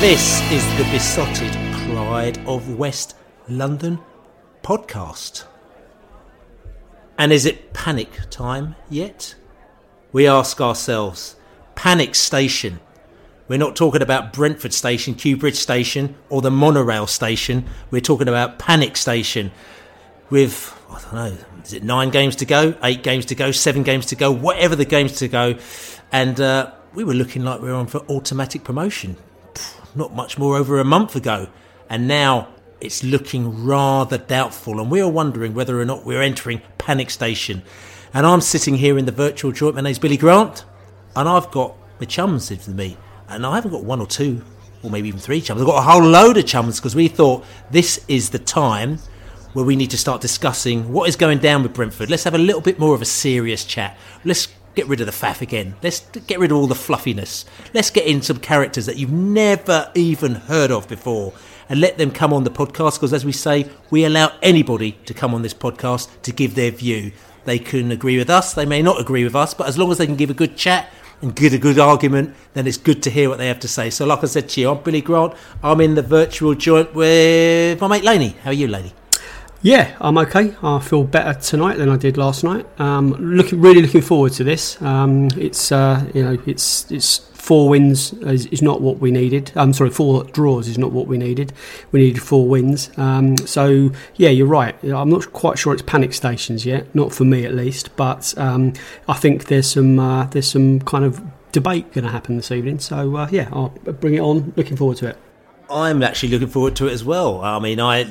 This is the Beesotted Pride of West London podcast. And is it panic time yet? We ask ourselves, panic station. We're not talking about Brentford Station, Kew Bridge Station, or the monorail station. We're talking about panic station with, I don't know, is it nine games to go, eight games to go, seven games to go, whatever the games to go. And uh, we were looking like we were on for automatic promotion not much more over a month ago. And now it's looking rather doubtful. And we are wondering whether or not we're entering panic station. And I'm sitting here in the virtual joint. My name's Billy Grant. And I've got my chums with me. And I haven't got one or two, or maybe even three chums. I've got a whole load of chums because we thought this is the time where we need to start discussing what is going down with Brentford. Let's have a little bit more of a serious chat. Let's get rid of the faff again. Let's get rid of all the fluffiness. Let's get in some characters that you've never even heard of before and let them come on the podcast because, as we say, we allow anybody to come on this podcast to give their view. They can agree with us, they may not agree with us, but as long as they can give a good chat and give a good argument, then it's good to hear what they have to say. So, like I said to you, I'm Billy Grant. I'm in the virtual joint with my mate Laney. How are you, Laney? Yeah, I'm okay. I feel better tonight than I did last night. Um, looking really looking forward to this. Um, it's uh, you know it's it's four wins is, is, not what we needed. I'm sorry, four draws is not what we needed. We needed four wins. Um, so yeah, you're right. I'm not quite sure it's panic stations yet, not for me at least. But um, I think there's some uh, there's some kind of debate going to happen this evening. So uh, yeah, I'll bring it on. Looking forward to it. I'm actually looking forward to it as well. I mean, I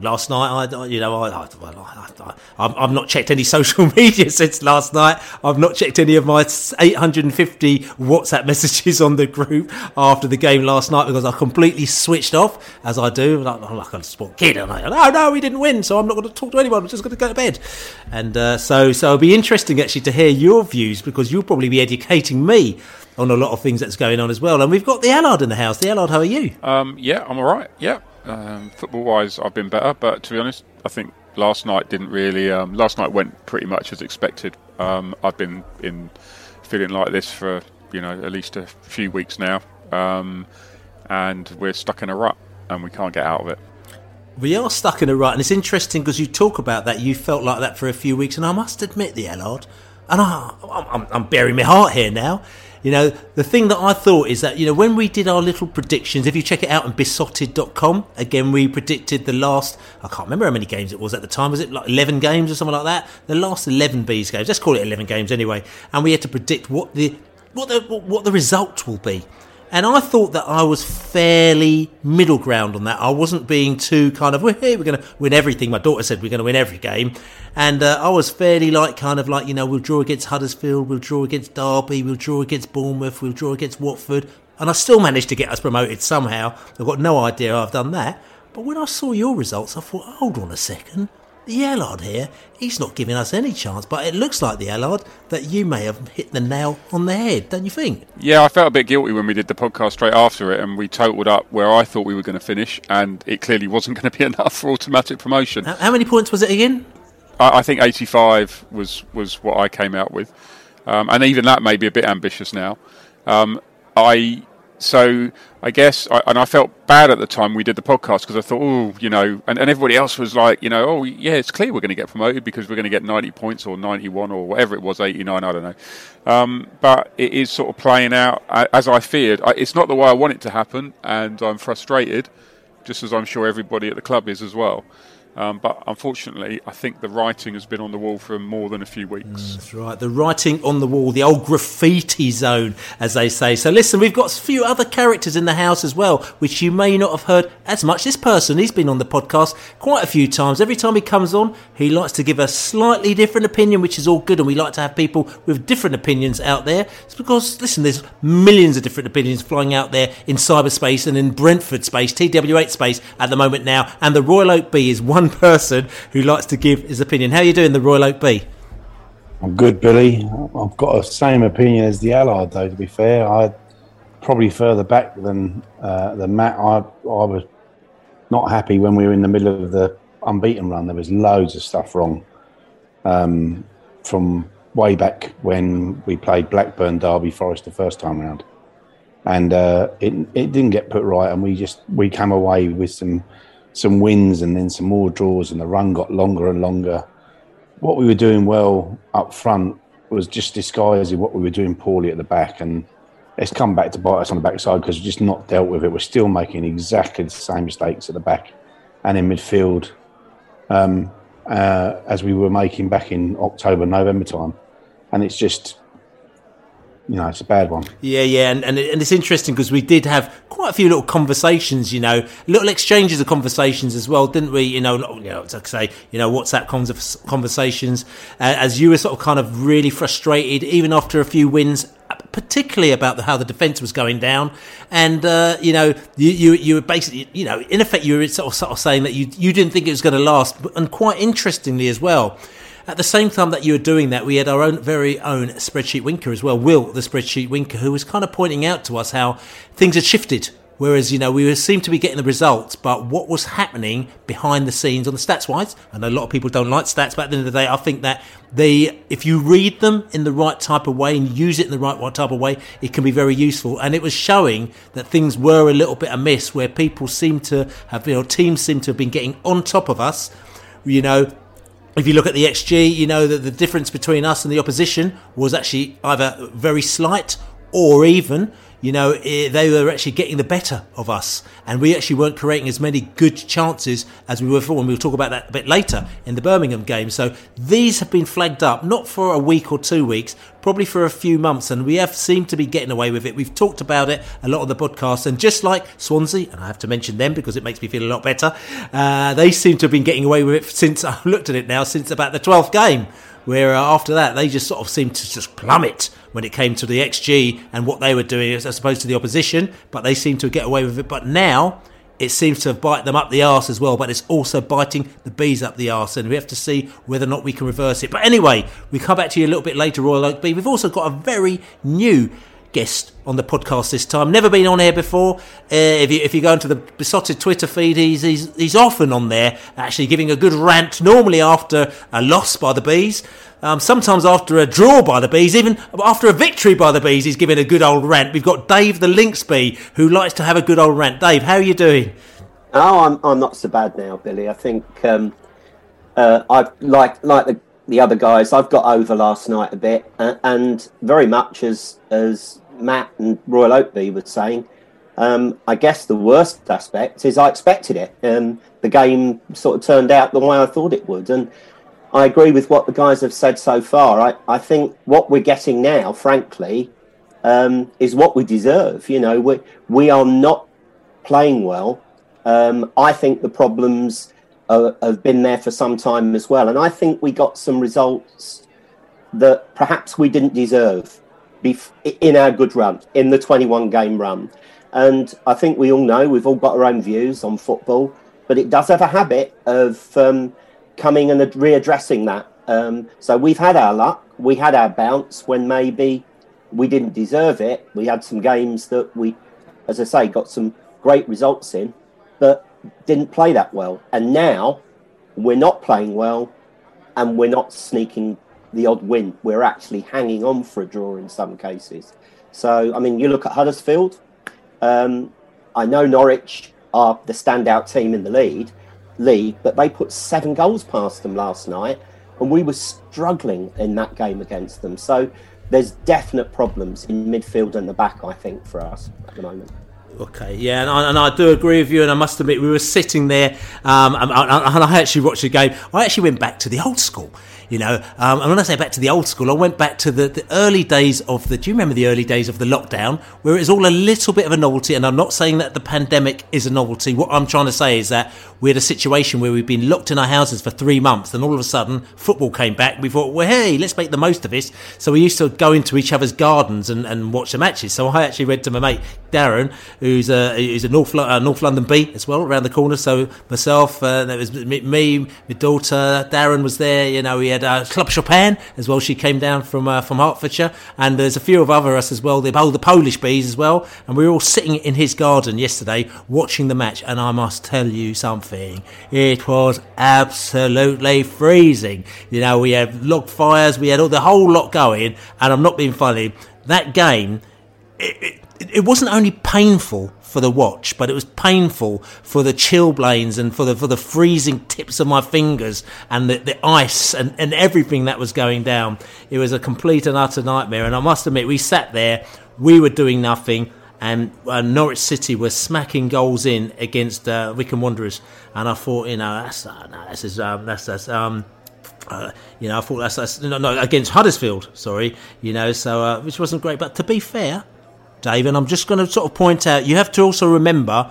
last night, I you know, I, I, have not checked any social media since last night. I've not checked any of my 850 WhatsApp messages on the group after the game last night because I completely switched off, as I do. Like, I'm like a sport kid, and I, no, no, we didn't win, so I'm not going to talk to anyone. I'm just going to go to bed. And uh, so, so it'll be interesting actually to hear your views because you'll probably be educating me on a lot of things that's going on as well. And we've got the Allard in the house. The Allard, how are you? Um, yeah, I'm all right. Yeah, um, football wise, I've been better. But to be honest, I think last night didn't really. Um, last night went pretty much as expected. Um, I've been in feeling like this for you know at least a few weeks now, um, and we're stuck in a rut and we can't get out of it. We are stuck in a rut, and it's interesting because you talk about that. You felt like that for a few weeks, and I must admit, the Allard, and I, I'm, I'm bearing my heart here now you know, the thing that I thought is that, you know, when we did our little predictions, if you check it out on beesotted.com, again, we predicted the last, I can't remember how many games it was at the time. Was it like 11 games or something like that? The last 11 Bees games. Let's call it 11 games anyway. And we had to predict what the, what the, what the result will be. And I thought that I was fairly middle ground on that. I wasn't being too kind of, hey, we're going to win everything. My daughter said we're going to win every game. And uh, I was fairly like, kind of like, you know, we'll draw against Huddersfield, we'll draw against Derby, we'll draw against Bournemouth, we'll draw against Watford. And I still managed to get us promoted somehow. I've got no idea I've done that. But when I saw your results, I thought, hold on a second. The Allard here, he's not giving us any chance. But it looks like the Allard that you may have hit the nail on the head, don't you think? Yeah, I felt a bit guilty when we did the podcast straight after it, and we totaled up where I thought we were going to finish, and it clearly wasn't going to be enough for automatic promotion. How, how many points was it again? I, I, think 85 was was what I came out with, um, and even that may be a bit ambitious now. Um, I so I guess, I, and I felt bad at the time we did the podcast because I thought, oh, you know, and, and everybody else was like, you know, oh, yeah, it's clear we're going to get promoted because we're going to get 90 points or 91 or whatever it was, 89, I don't know. Um, but it is sort of playing out as I feared. I, it's not the way I want it to happen, and I'm frustrated, just as I'm sure everybody at the club is as well. Um, but unfortunately, I think the writing has been on the wall for more than a few weeks. Mm, that's right. The writing on the wall, the old graffiti zone, as they say. So listen, we've got a few other characters in the house as well, which you may not have heard as much. This person, he's been on the podcast quite a few times. Every time he comes on, he likes to give a slightly different opinion, which is all good. And we like to have people with different opinions out there. It's because, listen, there's millions of different opinions flying out there in cyberspace and in Brentford space, TW8 space at the moment now. And the Royal Oak Bee is one person who likes to give his opinion. How are you doing, the Royal Oak Bee? I'm good, Billy. I've got the same opinion as the Allard, though. To be fair, I probably further back than uh, Matt. I I was not happy when we were in the middle of the unbeaten run. There was loads of stuff wrong um, from way back when we played Blackburn, Derby, Forest the first time round, and uh, it it didn't get put right, and we just we came away with some some wins and then some more draws, and the run got longer and longer. What we were doing well up front was just disguising what we were doing poorly at the back, and it's come back to bite us on the backside because we're just not dealt with it. We're still making exactly the same mistakes at the back and in midfield um, uh, as we were making back in October, November time, and it's just you know, it's a bad one. Yeah, yeah, and, and, and it's interesting because we did have quite a few little conversations, you know, little exchanges of conversations as well, didn't we? You know, you know, to say, you know, WhatsApp conversations, uh, as you were sort of kind of really frustrated, even after a few wins, particularly about the, how the defence was going down, and uh, you know, you, you you were basically, you know, in effect, you were sort of, sort of saying that you you didn't think it was going to last, and quite interestingly as well at the same time that you were doing that, we had our own very own spreadsheet winker as well, Will, the spreadsheet winker, who was kind of pointing out to us how things had shifted. Whereas, you know, we seemed to be getting the results, but what was happening behind the scenes on the stats wise, I know a lot of people don't like stats, but at the end of the day, I think that they, if you read them in the right type of way and use it in the right type of way, it can be very useful. And it was showing that things were a little bit amiss where people seem to have, you know, teams seem to have been getting on top of us, you know, if you look at the XG, you know that the difference between us and the opposition was actually either very slight or even you know, eh, they were actually getting the better of us, and we actually weren't creating as many good chances as we were before. And we'll talk about that a bit later in the Birmingham game. So these have been flagged up, not for a week or two weeks, probably for a few months, and we have seemed to be getting away with it. We've talked about it a lot of the podcasts, and just like Swansea, and I have to mention them because it makes me feel a lot better, uh, they seem to have been getting away with it since I've looked at it now, since about the 12th game where uh, after that they just sort of seemed to just plummet when it came to the XG and what they were doing as opposed to the opposition, but they seemed to get away with it. But now it seems to have bite them up the arse as well, but it's also biting the bees up the arse, and we have to see whether or not we can reverse it. But anyway, we come back to you a little bit later, Royal Oak Bee. We've also got a very new guest on the podcast this time. Never been on here before. Uh, if you if you go into the beesotted Twitter feed, he's, he's he's often on there, actually giving a good rant. Normally after a loss by the bees, um, sometimes after a draw by the bees, even after a victory by the bees, he's giving a good old rant. We've got Dave the Lincs Bee who likes to have a good old rant. Dave, how are you doing? Oh, I'm I'm not so bad now, Billy. I think um, uh, I like like the the other guys. I've got over last night a bit, and very much as as Matt and Royal Oak Bee were saying. Um, I guess the worst aspect is I expected it. Um, the game sort of turned out the way I thought it would, and I agree with what the guys have said so far. I, I think what we're getting now, frankly, um, is what we deserve. You know, we we are not playing well. Um, I think the problems have been there for some time as well, and I think we got some results that perhaps we didn't deserve in our good run, in the 21 game run. And I think we all know we've all got our own views on football, but it does have a habit of um, coming and readdressing that. Um, so we've had our luck. We had our bounce when maybe we didn't deserve it. We had some games that we, as I say, got some great results in, but didn't play that well. And now we're not playing well and we're not sneaking the odd win. We're actually hanging on for a draw in some cases. So, I mean, you look at Huddersfield. Um, I know Norwich are the standout team in the lead league, but they put seven goals past them last night, and we were struggling in that game against them. So, there's definite problems in midfield and the back, I think, for us at the moment. Okay, yeah, and I, and I, do agree with you. And I must admit, we were sitting there, um, and, and I actually watched the game. I actually went back to the old school. You know, um, and when I say back to the old school, I went back to the, the early days of the. Do you remember the early days of the lockdown, where it was all a little bit of a novelty? And I'm not saying that the pandemic is a novelty. What I'm trying to say is that we had a situation where we've been locked in our houses for three months, and all of a sudden football came back. We thought, well, hey, let's make the most of this. So we used to go into each other's gardens and, and watch the matches. So I actually went to my mate Darren, who's a who's a North uh, North London beat as well, around the corner. So myself, uh, there was me, my daughter, Darren was there. You know, we had uh, Club Chopin as well. She came down from uh, from Hertfordshire, and there's a few of other us as well. The oh, the Polish bees as well, and we were all sitting in his garden yesterday watching the match. And I must tell you something, it was absolutely freezing. You know, we had log fires, we had all the whole lot going, and I'm not being funny. That game. It, it, it wasn't only painful for the watch, but it was painful for the chilblains and for the for the freezing tips of my fingers and the, the ice and, and everything that was going down. It was a complete and utter nightmare. And I must admit, we sat there, we were doing nothing, and uh, Norwich City were smacking goals in against uh, Wycombe Wanderers. And I thought, you know, that's uh, no, that's just, um, that's that's um. Uh, you know, I thought that's, that's no, no, against Huddersfield. Sorry, you know, so uh, which wasn't great. But to be fair, Dave, and I'm just going to sort of point out you have to also remember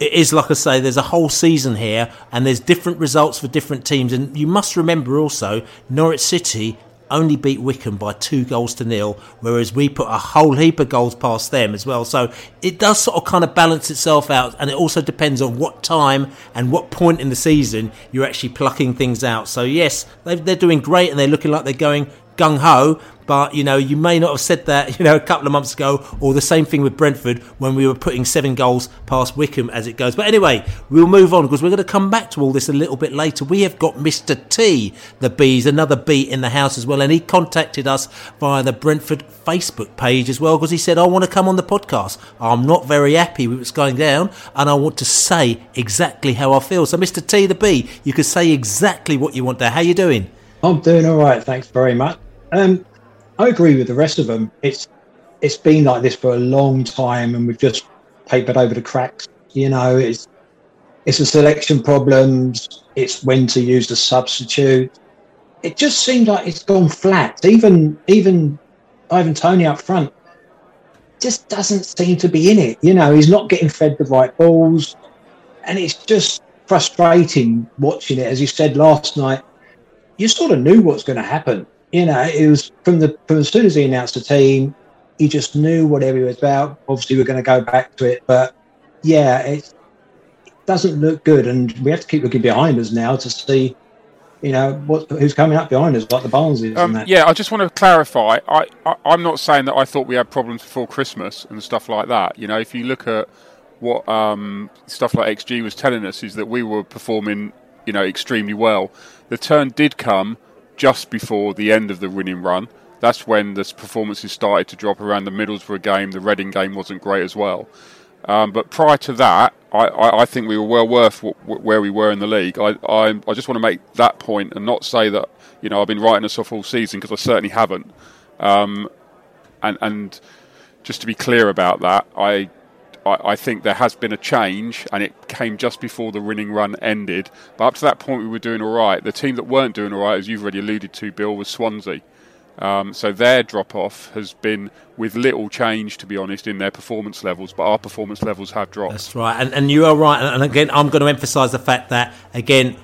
it is like I say, there's a whole season here, and there's different results for different teams. And you must remember also, Norwich City only beat Wycombe by two goals to nil, whereas we put a whole heap of goals past them as well. So it does sort of kind of balance itself out, and it also depends on what time and what point in the season you're actually plucking things out. So yes, they're doing great, and they're looking like they're going gung ho, but you know, you may not have said that, you know, a couple of months ago, or the same thing with Brentford when we were putting seven goals past Wycombe as it goes. But anyway, we'll move on because we're going to come back to all this a little bit later. We have got Mr. T, the bees, another bee in the house as well, and he contacted us via the Brentford Facebook page as well because he said, I want to come on the podcast. I'm not very happy with what's going down, and I want to say exactly how I feel. So, Mr. T, the bee, you can say exactly what you want there. How you doing? I'm doing all right, thanks very much. Um, I agree with the rest of them. It's it's been like this for a long time, and we've just papered over the cracks. You know, it's it's a selection problems. It's when to use the substitute. It just seemed like it's gone flat. Even even Ivan Toney up front just doesn't seem to be in it. You know, he's not getting fed the right balls, and it's just frustrating watching it. As you said last night, you sort of knew what's going to happen you know, it was from the from as soon as he announced the team, he just knew whatever he was about. Obviously, we're going to go back to it, but yeah, it doesn't look good, and we have to keep looking behind us now to see, you know, what who's coming up behind us, like the Barneses. Um, yeah, I just want to clarify. I, I I'm not saying that I thought we had problems before Christmas and stuff like that. You know, if you look at what um, stuff like XG was telling us, is that we were performing, you know, extremely well. The turn did come just before the end of the winning run. That's when the performances started to drop around the Middlesbrough game. The Reading game wasn't great as well. Um, but prior to that, I, I, I, think we were well worth w- w- where we were in the league. I, I, I, just want to make that point and not say that you know I've been writing us off all season because I certainly haven't. Um, and, and just to be clear about that, I I, I, think there has been a change, and it came just before the winning run ended. But up to that point, we were doing all right. The team that weren't doing all right, as you've already alluded to, Bill, was Swansea. Um, so their drop off has been with little change, to be honest, in their performance levels. But our performance levels have dropped. That's right, and, and you are right. And again, I'm going to emphasise the fact that again.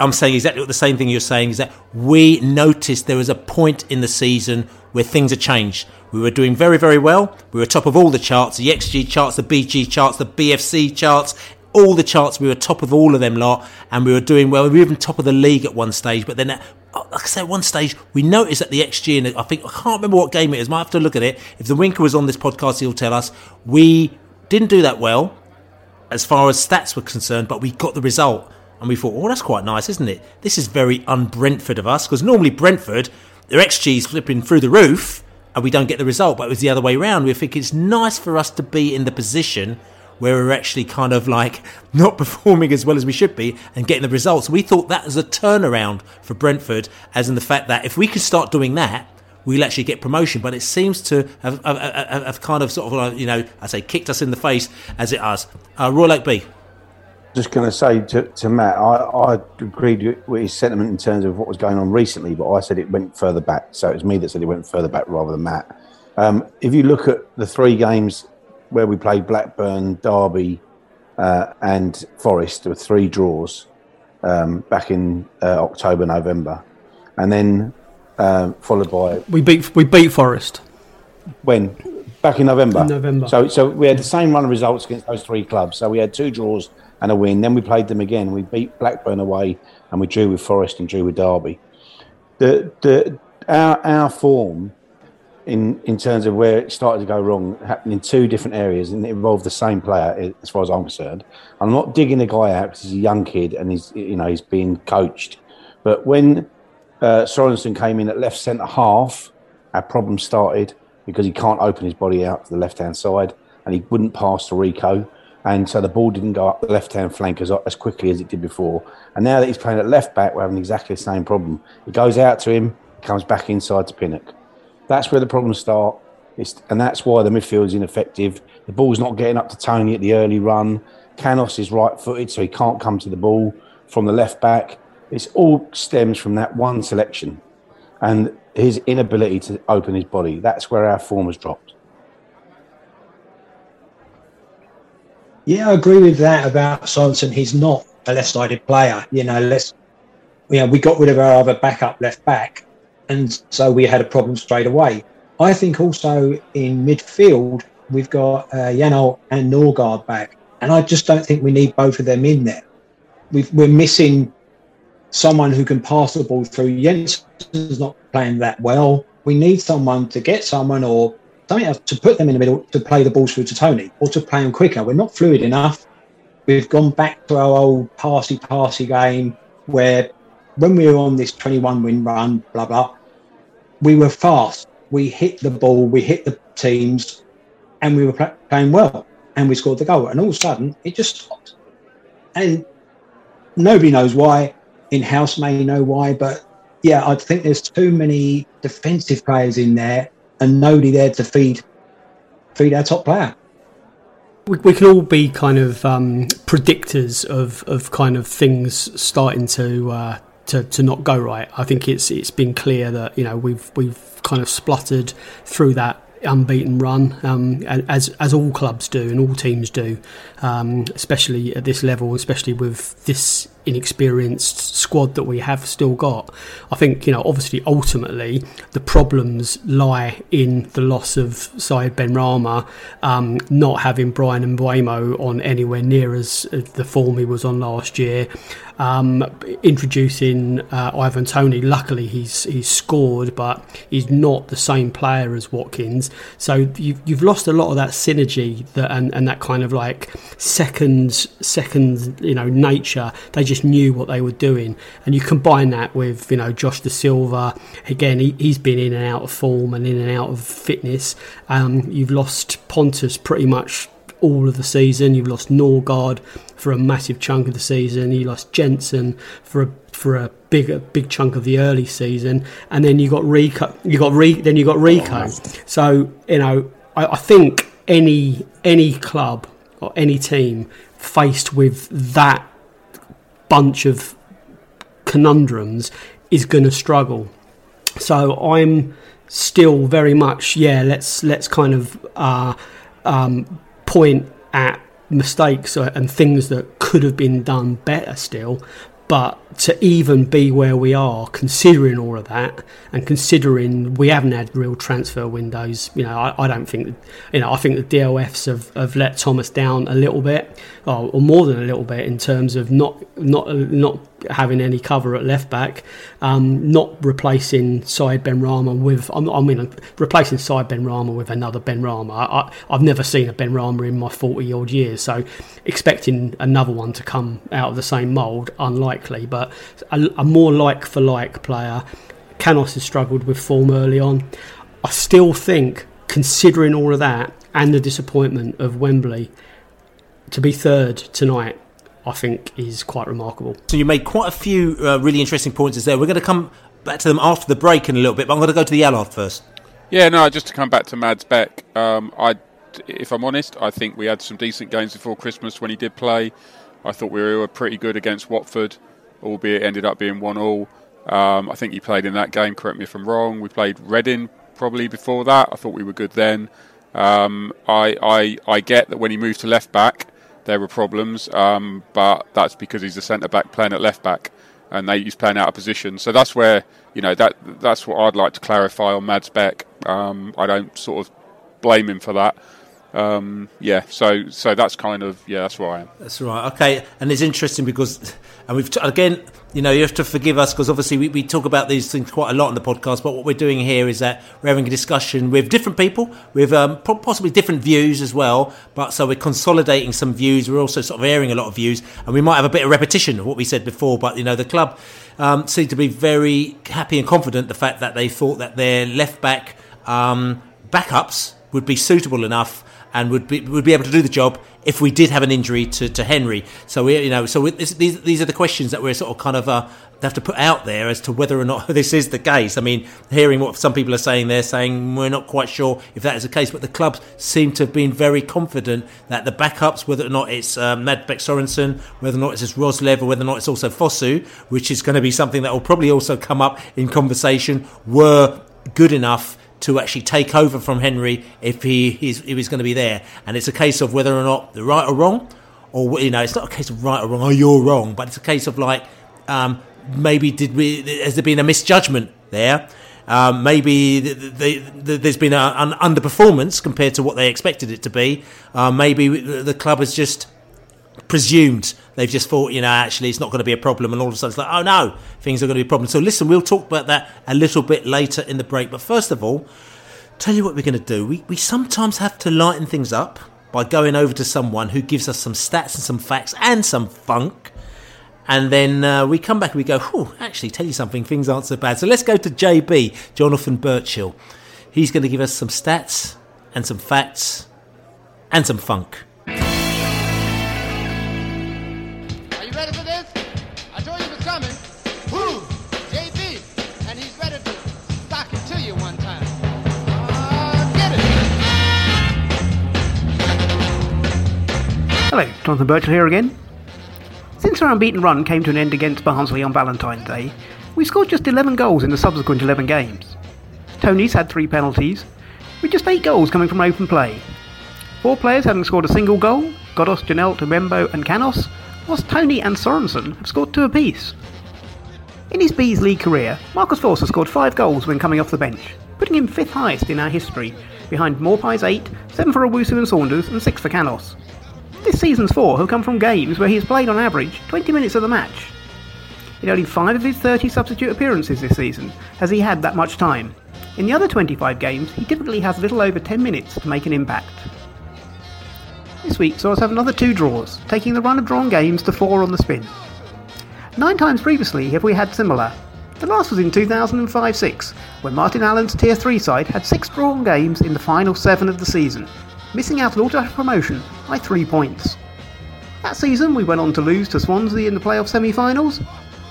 I'm saying exactly what the same thing you're saying is that we noticed there was a point in the season where things had changed we were doing very, very well. We were top of all the charts the XG charts, the BG charts, the BFC charts. all the charts. We were top of all of them lot, and we were doing well. We were even top of the league at one stage. But then, uh, like I said, at one stage we noticed that the XG, and I think I can't remember what game it is. Might have to look at it. If the Winker was on this podcast, he'll tell us we didn't do that well as far as stats were concerned, but we got the result. And we thought, oh, that's quite nice, isn't it? This is very un Brentford of us, because normally Brentford, their XG's flipping through the roof, and we don't get the result, but it was the other way around. We think it's nice for us to be in the position where we're actually kind of like not performing as well as we should be and getting the results. We thought that was a turnaround for Brentford, as in the fact that if we could start doing that, we'll actually get promotion. But it seems to have, have, have, have kind of sort of, you know, I say kicked us in the face as it has. Uh, Royal Oak Bee. Just going to say to, to Matt, I, I agreed with his sentiment in terms of what was going on recently, but I said it went further back. So it was me that said it went further back rather than Matt. Um, if you look at the three games where we played Blackburn, Derby, uh, and Forest, there were three draws um, back in uh, October, November, and then uh, followed by we beat we beat Forest when back in November. In November. So so we had the same run of results against those three clubs. So we had two draws and a win. Then we played them again. We beat Blackburn away, and we drew with Forest and drew with Derby. The the our our form in in terms of where it started to go wrong happened in two different areas, and it involved the same player as far as I'm concerned. I'm not digging the guy out because he's a young kid and he's you know he's being coached, but when uh, Sorensen came in at left centre half, our problem started because he can't open his body out to the left hand side, and he wouldn't pass to Rico and so the ball didn't go up the left hand flank as, as quickly as it did before. And now that he's playing at left back, we're having exactly the same problem. It goes out to him, comes back inside to Pinnock. That's where the problems start. It's, and that's why the midfield is ineffective. The ball's not getting up to Toney at the early run. Canos is right footed, so he can't come to the ball from the left back. It all stems from that one selection and his inability to open his body. That's where our form has dropped. Yeah, I agree with that about Sorensen. He's not a left-sided player. You know, let's you know, we got rid of our other backup left back, and so we had a problem straight away. I think also in midfield we've got uh, and Norgaard back, and I just don't think we need both of them in there. we are missing someone who can pass the ball through. Jensen's not playing that well. We need someone to get someone or something else to put them in the middle to play the balls through to Toney or to play them quicker. We're not fluid enough. We've gone back to our old passy passy game where when we were on this 21 win run, blah blah, we were fast. We hit the ball, we hit the teams, and we were pl- playing well, and we scored the goal. And all of a sudden, it just stopped. And nobody knows why. In house may know why, but yeah, I think there's too many defensive players in there and nobody there to feed feed our top player. We, we can all be kind of um, predictors of, of kind of things starting to, uh, to to not go right. I think it's it's been clear that you know we've we've kind of spluttered through that unbeaten run, um, as as all clubs do and all teams do, um, especially at this level, especially with this inexperienced squad that we have still got. I think you know, obviously, ultimately, the problems lie in the loss of Said Benrahma, um, not having Brian and Mbeumo on anywhere near as the form he was on last year. Um, introducing uh, Ivan Toney. luckily he's he's scored, but he's not the same player as Watkins. So you've, you've lost a lot of that synergy that and, and that kind of like second second you know nature. They just knew what they were doing, and you combine that with you know Josh Dasilva. Again, he, he's been in and out of form and in and out of fitness. Um, you've lost Pontus pretty much all of the season. You've lost Norgaard for a massive chunk of the season. You lost Jensen for a for a big a big chunk of the early season, and then you got Rico. You got Re, then you got Rico. So you know, I, I think any any club or any team faced with that bunch of conundrums is going to struggle. So I'm still very much yeah. Let's let's kind of uh, um, point at mistakes and things that could have been done better still. But to even be where we are, considering all of that, and considering we haven't had real transfer windows, you know, I, I don't think, you know, I think the DLFs have, have let Thomas down a little bit, or, or more than a little bit, in terms of not not not having any cover at left back, um, not replacing Said Benrahma with, I mean, replacing Said Benrahma with another Benrahma. I, have never seen a Benrahma in my 40 odd years, so expecting another one to come out of the same mould, unlikely, but a, a more like for like player. Canos has struggled with form early on. I still think, considering all of that and the disappointment of Wembley, to be third tonight I think is quite remarkable. So you made quite a few uh, really interesting points there. We're going to come back to them after the break in a little bit, but I'm going to go to the Allard first. Yeah, no, just to come back to Mads Bech, um, I, if I'm honest, I think we had some decent games before Christmas when he did play. I thought we were pretty good against Watford, albeit ended up being one all. Um, I think he played in that game. Correct me if I'm wrong. We played Reading probably before that. I thought we were good then. Um, I, I I get that when he moved to left back, there were problems, um, but that's because he's a centre back playing at left back, and they, he's playing out of position. So that's where you know that that's what I'd like to clarify on Mads Bech. Um, I don't sort of blame him for that. Um, yeah, so so that's kind of yeah, that's where I am. That's right. Okay, and it's interesting because, and we've t- again, you know, you have to forgive us because obviously we, we talk about these things quite a lot on the podcast. But what we're doing here is that we're having a discussion with different people, with um, possibly different views as well. But so we're consolidating some views. We're also sort of airing a lot of views, and we might have a bit of repetition of what we said before. But you know, the club um, seem to be very happy and confident the fact that they thought that their left back um, backups would be suitable enough and would be would be able to do the job if we did have an injury to, to Henry. So we, you know, so we, this, these these are the questions that we're sort of kind of uh, have to put out there as to whether or not this is the case. I mean, hearing what some people are saying, they're saying we're not quite sure if that is the case, but the clubs seem to have been very confident that the backups, whether or not it's um, Mads Sorensen, whether or not it's Roerslev, or whether or not it's also Fosu, which is going to be something that will probably also come up in conversation, were good enough to actually take over from Henry if he if he's going to be there. And it's a case of whether or not the right or wrong, or you know, it's not a case of right or wrong. Oh, you're wrong, but it's a case of like um, maybe did we has there been a misjudgment there? Um, maybe the, the, the, there's been a, an underperformance compared to what they expected it to be. Uh, maybe the club has just presumed they've just thought, you know, actually it's not going to be a problem, and all of a sudden it's like, oh no, things are going to be a problem. So listen, we'll talk about that a little bit later in the break. But first of all, tell you what we're going to do. We we sometimes have to lighten things up by going over to someone who gives us some stats and some facts and some funk. And then uh, we come back and we go, whew, actually, tell you something, things aren't so bad. So let's go to JB, Jonathan Birchall. He's going to give us some stats and some facts and some funk. Hello, Jonathan Birchall here again. Since our unbeaten run came to an end against Barnsley on Valentine's Day, we scored just 11 goals in the subsequent 11 games. Toney's had three penalties, with just 8 goals coming from open play. Four players having scored a single goal, Ghoddos, Janelt, Mbeumo and Canos, whilst Toney and Sorensen have scored two apiece. In his Bees League career, Marcus Forss has scored 5 goals when coming off the bench, putting him 5th highest in our history, behind Maupay's 8, 7 for Owusu and Saunders and 6 for Canos. This season's four have come from games where he has played on average 20 minutes of the match. In only 5 of his 30 substitute appearances this season has he had that much time. In the other 25 games, he typically has little over 10 minutes to make an impact. This week saw us have another two draws, taking the run of drawn games to four on the spin. Nine times previously have we had similar. The last was in 2005 6, when Martin Allen's Tier 3 side had six drawn games in the final seven of the season, missing out on automatic promotion by three points. That season, we went on to lose to Swansea in the playoff semi finals,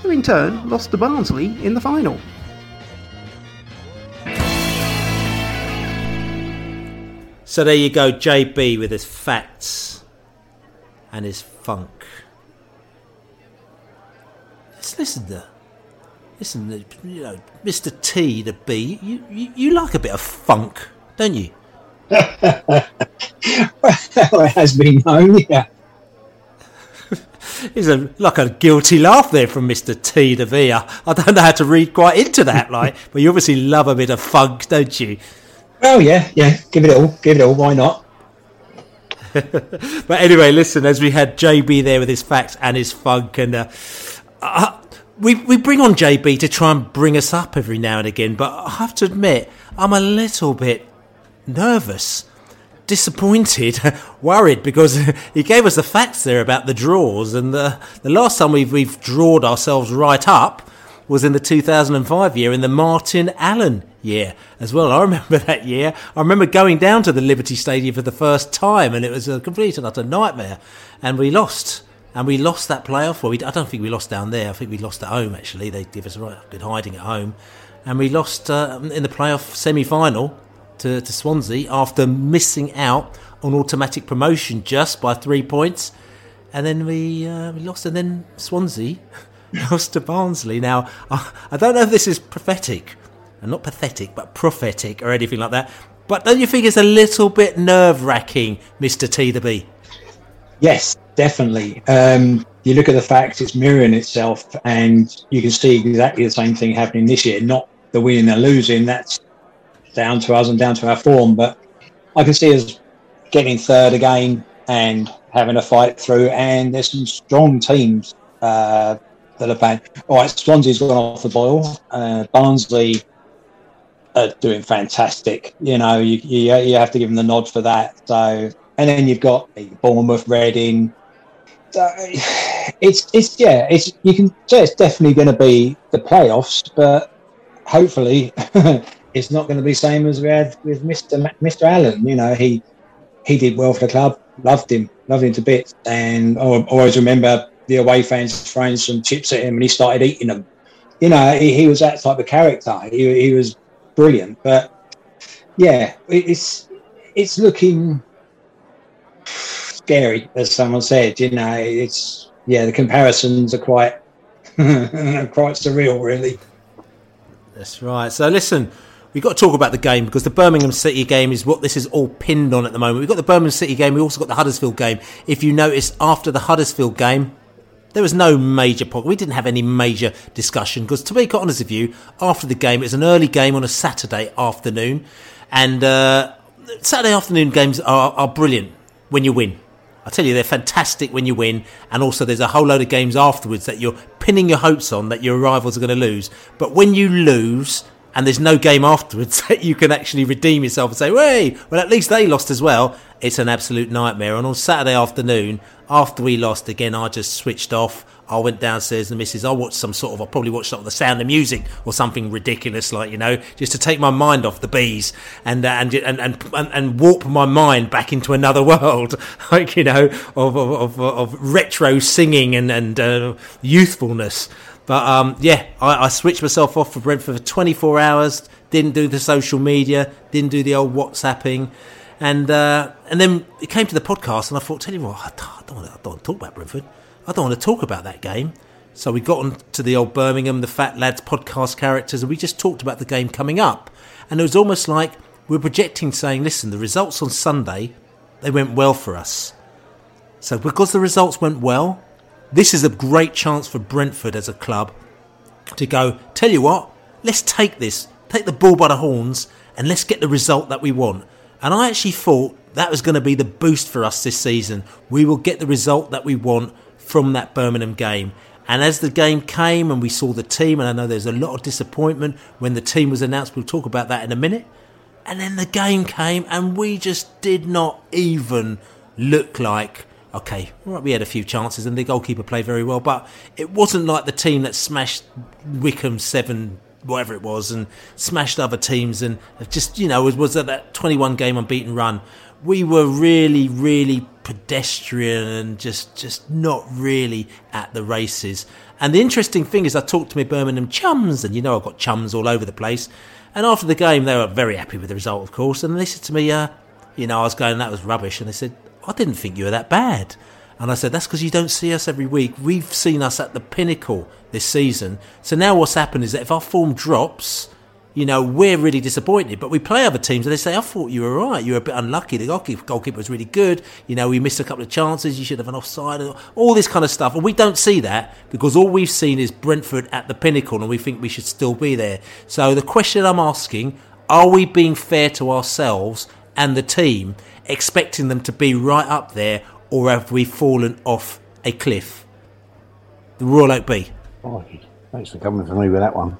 who in turn lost to Barnsley in the final. So there you go, JB with his facts and his funk. Let's listen to, listen, you know, Mr. T, the B. You, you, you like a bit of funk, don't you? Well, it has been known, yeah. There's a like a guilty laugh there from Mister T to V. I, don't know how to read quite into that, like, but you obviously love a bit of funk, don't you? Oh yeah, yeah. Give it all. Give it all. Why not? but anyway, listen. As we had JB there with his facts and his funk, and uh, uh, we we bring on JB to try and bring us up every now and again. But I have to admit, I'm a little bit nervous disappointed, worried because he gave us the facts there about the draws, and the the last time we've we've drawed ourselves right up was in the 2005 year in the Martin Allen year as well. I remember that year. I remember going down to the Liberty Stadium for the first time, and it was a complete and utter nightmare, and we lost. And we lost that playoff. Well, we, I don't think we lost down there. I think we lost at home. Actually, they gave us a right good hiding at home, and we lost uh, in the playoff semi-final to, to Swansea after missing out on automatic promotion just by three points. And then we, uh, we lost, and then Swansea lost to Barnsley. Now, I, I don't know if this is prophetic, and not pathetic, but prophetic or anything like that. But don't you think it's a little bit nerve wracking, Mr. T the B? Yes, definitely. Um, you look at the facts, it's mirroring itself, and you can see exactly the same thing happening this year. Not the winning and losing, that's down to us and down to our form. But I can see us getting third again and having a fight through. And there's some strong teams uh, that are playing. All right, Swansea's gone off the boil. Uh, Barnsley are doing fantastic. You know, you, you, you have to give them the nod for that. So, and then you've got Bournemouth, Reading. So it's it's yeah, it's you can say it's definitely going to be the playoffs, but hopefully it's not going to be same as we had with Mr. Mr. Allen. You know, he he did well for the club, loved him, loved him to bits, and I always remember the away fans throwing some chips at him, and he started eating them. You know, he, he was that type of character. He, he was brilliant, but yeah, it's it's looking scary, as someone said. You know, it's yeah, the comparisons are quite quite surreal, really. That's right. So listen, we've got to talk about the game because the Birmingham City game is what this is all pinned on at the moment. We've got the Birmingham City game, we also got the Huddersfield game. If you notice, after the Huddersfield game, there was no major We didn't have any major discussion because, to be quite honest with you, after the game, it was an early game on a Saturday afternoon, and uh, Saturday afternoon games are, are brilliant when you win. I tell you, they're fantastic when you win, and also there's a whole load of games afterwards that you're pinning your hopes on that your rivals are going to lose. But when you lose, and there's no game afterwards that you can actually redeem yourself and say, "Hey, well, at least they lost as well." It's an absolute nightmare. And on Saturday afternoon, after we lost again, I just switched off. I went downstairs and the missus, I watched some sort of, I probably watched sort of the sound of music or something ridiculous like, you know, just to take my mind off the bees and, uh, and, and, and, and, warp my mind back into another world, like, you know, of, of, of, of retro singing and, and uh, youthfulness. But um, yeah, I, I, switched myself off for Brentford for 24 hours. Didn't do the social media. Didn't do the old WhatsApping. And uh, and then it came to the podcast, and I thought, tell you what, I don't, want to, I don't want to talk about Brentford. I don't want to talk about that game. So we got on to the old Birmingham, the Fat Lads podcast characters, and we just talked about the game coming up. And it was almost like we we're projecting, saying, listen, the results on Sunday, they went well for us. So because the results went well, this is a great chance for Brentford as a club to go, tell you what, let's take this, take the bull by the horns, and let's get the result that we want. And I actually thought that was going to be the boost for us this season. We will get the result that we want from that Birmingham game. And as the game came and we saw the team, and I know there's a lot of disappointment when the team was announced, we'll talk about that in a minute. And then the game came, and we just did not even look like okay, right, we had a few chances and the goalkeeper played very well, but it wasn't like the team that smashed Wycombe seven, whatever it was, and smashed other teams and just, you know, was, was that 21 game unbeaten run. We were really, really pedestrian and just, just not really at the races. And the interesting thing is, I talked to my Birmingham chums, and you know, I've got chums all over the place. And after the game, they were very happy with the result, of course. And they said to me, uh, you know, I was going, that was rubbish. And they said, I didn't think you were that bad. And I said, That's because you don't see us every week. We've seen us at the pinnacle this season. So now what's happened is that if our form drops, you know, we're really disappointed. But we play other teams and they say, I thought you were right. You were a bit unlucky. The goalkeeper, was really good. You know, we missed a couple of chances. You should have an offside. All this kind of stuff. And we don't see that because all we've seen is Brentford at the pinnacle and we think we should still be there. So the question I'm asking, are we being fair to ourselves and the team, expecting them to be right up there or have we fallen off a cliff? The Royal Oak B. Oh, thanks for coming for me with that one.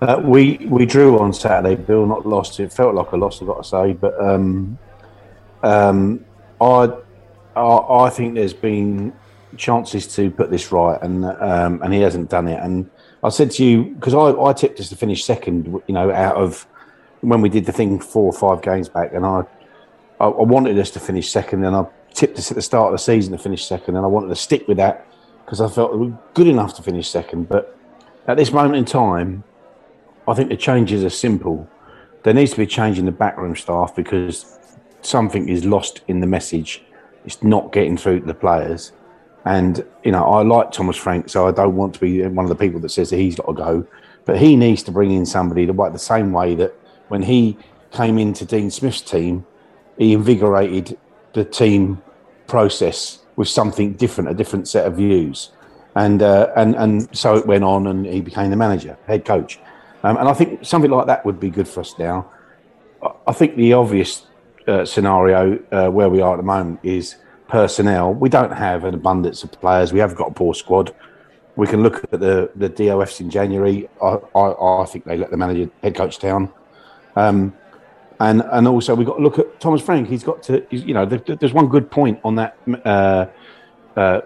Uh, we we drew on Saturday, Bill, not lost. It felt like a loss, I've got to say, but um, um, I, I, I think there's been chances to put this right, and um, and he hasn't done it. And I said to you because I, I tipped us to finish second, you know, out of when we did the thing four or five games back, and I I, I wanted us to finish second, and I tipped us at the start of the season to finish second, and I wanted to stick with that because I felt we were good enough to finish second. But at this moment in time, I think the changes are simple. There needs to be a change in the backroom staff because something is lost in the message. It's not getting through to the players. And, you know, I like Thomas Frank, so I don't want to be one of the people that says that he's got to go. But he needs to bring in somebody work the same way that when he came into Dean Smith's team, he invigorated the team process with something different, a different set of views. And, uh, and, and so it went on, and he became the manager, head coach. Um, and I think something like that would be good for us now. I think the obvious uh, scenario uh, where we are at the moment is personnel. We don't have an abundance of players. We have got a poor squad. We can look at the, the DOFs in January. I, I, I think they let the manager, head coach down. Um, and and also we've got to look at Thomas Frank. He's got to, you know, there's one good point on that uh, uh,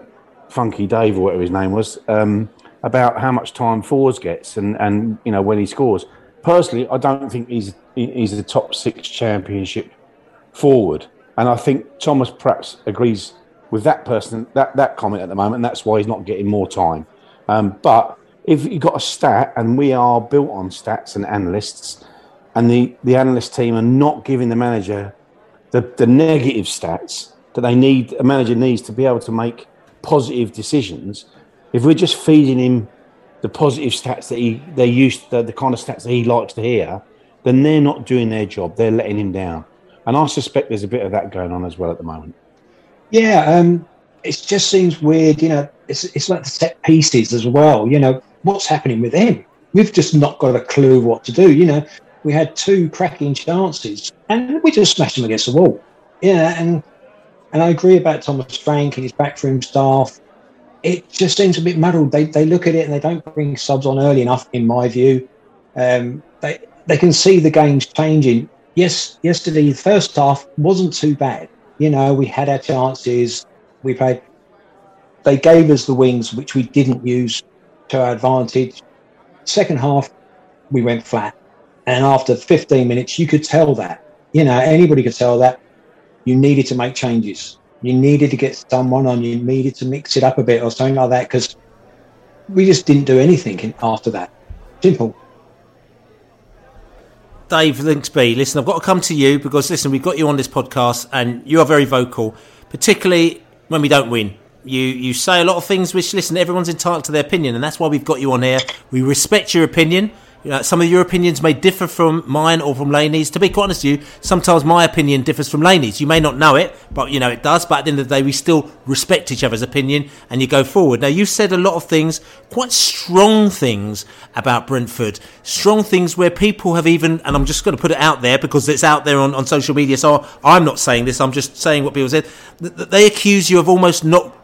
Funky Dave or whatever his name was. Um, about how much time Forss gets and, and you know when he scores. Personally, I don't think he's he's a top six championship forward, and I think Thomas perhaps agrees with that person that that comment at the moment. And that's why he's not getting more time. Um, but if you've got a stat, and we are built on stats and analysts, and the the analyst team are not giving the manager the, the negative stats that they need, a manager needs to be able to make positive decisions if we're just feeding him the positive stats that he they used the, the kind of stats that he likes to hear, then they're not doing their job. They're letting him down, and I suspect there's a bit of that going on as well at the moment. Yeah, um, it just seems weird. You know, it's it's like the set pieces as well. You know, what's happening with him? We've just not got a clue what to do. You know, we had two cracking chances, and we just smashed them against the wall. Yeah, and and I agree about Thomas Frank and his backroom staff it just seems a bit muddled. They, they look at it and they don't bring subs on early enough, in my view. Um, they they can see the game's changing. Yes, yesterday the first half wasn't too bad. You know, we had our chances. We played. They gave us the wings, which we didn't use to our advantage. Second half, we went flat, and after 15 minutes, you could tell that. You know, anybody could tell that you needed to make changes you needed to get someone on, you needed to mix it up a bit or something like that because we just didn't do anything after that. Simple. Dave Lincs Bee, listen, I've got to come to you because, listen, we've got you on this podcast and you are very vocal, particularly when we don't win. You you say a lot of things which, listen, everyone's entitled to their opinion, and that's why we've got you on here. We respect your opinion. You know, some of your opinions may differ from mine or from Laney's. To be quite honest with you, sometimes my opinion differs from Laney's. You may not know it, but you know it does. But at the end of the day, we still respect each other's opinion, and you go forward. Now, you've said a lot of things, quite strong things about Brentford, strong things where people have even, and I'm just going to put it out there because it's out there on, on social media. So I'm not saying this. I'm just saying what people said. They accuse you of almost not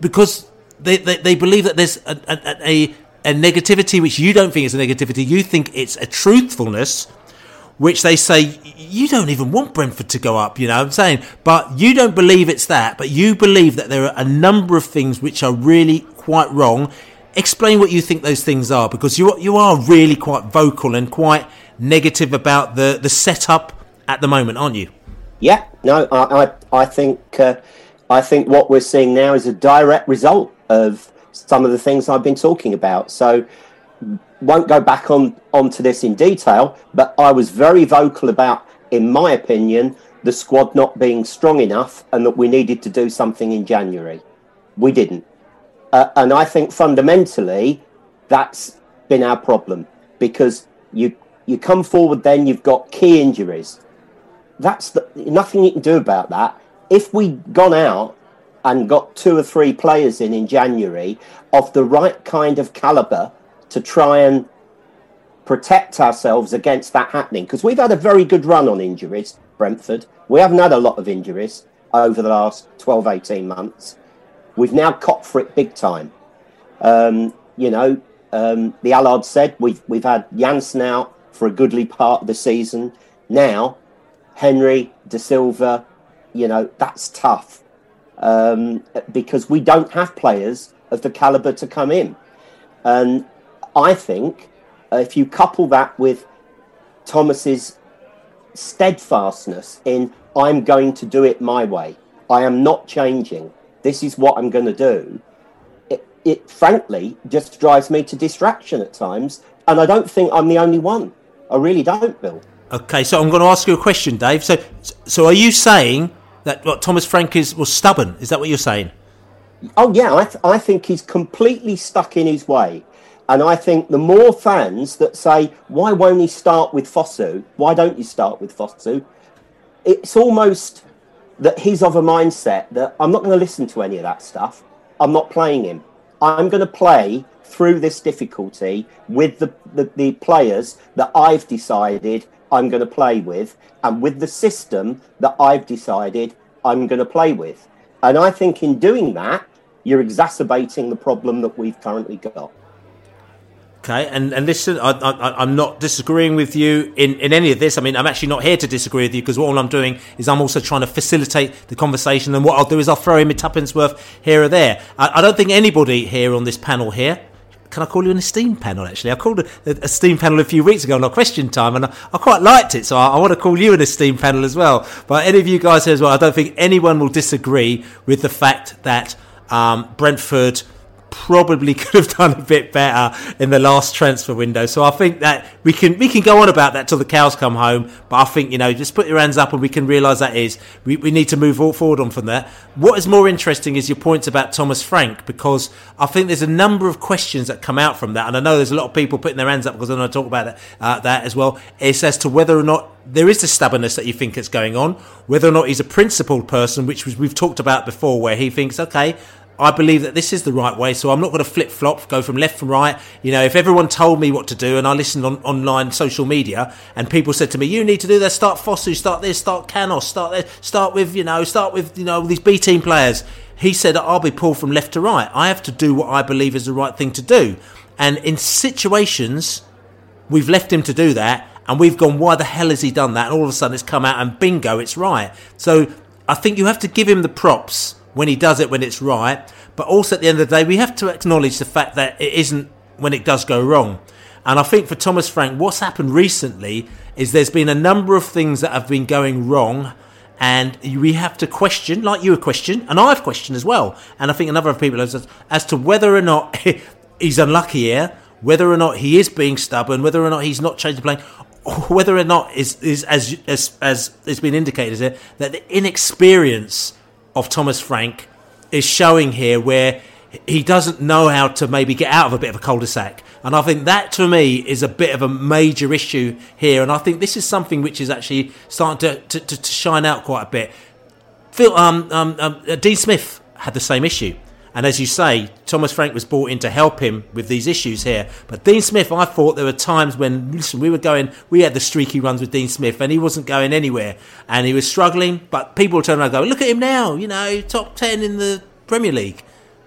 because they, they, they believe that there's a, a, a a negativity which you don't think is a negativity, you think it's a truthfulness, which they say you don't even want Brentford to go up, you know what I'm saying? But you don't believe it's that, but you believe that there are a number of things which are really quite wrong. Explain what you think those things are, because you you are really quite vocal and quite negative about the, the setup at the moment, aren't you? Yeah, no, I I, I think uh, I think what we're seeing now is a direct result of some of the things I've been talking about. So won't go back on onto this in detail, but I was very vocal about, in my opinion, the squad not being strong enough and that we needed to do something in January. We didn't. Uh, and I think fundamentally that's been our problem because you You come forward, then you've got key injuries. That's the, nothing you can do about that. If we'd gone out and got two or three players in in January of the right kind of caliber to try and protect ourselves against that happening, because we've had a very good run on injuries, Brentford. We haven't had a lot of injuries over the last 12, 18 months. We've now caught for it big time. Um, you know, um, the Allard said we've we've had Jensen out for a goodly part of the season. Now, Henry Dasilva, you know, that's tough um, because we don't have players of the caliber to come in. And I think if you couple that with Thomas's steadfastness in I'm going to do it my way. I am not changing. This is what I'm going to do. It, it frankly just drives me to distraction at times, and I don't think I'm the only one. I really don't, Bill. Okay, so I'm going to ask you a question, Dave. So, so are you saying that what Thomas Frank is was stubborn? Is that what you're saying? Oh yeah, I, th- I think he's completely stuck in his way. And I think the more fans that say, why won't he start with Fosu? Why don't you start with Fosu? It's almost that he's of a mindset that I'm not going to listen to any of that stuff. I'm not playing him. I'm going to play through this difficulty with the, the, the players that I've decided I'm going to play with and with the system that I've decided I'm going to play with. And I think in doing that, you're exacerbating the problem that we've currently got. Okay, and, and listen, I, I'm not disagreeing with you in, in any of this. I mean, I'm actually not here to disagree with you because all I'm doing is I'm also trying to facilitate the conversation. And what I'll do is I'll throw in a tuppence worth here or there. I, I don't think anybody here on this panel here can I call you an esteemed panel? Actually, I called a, a panel a few weeks ago on our question time, and I, I quite liked it. So I, I, want to call you an esteemed panel as well. But any of you guys here as well, I don't think anyone will disagree with the fact that um, Brentford probably could have done a bit better in the last transfer window. So I think that we can we can go on about that till the cows come home. But I think you know just put your hands up and we can realise that is we, we need to move all forward on from there. What is more interesting is your points about Thomas Frank because I think there's a number of questions that come out from that, and I know there's a lot of people putting their hands up because I want to talk about that, uh, that as well. It's as to whether or not there is the stubbornness that you think is going on, whether or not he's a principled person, which was, we've talked about before, where he thinks, okay, I believe that this is the right way, so I'm not going to flip flop, go from left to right. You know, if everyone told me what to do and I listened on online social media and people said to me, you need to do this, start Fosu, start this, start Canos, start this, start with, you know, start with, you know, these B team players. He said, I'll be pulled from left to right. I have to do what I believe is the right thing to do. And in situations, we've left him to do that and we've gone, why the hell has he done that? And all of a sudden it's come out and bingo, it's right. So I think you have to give him the props when he does it when it's right. But also at the end of the day, we have to acknowledge the fact that it isn't when it does go wrong. And I think for Thomas Frank, what's happened recently is there's been a number of things that have been going wrong. And we have to question, like you have questioned, and I've questioned as well. And I think another of people as to whether or not he's unlucky here, whether or not he is being stubborn, whether or not he's not changed the plane, whether or not is, is as as as it's been indicated here that the inexperience of Thomas Frank is showing here where he doesn't know how to maybe get out of a bit of a cul-de-sac. And I think that to me is a bit of a major issue here. And I think this is something which is actually starting to, to, to shine out quite a bit. Phil, um, um, um, uh, Dean Smith had the same issue. And as you say, Thomas Frank was brought in to help him with these issues here. But Dean Smith, I thought there were times when, listen, we were going, we had the streaky runs with Dean Smith and he wasn't going anywhere. And he was struggling, but people turn around and go, look at him now, you know, top 10 in the Premier League.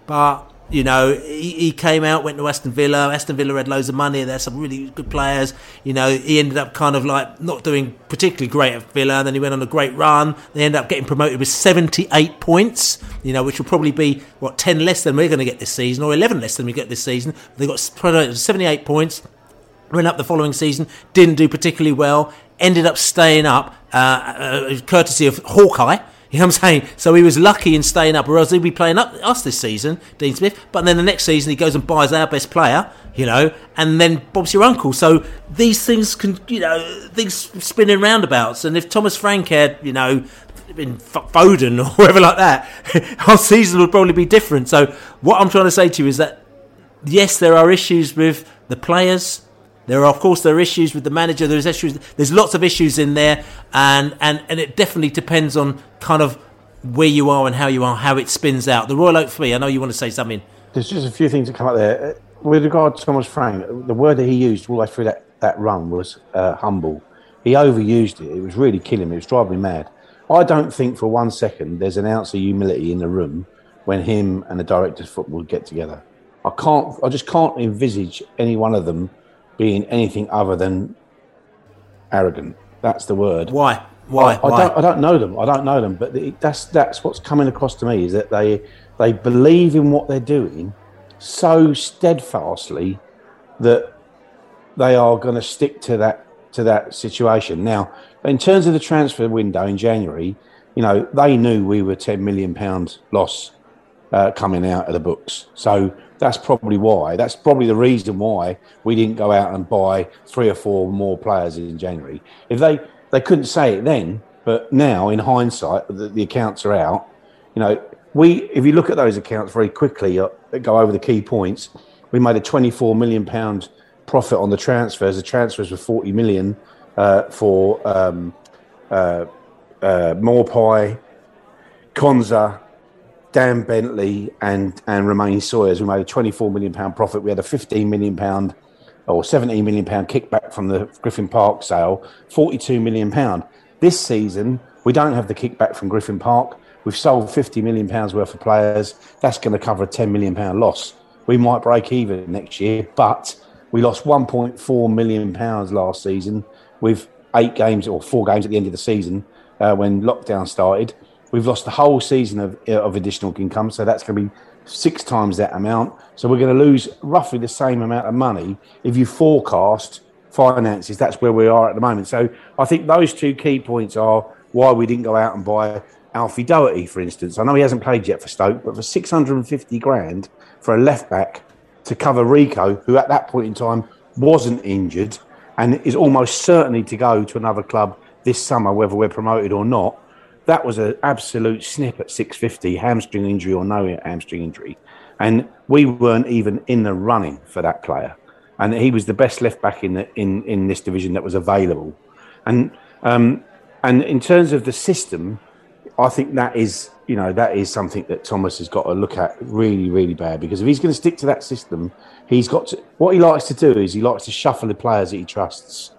But you know, he, he, came out, went to Aston Villa. Aston Villa had loads of money. There's some really good players. You know, he ended up kind of like not doing particularly great at Villa. Then he went on a great run. They ended up getting promoted with 78 points, you know, which will probably be, what, 10 less than we're going to get this season, or 11 less than we get this season. They got 78 points. Went up the following season, didn't do particularly well, ended up staying up, uh, uh, courtesy of Hawkeye you know what I'm saying? So he was lucky in staying up, or else he'd be playing up us this season, Dean Smith. But then the next season he goes and buys our best player, you know, and then Bob's your uncle. So these things can, you know, things spin in roundabouts. And if Thomas Frank had, you know, been Foden or whatever like that, our season would probably be different. So what I'm trying to say to you is that yes, there are issues with the players, There are, of course, there are issues with the manager. There's issues. There's lots of issues in there, and and and it definitely depends on kind of where you are and how you are, how it spins out. The Royal Oak Bee. I know you want to say something. There's just a few things that come up there. Uh, With regard to Thomas Frank, the word that he used all the way through that, that run was uh, humble. He overused it. It was really killing me. It was driving me mad. I don't think for one second there's an ounce of humility in the room when him and the directors of football get together. I can't. I just can't envisage any one of them being anything other than arrogant. That's the word. Why? Why? I, I Why? don't. I don't know them. I don't know them. But the, that's that's what's coming across to me is that they they believe in what they're doing so steadfastly that they are going to stick to that to that situation. Now, in terms of the transfer window in January, you know they knew we were ten million pound loss uh, coming out of the books. So that's probably why. That's probably the reason why we didn't go out and buy three or four more players in January. If they they couldn't say it then, but now in hindsight, the, the accounts are out. You know, we if you look at those accounts very quickly, uh, go over the key points. We made a 24 million pound profit on the transfers. The transfers were 40 million uh, for um, uh, uh, Maupay, Konsa, Dan Bentley, and and Romaine Sawyers. We made a 24 million pound profit. We had a 15 million pound or 17 million pound kickback from the Griffin Park sale. 42 million pound. This season, we don't have the kickback from Griffin Park. We've sold 50 million pounds worth of players. That's going to cover a 10 million pound loss. We might break even next year, but we lost 1.4 million pounds last season with eight games or four games at the end of the season uh, when lockdown started. We've lost the whole season of, of additional income, so that's going to be six times that amount. So we're going to lose roughly the same amount of money if you forecast finances. That's where we are at the moment. So I think those two key points are why we didn't go out and buy Alfie Doughty, for instance. I know he hasn't played yet for Stoke, but for 650 grand for a left back to cover Rico, who at that point in time wasn't injured and is almost certainly to go to another club this summer, whether we're promoted or not. That was an absolute snip at 650, hamstring injury or no hamstring injury. And we weren't even in the running for that player. And he was the best left back in, the, in, in this division that was available. And, um, and in terms of the system, I think that is, you know, that is something that Thomas has got to look at really, really bad because if he's going to stick to that system, he's got to. What he likes to do is he likes to shuffle the players that he trusts.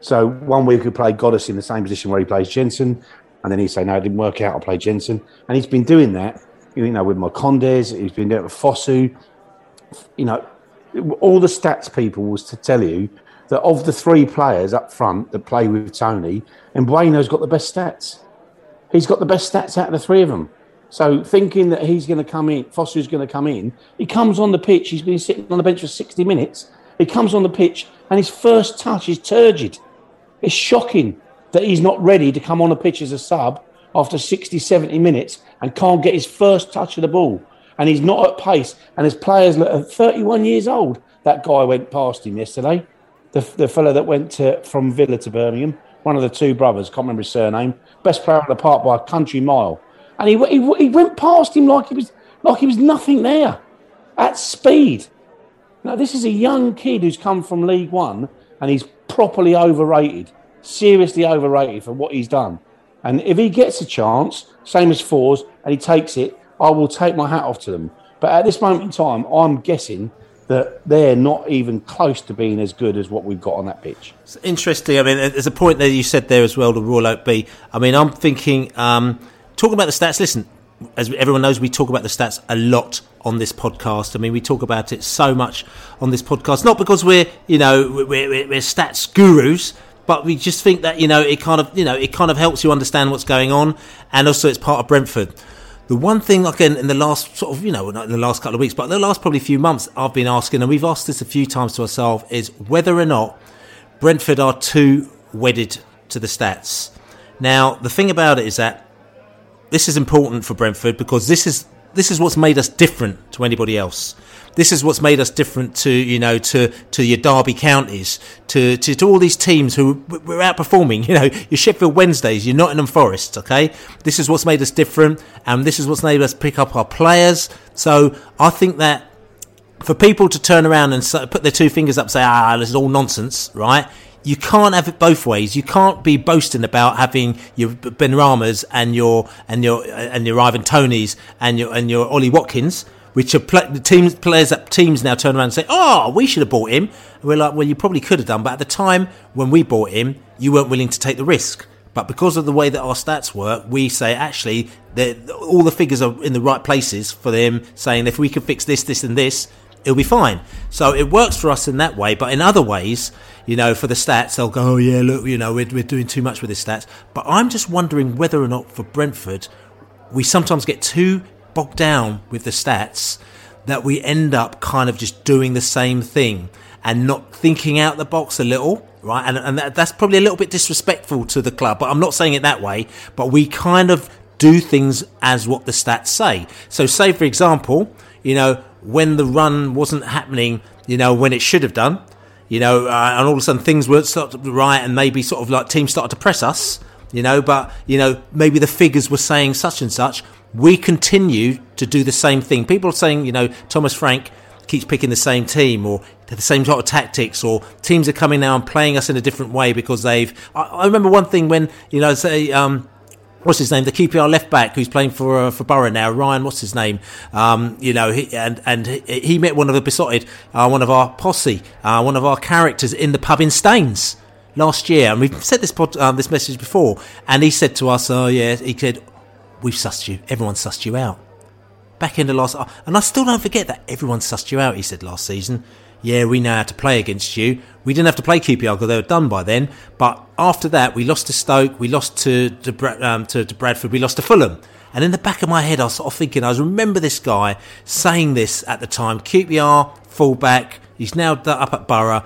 So one week he played Ghoddos in the same position where he plays Jensen, and then he'd say, "No, it didn't work out. I'll play Jensen," and he's been doing that. You know, with Marcondes, he's been doing it with Fosu. You know, all the stats people was to tell you that of the three players up front that play with Toney, and Mbeumo's got the best stats he's got the best stats out of the three of them. So thinking that he's going to come in, Foster's going to come in, he comes on the pitch. He's been sitting on the bench for 60 minutes. He comes on the pitch and his first touch is turgid. It's shocking that he's not ready to come on the pitch as a sub after 60, 70 minutes and can't get his first touch of the ball. And he's not at pace. And his players are 31 years old, that guy went past him yesterday. The, the fellow that went to, from Villa to Birmingham, one of the two brothers, can't remember his surname, best player on the park by a country mile, and he, he, he went past him like he was like he was nothing there, at speed. Now this is a young kid who's come from League One, and he's properly overrated, seriously overrated for what he's done. And if he gets a chance, same as Forss, and he takes it, I will take my hat off to them. But at this moment in time, I'm guessing that they're not even close to being as good as what we've got on that pitch. It's interesting. I mean, there's a point that you said there as well, the Royal Oak Bee. I mean, I'm thinking, um, talking about the stats, listen, as everyone knows, we talk about the stats a lot on this podcast. I mean, we talk about it so much on this podcast, not because we're, you know, we're, we're, we're stats gurus, but we just think that, you know, it kind of, you know, it kind of helps you understand what's going on. And also it's part of Brentford. The one thing, again, in the last sort of, you know, not in the last couple of weeks, but the last probably few months, I've been asking, and we've asked this a few times to ourselves, is whether or not Brentford are too wedded to the stats. Now, the thing about it is that this is important for Brentford because this is this is what's made us different to anybody else. This is what's made us different to you know to to your Derby counties, to, to to all these teams who we're outperforming. You know your Sheffield Wednesdays, your Nottingham Forest. Okay, this is what's made us different, and this is what's made us pick up our players. So I think that for people to turn around and put their two fingers up and say, ah, this is all nonsense, right? You can't have it both ways. You can't be boasting about having your Benrahmas and your and your and your Ivan Toneys and your and your Ollie Watkins, which are pla the teams players that teams now turn around and say, "Oh, we should have bought him." And we're like, "Well, you probably could have done, but at the time when we bought him, you weren't willing to take the risk." But because of the way that our stats work, we say actually that all the figures are in the right places for them, saying if we can fix this, this, and this, it'll be fine. So it works for us in that way. But in other ways, you know, for the stats, they'll go, oh, yeah, look, you know, we're, we're doing too much with the stats. But I'm just wondering whether or not for Brentford, we sometimes get too bogged down with the stats that we end up kind of just doing the same thing and not thinking out the box a little, right? And, and that, that's probably a little bit disrespectful to the club, but I'm not saying it that way. But we kind of do things as what the stats say. So, say for example, you know, when the run wasn't happening, you know, when it should have done, you know, uh, and all of a sudden things weren't sort right, and maybe sort of like teams started to press us, you know, but you know, maybe the figures were saying such and such. We continue to do the same thing. People are saying, you know, Thomas Frank keeps picking the same team or the same sort of tactics or teams are coming now and playing us in a different way because they've I, I remember one thing when you know say um what's his name? The QPR left back who's playing for uh, for Borough now Ryan what's his name? Um you know he, and and he, met one of the Beesotted uh, one of our posse uh, one of our characters in the pub in Staines last year. And we've said this pod, um, this message before. And he said to us oh yeah he said we've sussed you. Everyone's sussed you out. Back in the last, and I still don't forget that everyone sussed you out. He said last season, "Yeah, we know how to play against you. We didn't have to play QPR because they were done by then. But after that, we lost to Stoke, we lost to to, um, to, to Bradford, we lost to Fulham." And in the back of my head, I was sort of thinking, I remember this guy saying this at the time. QPR fullback, he's now up at Borough.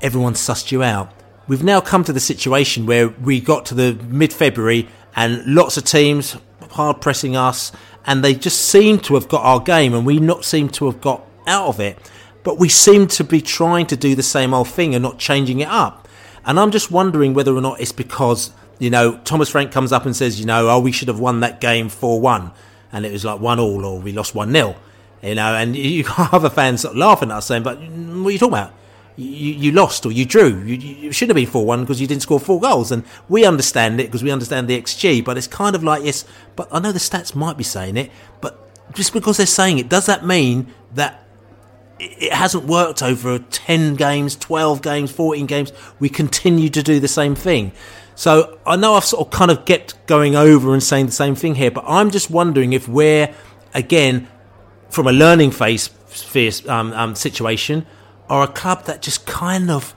Everyone sussed you out. We've now come to the situation where we got to the mid February and lots of teams hard pressing us, and they just seem to have got our game, and we not seem to have got out of it. But we seem to be trying to do the same old thing and not changing it up. And I'm just wondering whether or not it's because you know Thomas Frank comes up and says, you know, oh, we should have won that game four one, and it was like one all, or we lost one 0 you know, and you other fans sort of laughing at us saying, but what are you talking about? you, you lost or you drew. You, you should have been 4 1 because you didn't score four goals. And we understand it because we understand the XG, but it's kind of like, yes, but I know the stats might be saying it, but just because they're saying it, does that mean that it hasn't worked over 10 games, 12 games, 14 games? We continue to do the same thing. So I know I've sort of kind of get going over and saying the same thing here, but I'm just wondering if we're, again, from a learning phase phase, um, um, situation, are a club that just kind of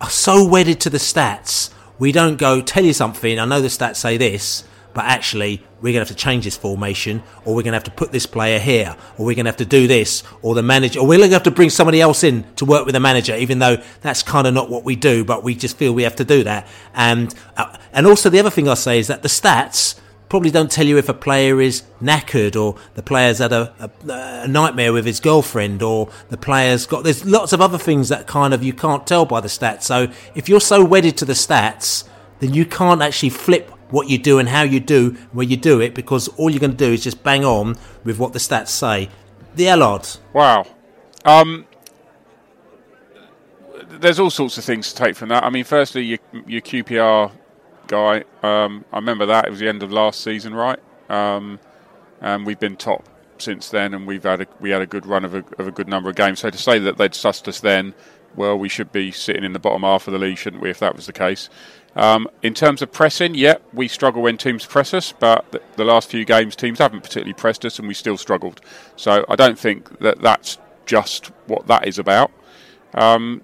are so wedded to the stats. We don't go tell you something. I know the stats say this, but actually we're going to have to change this formation, or we're going to have to put this player here, or we're going to have to do this, or the manager, or we're going to have to bring somebody else in to work with the manager, even though that's kind of not what we do, but we just feel we have to do that. And uh, and also the other thing I say is that the stats probably don't tell you if a player is knackered or the player's had a, a, a, nightmare with his girlfriend or the player's got there's lots of other things that kind of you can't tell by the stats so if you're so wedded to the stats then you can't actually flip what you do and how you do where you do it because all you're going to do is just bang on with what the stats say the Allard wow um there's all sorts of things to take from that. I mean, firstly, your, your QPR guy. Um, I remember that it was the end of last season, right? Um, and we've been top since then, and we've had a, we had a good run of a, of a good number of games. So to say that they'd sussed us then, well, we should be sitting in the bottom half of the league, shouldn't we? If that was the case. Um, in terms of pressing, yeah, we struggle when teams press us, but the, the last few games teams haven't particularly pressed us, and we still struggled. So I don't think that that's just what that is about. Um,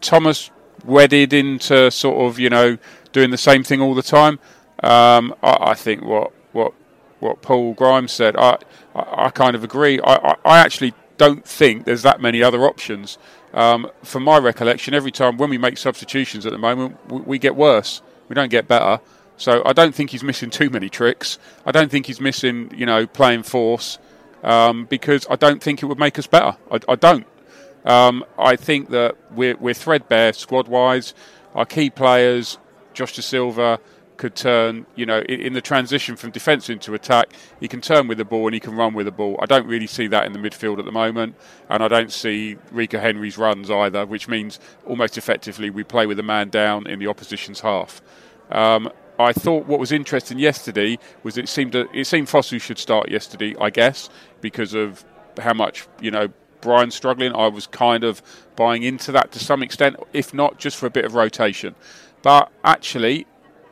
Thomas wedded into sort of you know doing the same thing all the time. Um, I, I, think what what what Paul Grimes said, I I, I kind of agree. I, I, actually don't think there's that many other options. Um, from my recollection, every time when we make substitutions at the moment, we, we get worse. We don't get better. So I don't think he's missing too many tricks. I don't think he's missing, you know, playing Forss um, because I don't think it would make us better. I, I don't. Um, I think that we're, we're threadbare squad wise. Our key players Josh Dasilva, could turn, you know, in, in, the transition from defence into attack, he can turn with the ball and he can run with the ball. I don't really see that in the midfield at the moment, and I don't see Rico Henry's runs either, which means almost effectively we play with a man down in the opposition's half. Um, I thought what was interesting yesterday was it seemed to, it seemed Fosu should start yesterday, I guess, because of how much you know Brian struggling. I was kind of buying into that to some extent, if not just for a bit of rotation. But actually,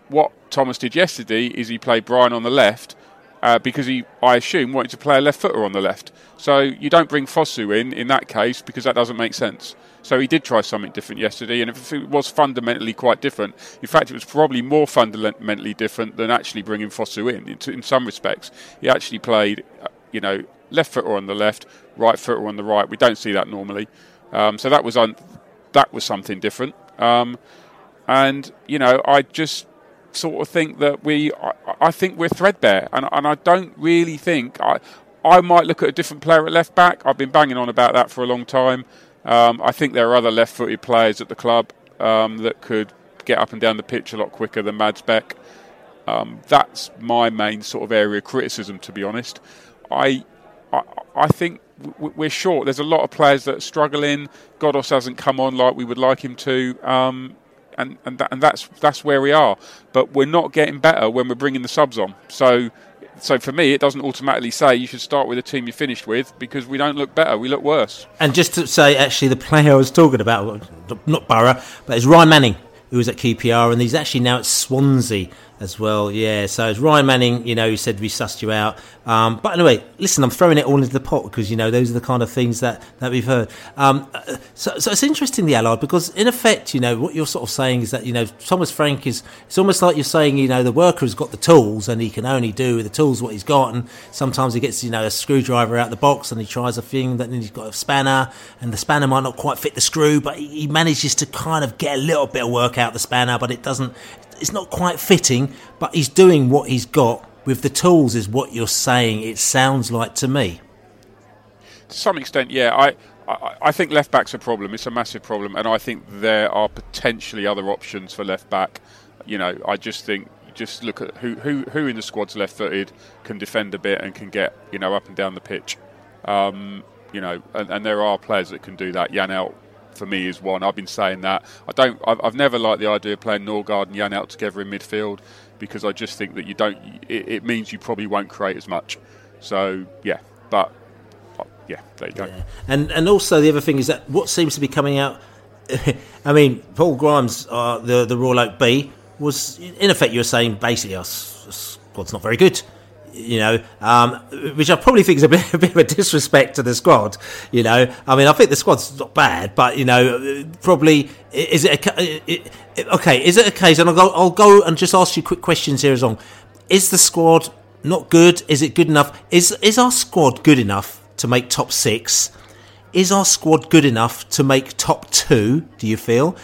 what Thomas did yesterday is he played Brian on the left uh, because he, I assume, wanted to play a left footer on the left. So you don't bring Fosu in in that case because that doesn't make sense. So he did try something different yesterday, and it was fundamentally quite different, in fact, it was probably more fundamentally different than actually bringing Fosu in. In, in some respects, he actually played, uh, you know, left footer on the left, right footer on the right. We don't see that normally, um, so that was un- that was something different. Um, and you know, I just sort of think that we, I, I think we're threadbare, and, and I don't really think I, I might look at a different player at left back. I've been banging on about that for a long time. Um, I think there are other left-footed players at the club um, that could get up and down the pitch a lot quicker than Mads Bech. Um, that's my main sort of area of criticism, to be honest. I, I, I think we're short. There's a lot of players that are struggling. Ghoddos hasn't come on like we would like him to. Um, and and, that, and that's that's where we are. But we're not getting better when we're bringing the subs on. So so for me, it doesn't automatically say you should start with the team you finished with because we don't look better, we look worse. And just to say, actually, the player I was talking about, not Borough, but it's Ryan Manning, who was at QPR, and he's actually now at Swansea as well. Yeah, so it's Ryan Manning, you know, who said we sussed you out. Um, but anyway, listen, I'm throwing it all into the pot because you know those are the kind of things that, that we've heard. Um, so, so it's interesting the Allard because in effect, you know, what you're sort of saying is that you know Thomas Frank is. It's almost like you're saying, you know, the worker has got the tools and he can only do with the tools what he's got, and sometimes he gets you know a screwdriver out the box and he tries a thing, that then he's got a spanner, and the spanner might not quite fit the screw, but he manages to kind of get a little bit of work out the spanner, but it doesn't it's not quite fitting, but he's doing what he's got with the tools, is what you're saying. It sounds like to me. To some extent, yeah. I, I, I think left back's a problem. It's a massive problem, and I think there are potentially other options for left back. You know, I just think just look at who who who in the squad's left-footed can defend a bit and can get you know up and down the pitch. Um, you know, and, and, there are players that can do that. Janelt for me is one. I've been saying that. I don't. I've, I've never liked the idea of playing Norgaard and Janelt together in midfield because I just think that you don't. It, it, means you probably won't create as much. So yeah, but uh, yeah, there you go. Yeah. And and also the other thing is that what seems to be coming out. I mean, Paul Grimes, uh, the the Royal Oak Bee was in effect you were saying basically our squad's not very good you know, um, which I probably think is a bit, a bit, of a disrespect to the squad. You know, I mean, I think the squad's not bad, but you know, probably is it, a, okay? Is it a case? And I'll go, I'll go and just ask you quick questions here as long. Is the squad not good? Is it good enough? Is is our squad good enough to make top six? Is our squad good enough to make top two? Do you feel?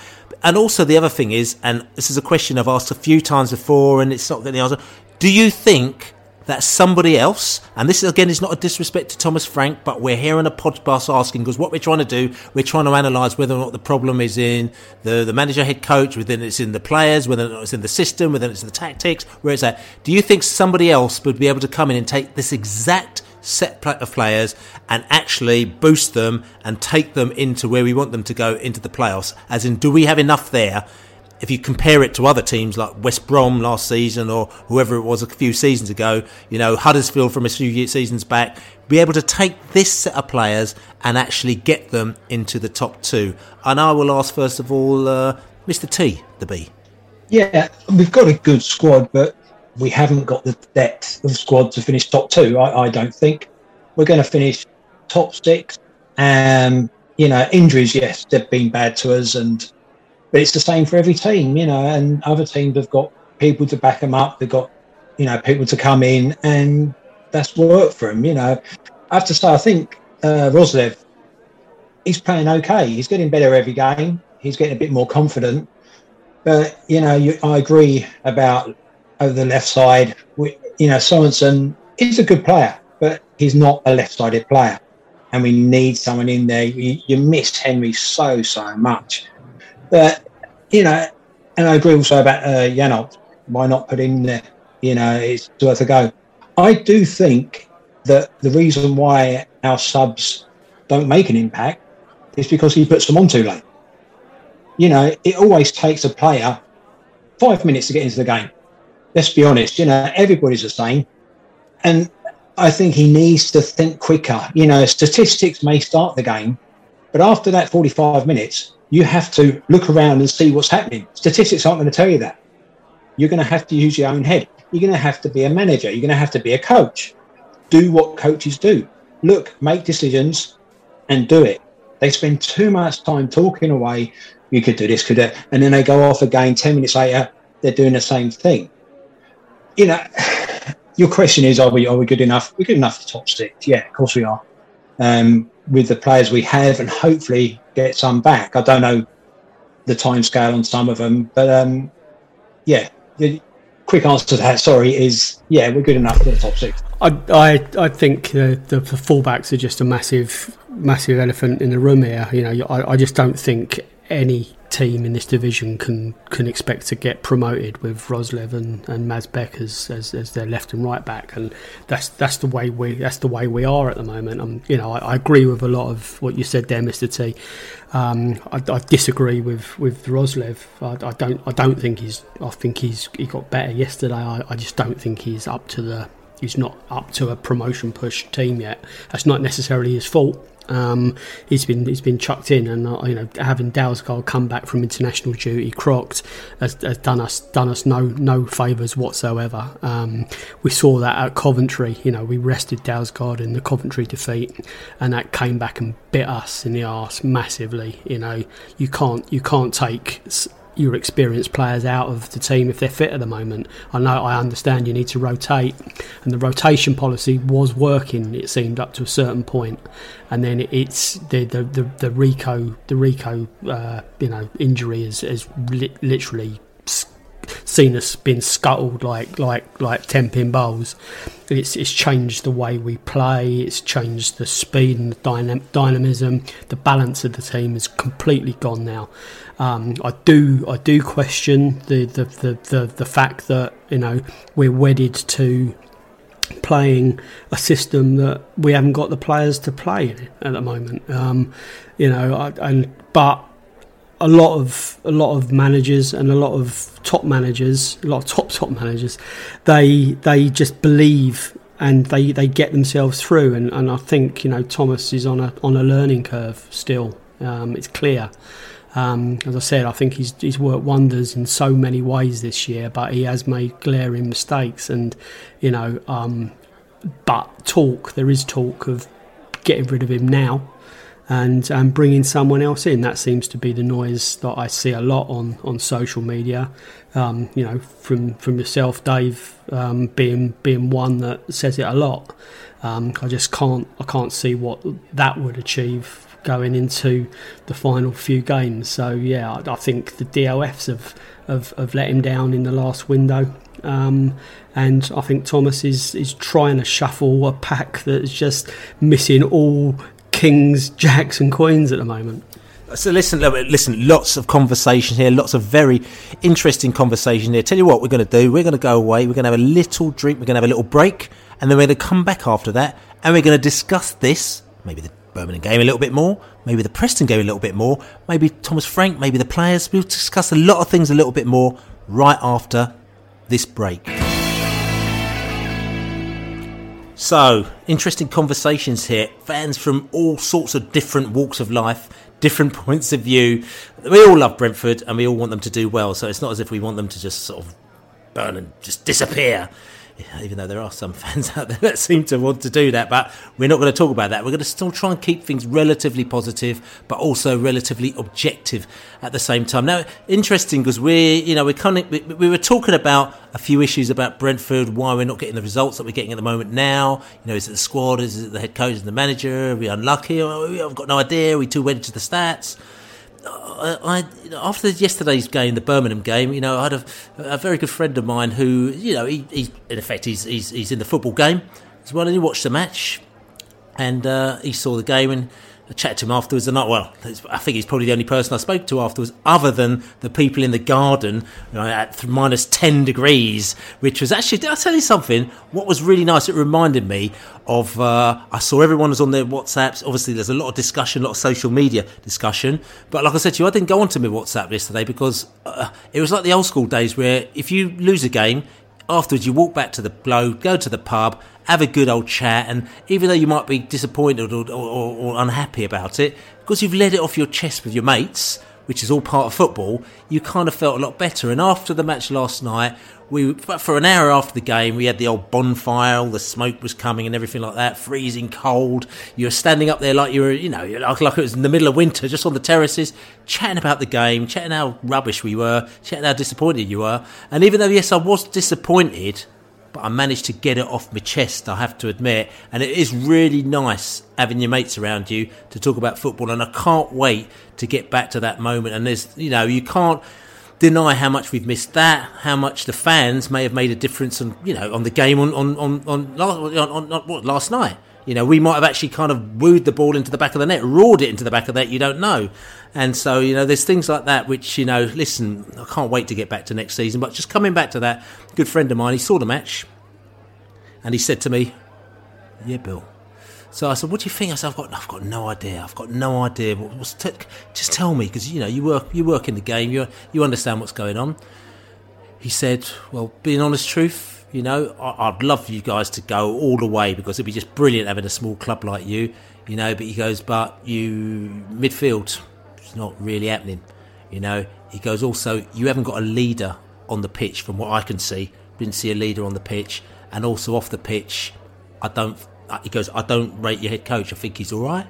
And also the other thing is, and this is a question I've asked a few times before, and it's not getting the answer. Do you think that somebody else, and this again is not a disrespect to Thomas Frank, but we're here on a podcast asking because what we're trying to do, we're trying to analyse whether or not the problem is in the, the manager, head coach, whether it's in the players, whether it's in the system, whether it's in the tactics, where it's at. Do you think somebody else would be able to come in and take this exact set of players and actually boost them and take them into where we want them to go into the playoffs? As in, do we have enough there if you compare it to other teams like West Brom last season or whoever it was a few seasons ago, you know, Huddersfield from a few seasons back, be able to take this set of players and actually get them into the top two. And I will ask first of all, uh, Mr. T, the B. Yeah, we've got a good squad, but we haven't got the depth of squad to finish top two. I, I don't think we're going to finish top six. And you know, injuries, yes, they've been bad to us, and but it's the same for every team, you know, and other teams have got people to back them up. They've got, you know, people to come in and that's worked for them, you know. I have to say, I think uh, Roerslev, he's playing okay. He's getting better every game. He's getting a bit more confident. But, you know, you, I agree about over the left side. We, you know, Sorensen is a good player, but he's not a left sided player. And we need someone in there. You, you miss Henry so, so much. But, you know, and I agree also about uh, Janelt. Why not put him there? You know, it's worth a go. I do think that the reason why our subs don't make an impact is because he puts them on too late. You know, it always takes a player five minutes to get into the game. Let's be honest, you know, everybody's the same. And I think he needs to think quicker. You know, statistics may start the game, but after that 45 minutes, you have to look around and see what's happening. Statistics aren't going to tell you that. You're going to have to use your own head. You're going to have to be a manager. You're going to have to be a coach. Do what coaches do. Look, make decisions and do it. They spend too much time talking away. You could do this, could do, and then they go off again. Ten minutes later, they're doing the same thing. You know, your question is: Are we are we good enough? We're good enough for top six. Yeah, of course we are. Um, with the players we have, and hopefully get some back. I don't know the time scale on some of them, but um, yeah, the quick answer to that, sorry, is yeah, we're good enough for the top six. I I, I think the, the fullbacks are just a massive massive elephant in the room here. You know, I, I just don't think any team in this division can can expect to get promoted with Roerslev and, and Mads Bech as, as, as their left and right back, and that's that's the way we that's the way we are at the moment. Um, you know, I, I agree with a lot of what you said there, Mister T. Um, I, I disagree with with Roerslev. I, I, don't I don't think he's I think he's he got better yesterday. I, I just don't think he's up to the he's not up to a promotion push team yet. That's not necessarily his fault. Um, he's been he's been chucked in, and uh, you know having Dalsgaard come back from international duty, crocked, has, has done us done us no no favours whatsoever. Um, we saw that at Coventry. You know we rested Dalsgaard in the Coventry defeat, and that came back and bit us in the arse massively. You know you can't you can't take your experienced players out of the team if they're fit at the moment. I know, I understand you need to rotate, and the rotation policy was working. It seemed up to a certain point, and then it's the the the, the Rico the Rico uh, you know injury has, has li- literally seen us being scuttled like like like ten pin bowls. It's it's changed the way we play. It's changed the speed and the dynam- dynamism. The balance of the team is completely gone now. Um, I do I do question the the, the, the the fact that you know we're wedded to playing a system that we haven't got the players to play at the moment. Um, you know, I, and but a lot of a lot of managers and a lot of top managers, a lot of top top managers, they they just believe and they, they get themselves through. And, and I think you know Thomas is on a on a learning curve still. Um, it's clear. Um, as I said, I think he's he's worked wonders in so many ways this year, but he has made glaring mistakes. And you know, um, but talk there is talk of getting rid of him now and um, bringing someone else in. That seems to be the noise that I see a lot on, on social media. Um, you know, from from yourself, Dave, um, being being one that says it a lot. Um, I just can't I can't see what that would achieve going into the final few games. So yeah, I, I think the DOFs have, have have let him down in the last window. Um, and I think Thomas is, is trying to shuffle a pack that's just missing all kings, jacks, and queens at the moment. So listen, listen. Lots of conversation here. Lots of very interesting conversation here. Tell you what, we're going to do. We're going to go away. We're going to have a little drink. We're going to have a little break, and then we're going to come back after that, and we're going to discuss this. Maybe the Birmingham game a little bit more. Maybe the Preston game a little bit more. Maybe Thomas Frank. Maybe the players. We'll discuss a lot of things a little bit more right after this break. So, interesting conversations here. Fans from all sorts of different walks of life, different points of view. We all love Brentford and we all want them to do well. So, it's not as if we want them to just sort of burn and just disappear even though there are some fans out there that seem to want to do that. But we're not going to talk about that. We're going to still try and keep things relatively positive, but also relatively objective at the same time. Now, interesting because we're, you know, we're kind of, we, we were talking about a few issues about Brentford, why we're not getting the results that we're getting at the moment now. You know, is it the squad? Is it the head coach and the manager? Are we unlucky? I've got no idea. Are we too wedded to the stats? I, after yesterday's game, the Birmingham game, you know, I had a, a very good friend of mine who, you know, he, he in effect he's, he's he's in the football game as well, and he watched the match, and uh, he saw the game, and I checked him afterwards, and I, well, I think he's probably the only person I spoke to afterwards, other than the people in the garden you know, at minus 10 degrees, which was actually, did I tell you something? What was really nice, it reminded me of, uh, I saw everyone was on their WhatsApps. Obviously, there's a lot of discussion, a lot of social media discussion. But like I said to you, I didn't go onto my WhatsApp yesterday because uh, it was like the old school days where if you lose a game, afterwards you walk back to the blow, go to the pub, have a good old chat, and even though you might be disappointed or, or, or unhappy about it, because you've let it off your chest with your mates, which is all part of football, you kind of felt a lot better. And after the match last night, we for an hour after the game, we had the old bonfire, all the smoke was coming and everything like that, freezing cold. You were standing up there like you were, you know, like, like it was in the middle of winter, just on the terraces, chatting about the game, chatting how rubbish we were, chatting how disappointed you were. And even though, yes, I was disappointed, but I managed to get it off my chest, I have to admit. And it is really nice having your mates around you to talk about football. And I can't wait to get back to that moment. And there's, you know, you can't deny how much we've missed that, how much the fans may have made a difference on, you know, on the game on, on, on, on, on, on, on what, last night. You know, we might have actually kind of wooed the ball into the back of the net, roared it into the back of the net, you don't know. And so, you know, there's things like that which, you know, listen, I can't wait to get back to next season. But just coming back to that, good friend of mine, he saw the match and he said to me, Yeah, Bill. So I said, "What do you think?" I said, "I've got, I've got no idea. I've got no idea. What's t- just tell me, because you know, you work, you work in the game. You, you understand what's going on." He said, "Well, being honest, truth, you know, I, would love for you guys to go all the way because it'd be just brilliant having a small club like you, you know." But he goes, "But you midfield, not really happening, you know." He goes, "Also, you haven't got a leader on the pitch, from what I can see. Didn't see a leader on the pitch, and also off the pitch, I don't." Uh, he goes, I don't rate your head coach. I think he's all right,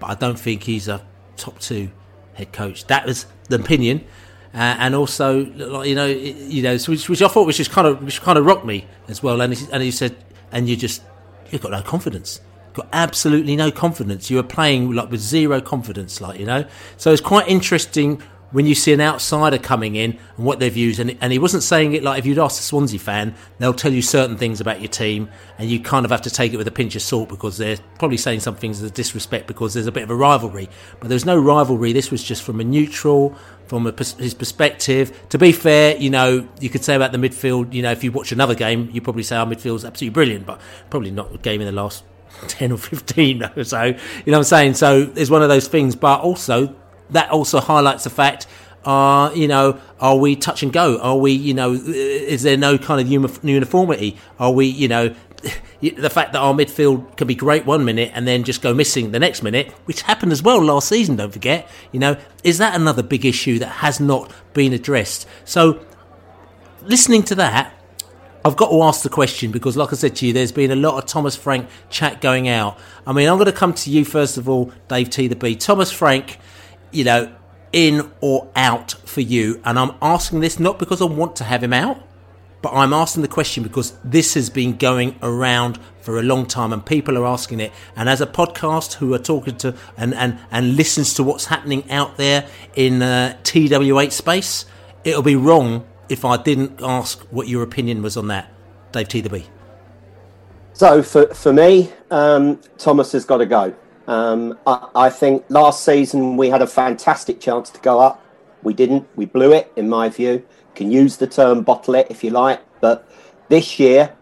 but I don't think he's a top two head coach. That was the opinion. Uh, and also, you know, you know, which, which I thought was just kind of, which kind of rocked me as well. And he, and he said, and you just, you've got no confidence, got absolutely no confidence. You were playing like with zero confidence, like you know. So it's quite interesting when you see an outsider coming in and what their views, and, and he wasn't saying it like if you'd ask a Swansea fan, they'll tell you certain things about your team, and you kind of have to take it with a pinch of salt because they're probably saying some things as a disrespect because there's a bit of a rivalry. But there's no rivalry. This was just from a neutral, from a, his perspective. To be fair, you know, you could say about the midfield, you know, if you watch another game, you probably say our midfield's absolutely brilliant, but probably not a game in the last 10 or 15 or so. You know what I'm saying? So it's one of those things, but also that also highlights the fact are you know are we touch and go are we you know is there no kind of uniformity are we you know the fact that our midfield can be great one minute and then just go missing the next minute which happened as well last season don't forget you know is that another big issue that has not been addressed so listening to that I've got to ask the question because, like I said to you, there's been a lot of Thomas Frank chat going out. I mean, I'm going to come to you first of all, Dave T. The B. Thomas Frank you know, in or out for you? And I'm asking this not because I want to have him out, but I'm asking the question because this has been going around for a long time and people are asking it. And as a podcast who are talking to and, and, and listens to what's happening out there in uh, TW8 space, it'll be wrong if I didn't ask what your opinion was on that. Dave T. the B. So for, for me, um, Thomas has got to go. Um, I, I, think last season we had a fantastic chance to go up. We didn't. We blew it, in my view. Can use the term bottle it if you like. But this year,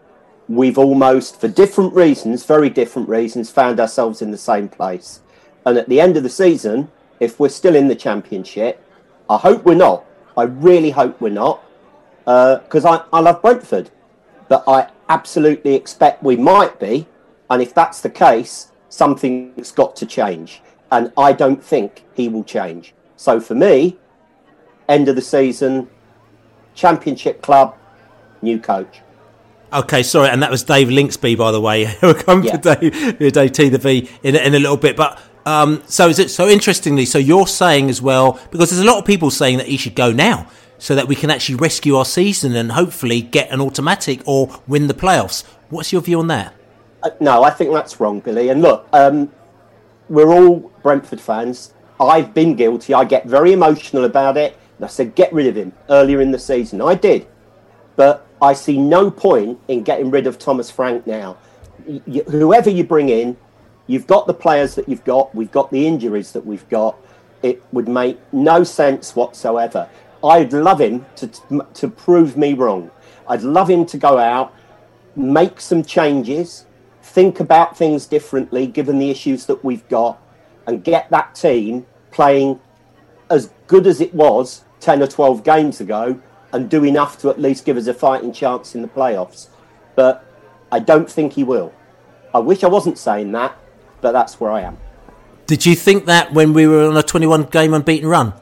we've almost, for different reasons, very different reasons, found ourselves in the same place. And at the end of the season, if we're still in the championship, I hope we're not. I really hope we're not. Because uh, I, I love Brentford. But I absolutely expect we might be. And if that's the case, something's got to change. And I don't think he will change. So for me, end of the season, championship club, new coach. Okay, sorry, and that was Dave Lincs Bee, by the way. we'll come yeah. to Dave, Dave T the V in, in a little bit, but um, so is it so interestingly? So you're saying as well because there's a lot of people saying that he should go now, so that we can actually rescue our season and hopefully get an automatic or win the playoffs. What's your view on that? Uh, no, I think that's wrong, Billy. And look, um, we're all Brentford fans. I've been guilty. I get very emotional about it. I said, get rid of him earlier in the season. I did. But I see no point in getting rid of Thomas Frank now. Whoever you bring in, You've got the players that you've got. We've got the injuries that we've got. It would make no sense whatsoever. I'd love him to to prove me wrong. I'd love him to go out, make some changes, think about things differently given the issues that we've got, and get that team playing as good as it was 10 or 12 games ago and do enough to at least give us a fighting chance in the playoffs. But I don't think he will. I wish I wasn't saying that, but that's where I am. Did you think that when we were on a 21 game unbeaten run?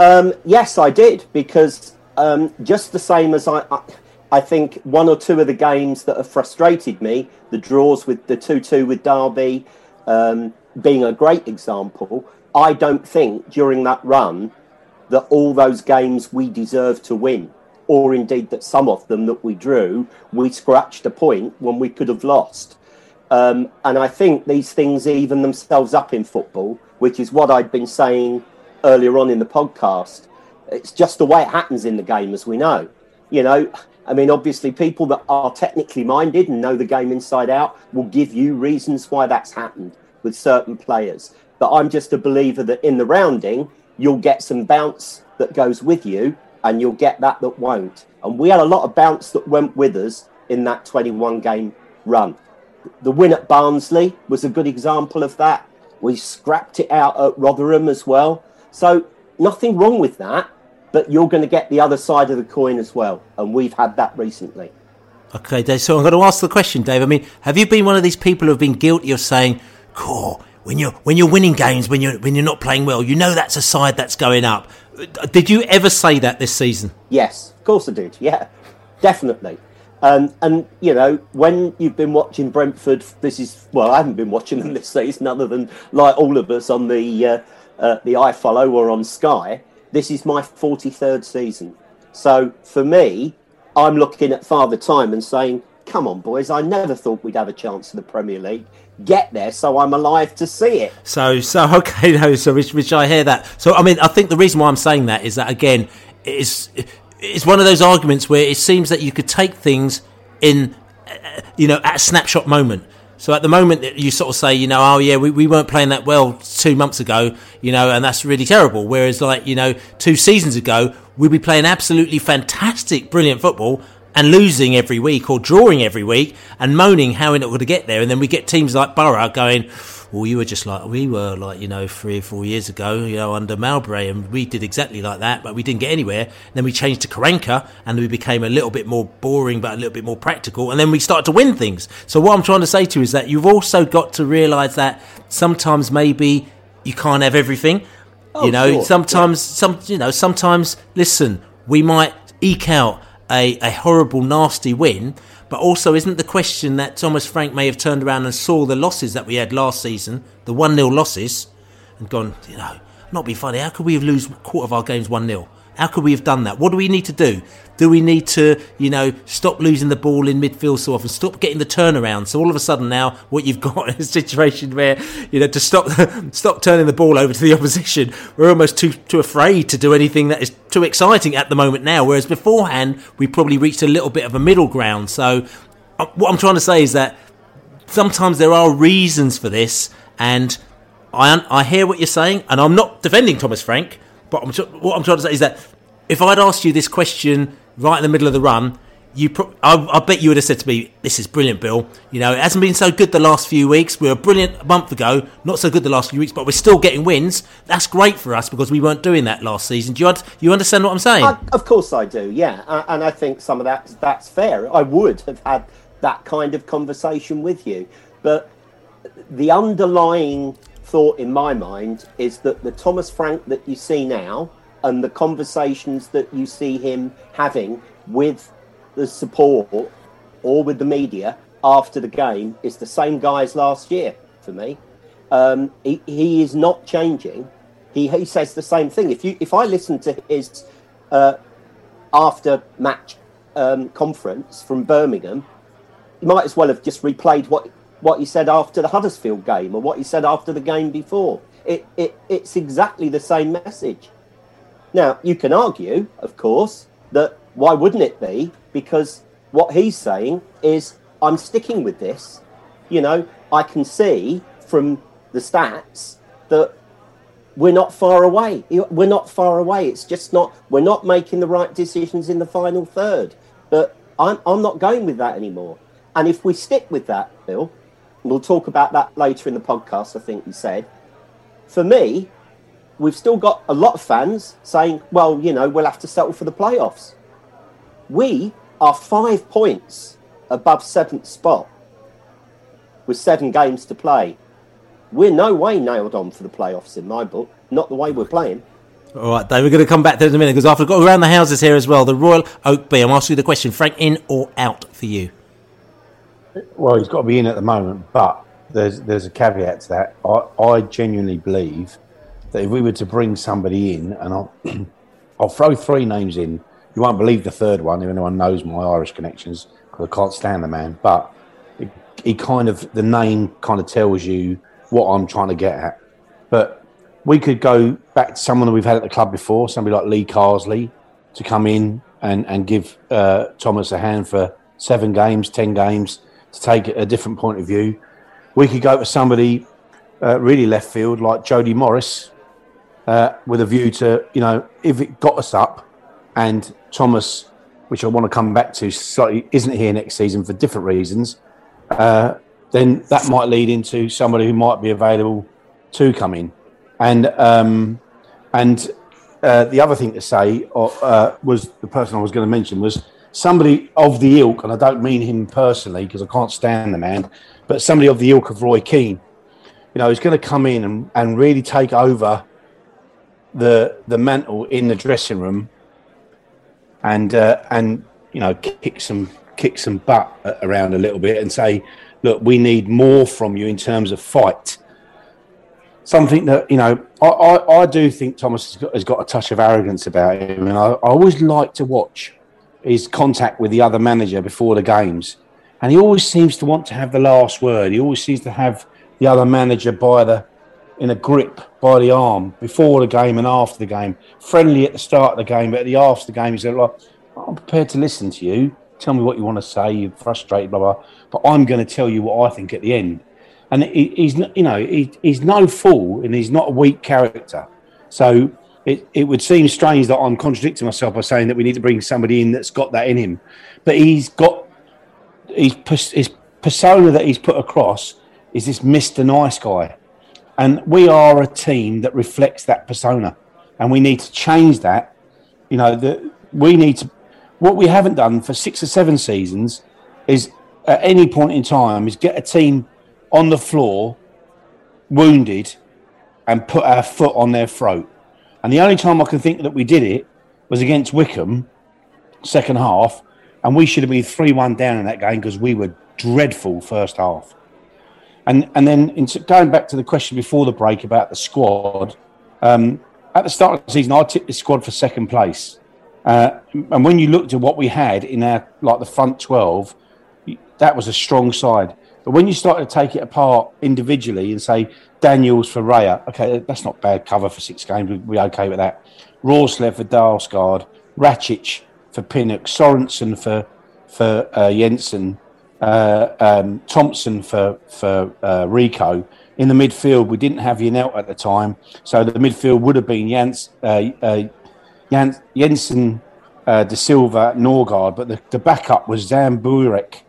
Um, yes, I did, because um, just the same as I, I, I, think one or two of the games that have frustrated me, the draws with the 2 2 with Derby um, being a great example, I don't think during that run that all those games we deserve to win, or indeed that some of them that we drew, we scratched a point when we could have lost. Um, and I think these things even themselves up in football, which is what I'd been saying earlier on in the podcast. It's just the way it happens in the game, as we know. You know, I mean, obviously, people that are technically minded and know the game inside out will give you reasons why that's happened with certain players. But I'm just a believer that in the rounding, you'll get some bounce that goes with you, and you'll get that that won't. And we had a lot of bounce that went with us in that 21 game run. The win at Barnsley was a good example of that. We scrapped it out at Rotherham as well. So nothing wrong with that, but you're going to get the other side of the coin as well, and we've had that recently. Okay, Dave. So I'm going to ask the question, Dave. I mean, have you been one of these people who have been guilty of saying, "Cool, when you're when you're winning games, when you're when you're not playing well, you know that's a side that's going up." Did you ever say that this season? Yes, of course I did. Yeah, definitely. Um, and you know, when you've been watching Brentford, this is well, I haven't been watching them this season, other than like all of us on the uh, uh, the follow or on Sky. This is my 43rd season. So for me, I'm looking at Father Time and saying, come on, boys, I never thought we'd have a chance in the Premier League. Get there so I'm alive to see it. So, so okay, no, so which, which I hear that. So, I mean, I think the reason why I'm saying that is that, again, it's, it's one of those arguments where it seems that you could take things in, uh, you know, at a snapshot moment. So at the moment you sort of say, you know, oh yeah, we, we weren't playing that well two months ago, you know, and that's really terrible. Whereas like, you know, two seasons ago, we'd be playing absolutely fantastic, brilliant football and losing every week or drawing every week and moaning how we're not going to get there. And then we get teams like Borough going, well, you were just like we were, like you know, three or four years ago, you know, under Mowbray, and we did exactly like that, but we didn't get anywhere. And then we changed to Karanka, and we became a little bit more boring, but a little bit more practical, and then we started to win things. So what I'm trying to say to you is that you've also got to realise that sometimes maybe you can't have everything. Oh, you know, sure. sometimes yeah. some, you know, sometimes listen, we might eke out a, a horrible, nasty win, but also, isn't the question that Thomas Frank may have turned around and saw the losses that we had last season, the 1 0 losses, and gone, you know, not be funny, how could we have lose quarter of our games 1 0? How could we have done that? What do we need to do? Do we need to, you know, stop losing the ball in midfield so often, stop getting the turnaround? So all of a sudden now, what you've got is a situation where, you know, to stop stop turning the ball over to the opposition, we're almost too too afraid to do anything that is too exciting at the moment now. Whereas beforehand, we probably reached a little bit of a middle ground. So uh, what I'm trying to say is that sometimes there are reasons for this, and I I hear what you're saying, and I'm not defending Thomas Frank. But I'm, what I'm trying to say is that if I'd asked you this question right in the middle of the run, you pro- I, I, bet you would have said to me, "This is brilliant, Bill. You know, it hasn't been so good the last few weeks. We were brilliant a month ago, not so good the last few weeks, but we're still getting wins. That's great for us because we weren't doing that last season. Do you you understand what I'm saying? I, of course, I do. Yeah, and I think some of that that's fair. I would have had that kind of conversation with you, but the underlying thought in my mind is that the Thomas Frank that you see now and the conversations that you see him having with the support or with the media after the game is the same guy as last year for me. Um, he, he is not changing. He, he says the same thing. If you if I listen to his uh, after match um, conference from Birmingham, you might as well have just replayed what what he said after the Huddersfield game or what he said after the game before. It, it, it's exactly the same message. Now, you can argue, of course, that why wouldn't it be? Because what he's saying is, I'm sticking with this. You know, I can see from the stats that we're not far away. We're not far away. It's just not. We're not making the right decisions in the final third. But I'm I'm not going with that anymore. And if we stick with that, Bill, we'll talk about that later in the podcast. I think you said. For me, we've still got a lot of fans saying, "Well, you know, we'll have to settle for the playoffs." We are five points above seventh spot with seven games to play. We're no way nailed on for the playoffs in my book. Not the way we're playing. All right, Dave, we're going to come back to in a minute because I've got around the houses here as well. The Royal Oak Bee. I'm asking you the question, Frank, in or out for you? Well, he's got to be in at the moment, but there's there's a caveat to that. I, I genuinely believe that if we were to bring somebody in, and I'll, I'll throw three names in, you won't believe the third one if anyone knows my Irish connections because I can't stand the man. But he kind of the name kind of tells you what I'm trying to get at. But we could go back to someone that we've had at the club before, somebody like Lee Carsley, to come in and and give uh, Thomas a hand for seven games, ten games, to take a different point of view. We could go to somebody uh, really left field like Jody Morris, uh, with a view to you know if it got us up, and Thomas, which I want to come back to, slightly isn't here next season for different reasons uh, then that might lead into somebody who might be available to come in. And um, and uh, the other thing to say uh, was the person I was going to mention was somebody of the ilk, and I don't mean him personally because I can't stand the man, but somebody of the ilk of Roy Keane. You know, he's going to come in and, and really take over the the mantle in the dressing room, and uh, and you know kick some kick some butt around a little bit and say, look, we need more from you in terms of fight. Something that, you know, I, I, I do think Thomas has got, has got, a touch of arrogance about him. And I, I always like to watch his contact with the other manager before the games. And he always seems to want to have the last word. He always seems to have the other manager by the in a grip by the arm before the game and after the game. Friendly at the start of the game, but at the after the game, he's like, I'm prepared to listen to you tell me what you want to say. You're frustrated, blah blah. But I'm going to tell you what I think at the end. And he, he's, you know, he, he's no fool, and he's not a weak character. So it, it would seem strange that I'm contradicting myself by saying that we need to bring somebody in that's got that in him. But he's got his, his persona that he's put across is this Mr. Nice guy. And we are a team that reflects that persona. And we need to change that. You know, that we need to what we haven't done for six or seven seasons is at any point in time is get a team on the floor wounded and put our foot on their throat. And the only time I can think that we did it was against Wycombe, second half, and we should have been 3 1 down in that game because we were dreadful first half. And, and then in, going back to the question before the break about the squad, um, at the start of the season, I tipped the squad for second place. Uh, and when you looked at what we had in our like the front twelve, that was a strong side. But when you started to take it apart individually and say Daniels for Raya, okay, that's not bad cover for six games. We're okay with that. Roerslev for Dalsgaard, Racic for Pinnock, Sorensen for for uh, Jensen, uh, um, Thompson for for uh, Rico. In the midfield, we didn't have Janelt at the time, so the midfield would have been Jans, uh, uh, Jens, Jensen, uh, De Silva, Norgaard, but the, the backup was Zamburek,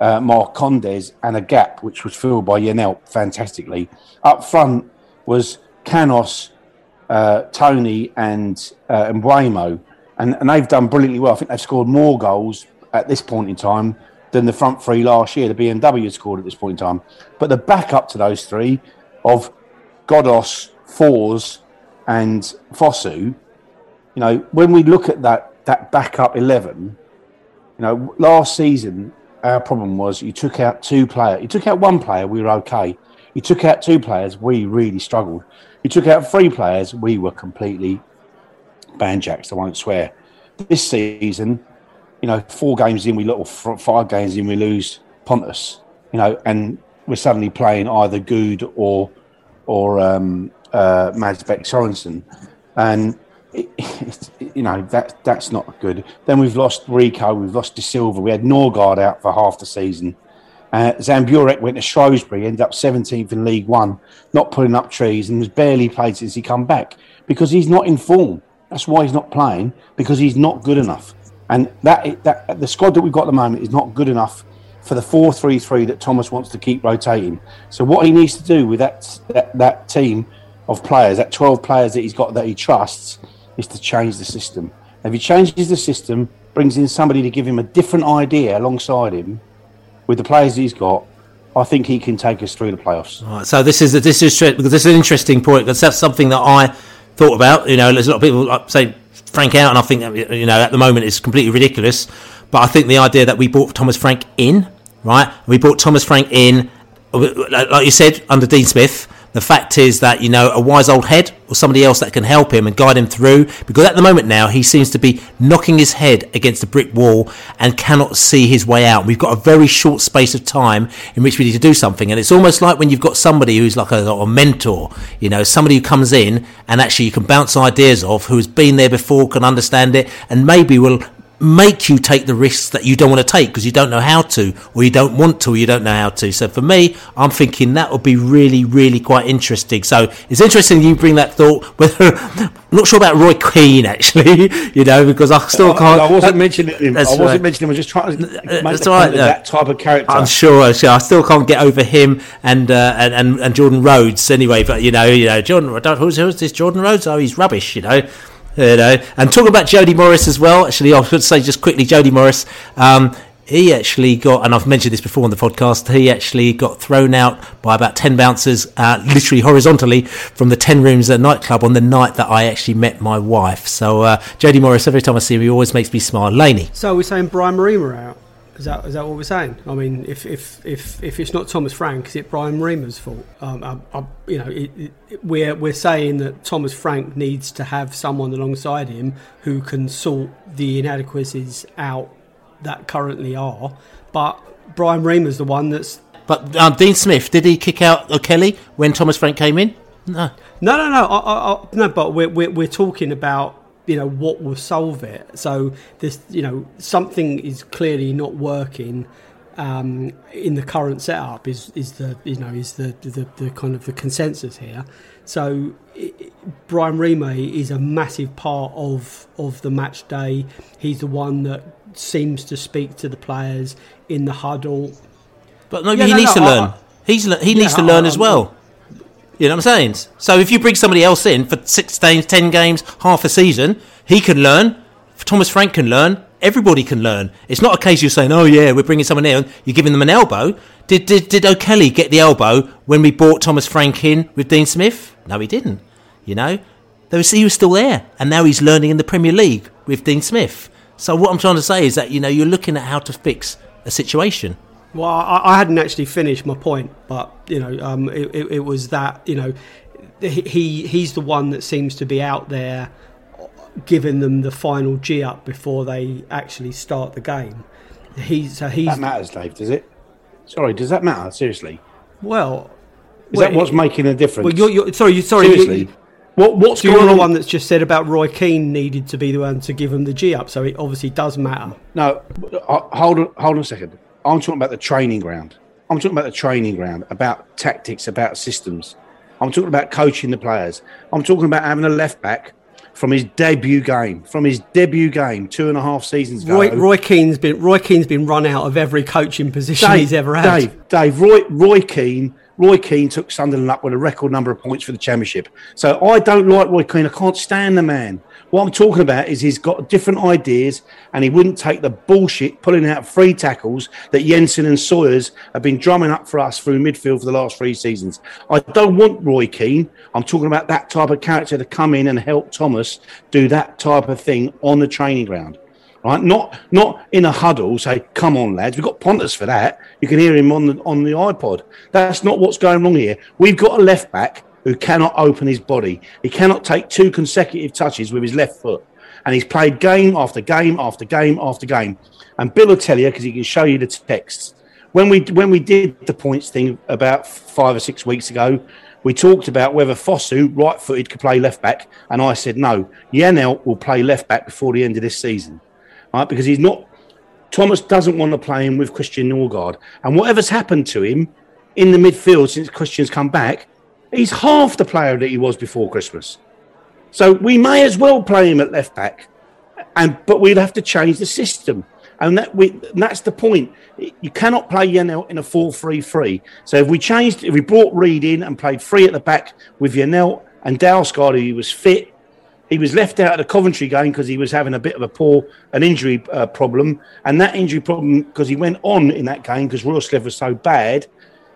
uh, Marcondes, and a gap which was filled by Janelt fantastically. Up front was Canos, uh, Toney, and uh, Mbeumo, and, and they've done brilliantly well. I think they've scored more goals at this point in time than the front three last year. The BMW scored at this point in time, but the backup to those three of Ghoddos, Forss, and Fosu you know, when we look at that that backup eleven, you know, last season our problem was you took out two players. You took out one player, we were okay. You took out two players, we really struggled. You took out three players, we were completely banjacks. I won't swear. This season, you know, four games in, we look, five games in, we lose Pontus. You know, and we're suddenly playing either Goode or or um, uh, Mads Bech Sorensen, and it, you know that that's not good. Then we've lost Rico, we've lost Dasilva, we had Norgaard out for half the season, Uh, Zamburek went to Shrewsbury, ended up 17th in League One, not putting up trees, and was barely played since he come back because he's not in form. That's why he's not playing because he's not good enough. And that that the squad that we've got at the moment is not good enough for the four-three-three that Thomas wants to keep rotating. So what he needs to do with that that, that team of players, that 12 players that he's got that he trusts, is to change the system. If he changes the system, brings in somebody to give him a different idea alongside him with the players he's got, I think he can take us through the playoffs. So this is this is because this is an interesting point because that's something that I thought about. You know, there's a lot of people like, say Frank out, and I think you know at the moment it's completely ridiculous. But I think the idea that we brought Thomas Frank in, right? We brought Thomas Frank in, like you said, under Dean Smith. The fact is that, you know, a wise old head or somebody else that can help him and guide him through, because at the moment now he seems to be knocking his head against a brick wall and cannot see his way out. We've got a very short space of time in which we need to do something. And it's almost like when you've got somebody who's like a, a mentor, you know, somebody who comes in and actually you can bounce ideas off, who has been there before, can understand it, and maybe will make you take the risks that you don't want to take because you don't know how to, or you don't want to, or you don't know how to. So for me, I'm thinking that would be really, really quite interesting. So it's interesting you bring that thought. Whether I'm not sure about Roy Keane actually, you know, because I still can't. I, wasn't mentioning him. I wasn't right. mentioning him. I was just trying to make that's right, no. that type of character. I'm sure. So I still can't get over him and uh, and, and, and Jordan Rhodes anyway. But you know, you know, Jordan. Who's, who's this Jordan Rhodes? Oh, he's rubbish. You know. You know, and talking about Jody Morris as well. Actually, I should say just quickly, Jody Morris. Um, he actually got, and I've mentioned this before on the podcast, he actually got thrown out by about 10 bouncers, uh, literally horizontally, from the 10 rooms at a nightclub on the night that I actually met my wife. So, uh, Jody Morris, every time I see him, he always makes me smile. Laney. So, we're saying Brian Riemer out? Is that is that what we're saying? I mean, if if if, if it's not Thomas Frank, is it Brian Riemer's fault? Um, I, I, you know, it, it, we're we're saying that Thomas Frank needs to have someone alongside him who can sort the inadequacies out that currently are. But Brian Riemer's the one that's. But um, Dean Smith did he kick out O'Kelly when Thomas Frank came in? No, no, no, no. I, no, but we're, we're we're talking about you know what will solve it. So this, you know, something is clearly not working um, in the current setup. Is is the you know is the the, the kind of the consensus here. So it, Brian Riemer is a massive part of of the match day. He's the one that seems to speak to the players in the huddle. But maybe yeah, he no, needs no, to learn. I, He's he yeah, needs to learn I, as well. You know what I'm saying? So if you bring somebody else in for six games, ten games, half a season, he can learn. Thomas Frank can learn. Everybody can learn. It's not a case you're saying, "Oh yeah, we're bringing someone in." You're giving them an elbow. Did did did O'Kelly get the elbow when we brought Thomas Frank in with Dean Smith? No, he didn't. You know, there was, he was still there, and now he's learning in the Premier League with Dean Smith. So what I'm trying to say is that you know you're looking at how to fix a situation. Well, I, I hadn't actually finished my point, but you know, um, it, it, it, was that you know, he he's the one that seems to be out there, giving them the final G up before they actually start the game. He's so he's that matters, Dave. Does it? Sorry, does that matter? Seriously? Well, is well, that what's it, making a difference? Well, you're, you're sorry, sorry. Seriously. You, what, what's so you're the one that's just said about Roy Keane needed to be the one to give him the G up, so it obviously does matter. No, uh, hold on, hold on a second. I'm talking about the training ground. I'm talking about the training ground, about tactics, about systems. I'm talking about coaching the players. I'm talking about having a left back from his debut game, from his debut game two and a half seasons ago. Roy, Roy Keane's been Roy Keane's been run out of every coaching position Dave, he's ever had. Dave, Dave, Roy, Roy Keane, Roy Keane took Sunderland up with a record number of points for the championship. So I don't like Roy Keane. I can't stand the man. What I'm talking about is he's got different ideas and he wouldn't take the bullshit pulling out free tackles that Jensen and Sawyers have been drumming up for us through midfield for the last three seasons. I don't want Roy Keane. I'm talking about that type of character to come in and help Thomas do that type of thing on the training ground. Right, not not in a huddle. Say, "Come on, lads, we've got Pontus for that." You can hear him on the on the iPod. That's not what's going wrong here. We've got a left back who cannot open his body. He cannot take two consecutive touches with his left foot. And he's played game after game after game after game. And Bill will tell you, because he can show you the texts. When we, when we did the points thing about five or six weeks ago, we talked about whether Fosu, right footed, could play left back. And I said, no, Janelt will play left back before the end of this season. Right? Because he's not Thomas doesn't want to play him with Christian Norgaard. And whatever's happened to him in the midfield since Christian's come back, he's half the player that he was before Christmas. So we may as well play him at left back, and but we'd have to change the system, and that we and that's the point. You cannot play Janelt in a 4-3-3. So if we changed, if we brought Reid in and played three at the back with Janelt and Dalsgaard, who was fit, he was left out of the Coventry game because he was having a bit of a poor an injury uh, problem, and that injury problem because he went on in that game because Roerslev was so bad,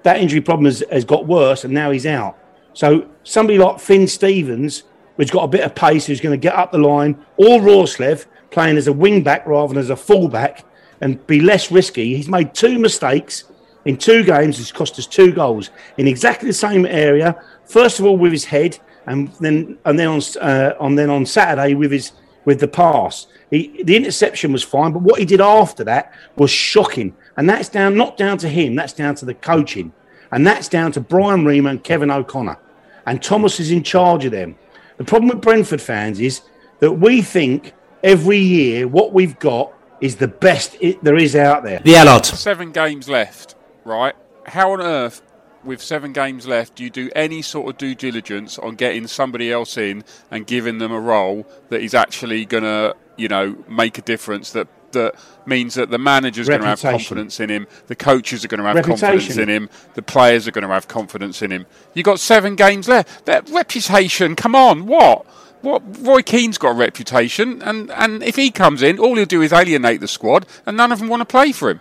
that injury problem has, has got worse, and now he's out. So somebody like Fin Stevens who's got a bit of pace, who's going to get up the line, or Roerslev playing as a wing back rather than as a full back and be less risky. He's made two mistakes in two games. It's cost us two goals in exactly the same area. First of all, with his head, and then and then on uh, then on Saturday with his with the pass. He, the interception was fine, but what he did after that was shocking. And that's down not down to him, that's down to the coaching. And that's down to Brian Riemer and Kevin O'Connor. And Thomas is in charge of them. The problem with Brentford fans is that we think every year what we've got is the best it, there is out there. The Allard. Seven games left, right? How on earth, with seven games left, do you do any sort of due diligence on getting somebody else in and giving them a role that is actually going to, you know, make a difference that that means that the manager's going to have confidence in him, the coaches are going to have Reputation. confidence in him, the players are going to have confidence in him. You've got seven games left. That reputation, come on, what? What Roy Keane's got a reputation, and, and if he comes in, all he'll do is alienate the squad, and none of them want to play for him.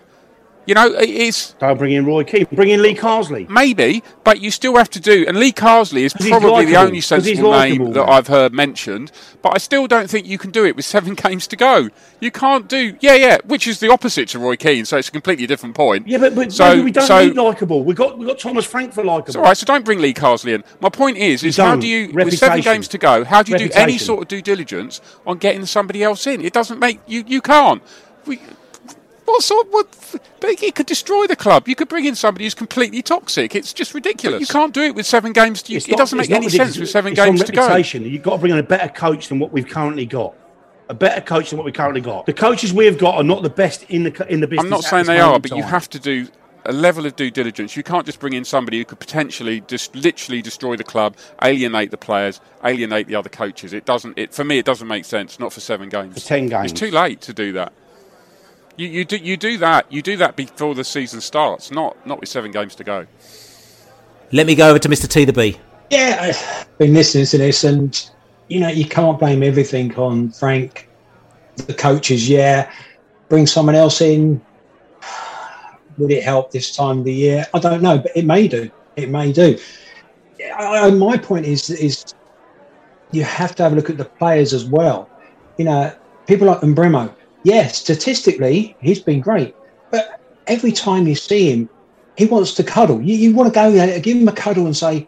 You know, it's. Don't bring in Roy Keane. Bring in Lee Carsley. Maybe, but you still have to do. And Lee Carsley is probably the only sensible name that. I've heard mentioned. But I still don't think you can do it with seven games to go. You can't do. Yeah, yeah, which is the opposite to Roy Keane, so it's a completely different point. Yeah, but, but so, we don't so, need likable. We got we got Thomas Frank for likable. All right, so don't bring Lee Carsley in. My point is, is how do you, with seven games to go, how do you do any sort of due diligence on getting somebody else in? It doesn't make you. You can't. We, what sort? What? But it could destroy the club. You could bring in somebody who's completely toxic. It's just ridiculous. you can't do it with seven games. To, It's it not- doesn't make any ridiculous. sense with seven It's on games to go. reputation. You've got to bring in a better coach than what we've currently got. A better coach than what we currently got. The coaches we have got are not the best in the in the business. I'm not saying they are, in but you have to do a level of due diligence. You can't just bring in somebody who could potentially just literally destroy the club, alienate the players, alienate the other coaches. It doesn't. It for me, it doesn't make sense. Not for seven games. For 10 games. It's too late to do that. You, you do you do that you do that before the season starts, not not with seven games to go. Let me go over to Mr. T the B. Yeah, I've been listening to this, and you know, you can't blame everything on Frank, the coaches. Yeah, bring someone else in. Would it help this time of the year? I don't know, but it may do. It may do. I, I, my point is is you have to have a look at the players as well. You know, people like Mbeumo. Yeah, statistically, he's been great, but every time you see him, he wants to cuddle. You, you want to go there, give him a cuddle and say,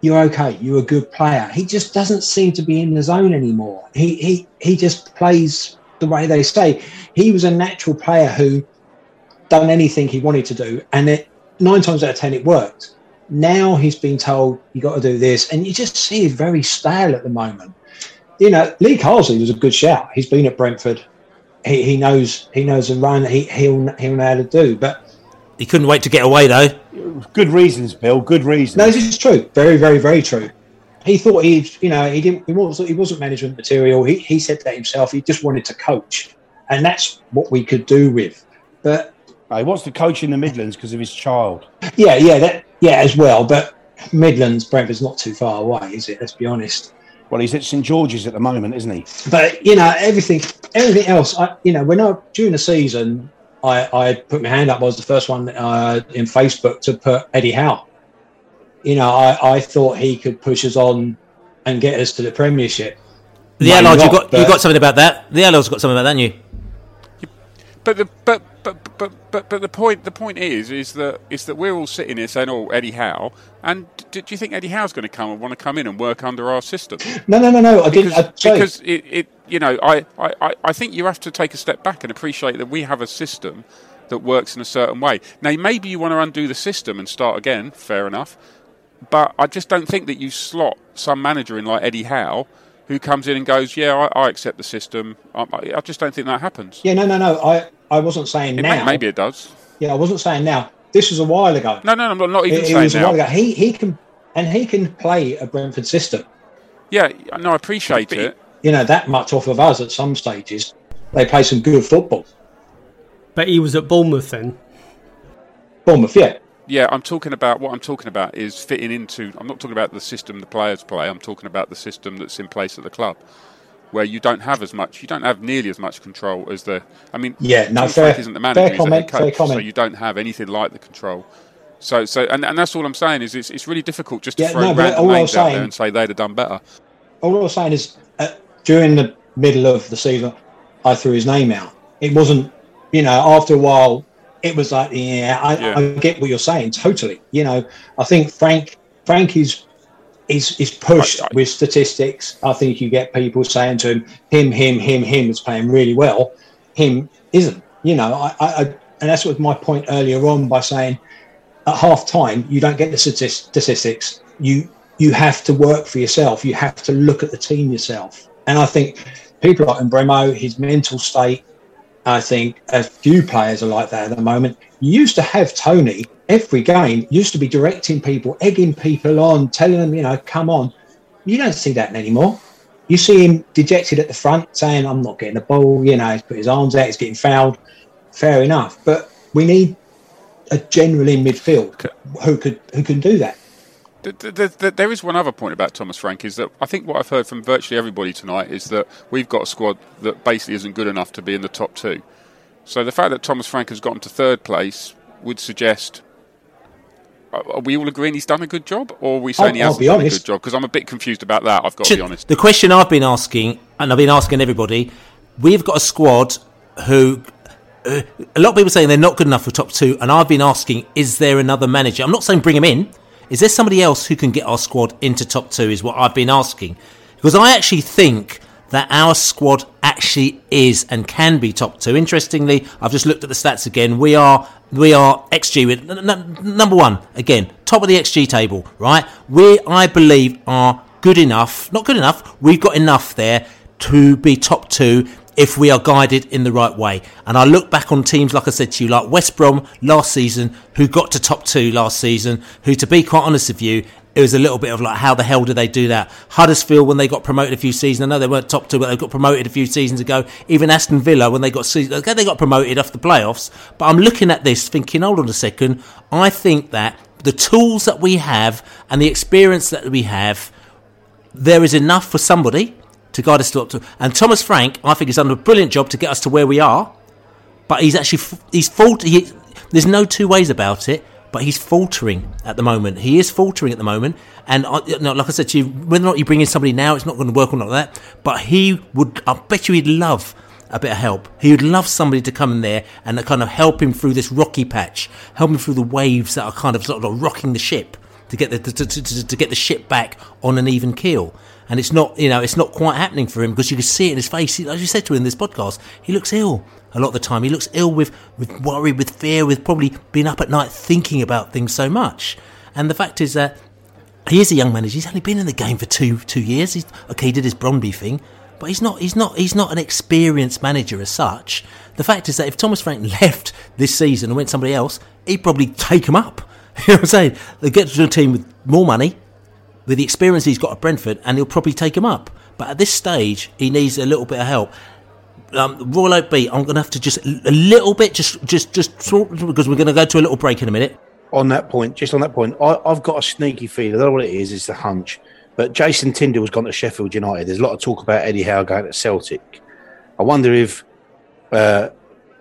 "You're okay. You're a good player." He just doesn't seem to be in the zone anymore. He he he just plays the way they say. He was a natural player who done anything he wanted to do, and it nine times out of ten it worked. Now he's been told you got to do this, and you just see he's very stale at the moment. You know, Lee Carsley was a good shout. He's been at Brentford. He, he knows he knows the run. He he'll he'll know how to do. But He couldn't wait to get away though. Good reasons, Bill. Good reasons. no, this is true. Very very very true. He thought he you know he didn't he wasn't he wasn't management material. He he said that himself. He just wanted to coach, and that's what we could do with. But he wants to coach in the Midlands because of his child. Yeah, yeah, that yeah as well. But Midlands, Brentford's not too far away, is it? Let's be honest. Well, he's at St George's at the moment, isn't he? But you know everything, everything else. I, you know, when I during the season, I, I put my hand up. I was the first one uh, in Facebook to put Eddie Howe. You know, I, I thought he could push us on and get us to the Premiership. The Maybe Allies, you not, got you got something about that. The Allies got something about that, haven't you? But the but but but but but the point the point is is that is that we're all sitting here saying, "Oh, Eddie Howe," and do, do you think Eddie Howe's going to come and want to come in and work under our system? No, no, no, no. I didn't. because, uh, I'd because it, it you know I, I, I- I think you have to take a step back and appreciate that we have a system that works in a certain way. Now maybe you want to undo the system and start again, fair enough. But I just don't think that you slot some manager in like Eddie Howe who comes in and goes, "Yeah, I, I accept the system." I, I, just don't think that happens. Yeah, no, no, no. I, I wasn't saying it now. May, maybe it does. Yeah, I wasn't saying now. This was a while ago. No, no, I'm not, not even it, saying it was now. a while ago. He he can and he can play a Brentford system. Yeah, no, I appreciate but, it. You know that much off of us at some stages. They play some good football. But he was at Bournemouth then. Bournemouth, yeah. Yeah, I'm talking about what I'm talking about is fitting into. I'm not talking about the system the players play. I'm talking about the system that's in place at the club, where you don't have as much, you don't have nearly as much control as the. I mean, yeah, no, fair, isn't the manager, fair comment, coach, fair comment. so you don't have anything like the control. So, so, and, and that's all I'm saying is it's, it's really difficult just to Yeah, throw no, random names was out there and say they'd have done better. All I was saying is, uh, during the middle of the season, I threw his name out. It wasn't, you know, after a while, it was like, yeah, I, Yeah. I get what you're saying totally. You know, I think Frank, Frank is is is pushed with statistics. I think you get people saying to him, him, him, him, him is playing really well. Him isn't. You know, I, I, I and that's what my point earlier on by saying at half time you don't get the statistics. You you have to work for yourself. You have to look at the team yourself. And I think people like Bremo, his mental state, I think a few players are like that at the moment. You used to have Tony every game, used to be directing people, egging people on, telling them, you know, come on. You don't see that anymore. You see him dejected at the front, saying, I'm not getting the ball, you know, he's put his arms out, he's getting fouled. Fair enough. But we need a general in midfield who could who can do that. Th- th- th- th- There is one other point about Thomas Frank is that I think what I've heard from virtually everybody tonight is that we've got a squad that basically isn't good enough to be in the top two. So the fact that Thomas Frank has gotten to third place would suggest. Are we all agreeing he's done a good job, or are we saying I'll- he hasn't done a good job? Because I'm a bit confused about that. I've got to be honest. The question I've been asking, and I've been asking everybody, we've got a squad who. Uh, a lot of people saying they're not good enough for top two, and I've been asking, is there another manager? I'm not saying bring him in. Is there somebody else who can get our squad into top two? Is what I've been asking, because I actually think that our squad actually is and can be top two. Interestingly, I've just looked at the stats again. We are we are XG with n- number one again, top of the XG table. Right, we I believe are good enough. Not good enough. We've got enough there to be top two if we are guided in the right way. And I look back on teams, like I said to you, like West Brom last season, who got to top two last season, who, to be quite honest with you, it was a little bit of like, how the hell did they do that? Huddersfield, when they got promoted a few seasons, I know they weren't top two, but they got promoted a few seasons ago. Even Aston Villa, when they got okay, they got promoted off the playoffs. But I'm looking at this thinking, hold on a second. I think that the tools that we have and the experience that we have, there is enough for somebody to guide us to up to. And Thomas Frank, I think, has done a brilliant job to get us to where we are. But he's actually he's fault. He, there's no two ways about it. But he's faltering at the moment. He is faltering at the moment. And I, like I said to you, whether or not you bring in somebody now, it's not going to work on like that. But he would. I bet you he'd love a bit of help. He would love somebody to come in there and kind of help him through this rocky patch, help him through the waves that are kind of sort of rocking the ship to get the to, to, to, to get the ship back on an even keel. And it's not, you know, it's not quite happening for him because you can see it in his face. As you said to him in this podcast, he looks ill a lot of the time. He looks ill with, with worry, with fear, with probably being up at night thinking about things so much. And the fact is that he is a young manager. He's only been in the game for two two years. He's okay. He did his Brøndby thing, but he's not. He's not. He's not an experienced manager as such. The fact is that if Thomas Frank left this season and went somebody else, he'd probably take him up. You know what I'm saying? They get to a team with more money, with the experience he's got at Brentford, and he'll probably take him up. But at this stage, he needs a little bit of help. Um, Royal Oak Bee, I'm going to have to just a little bit, just just just because we're going to go to a little break in a minute. on that point, just on that point, I, I've got a sneaky feeling. I don't know what it is. It's the hunch. But Jason Tindall's gone to Sheffield United. There's a lot of talk about Eddie Howe going to Celtic. I wonder if uh,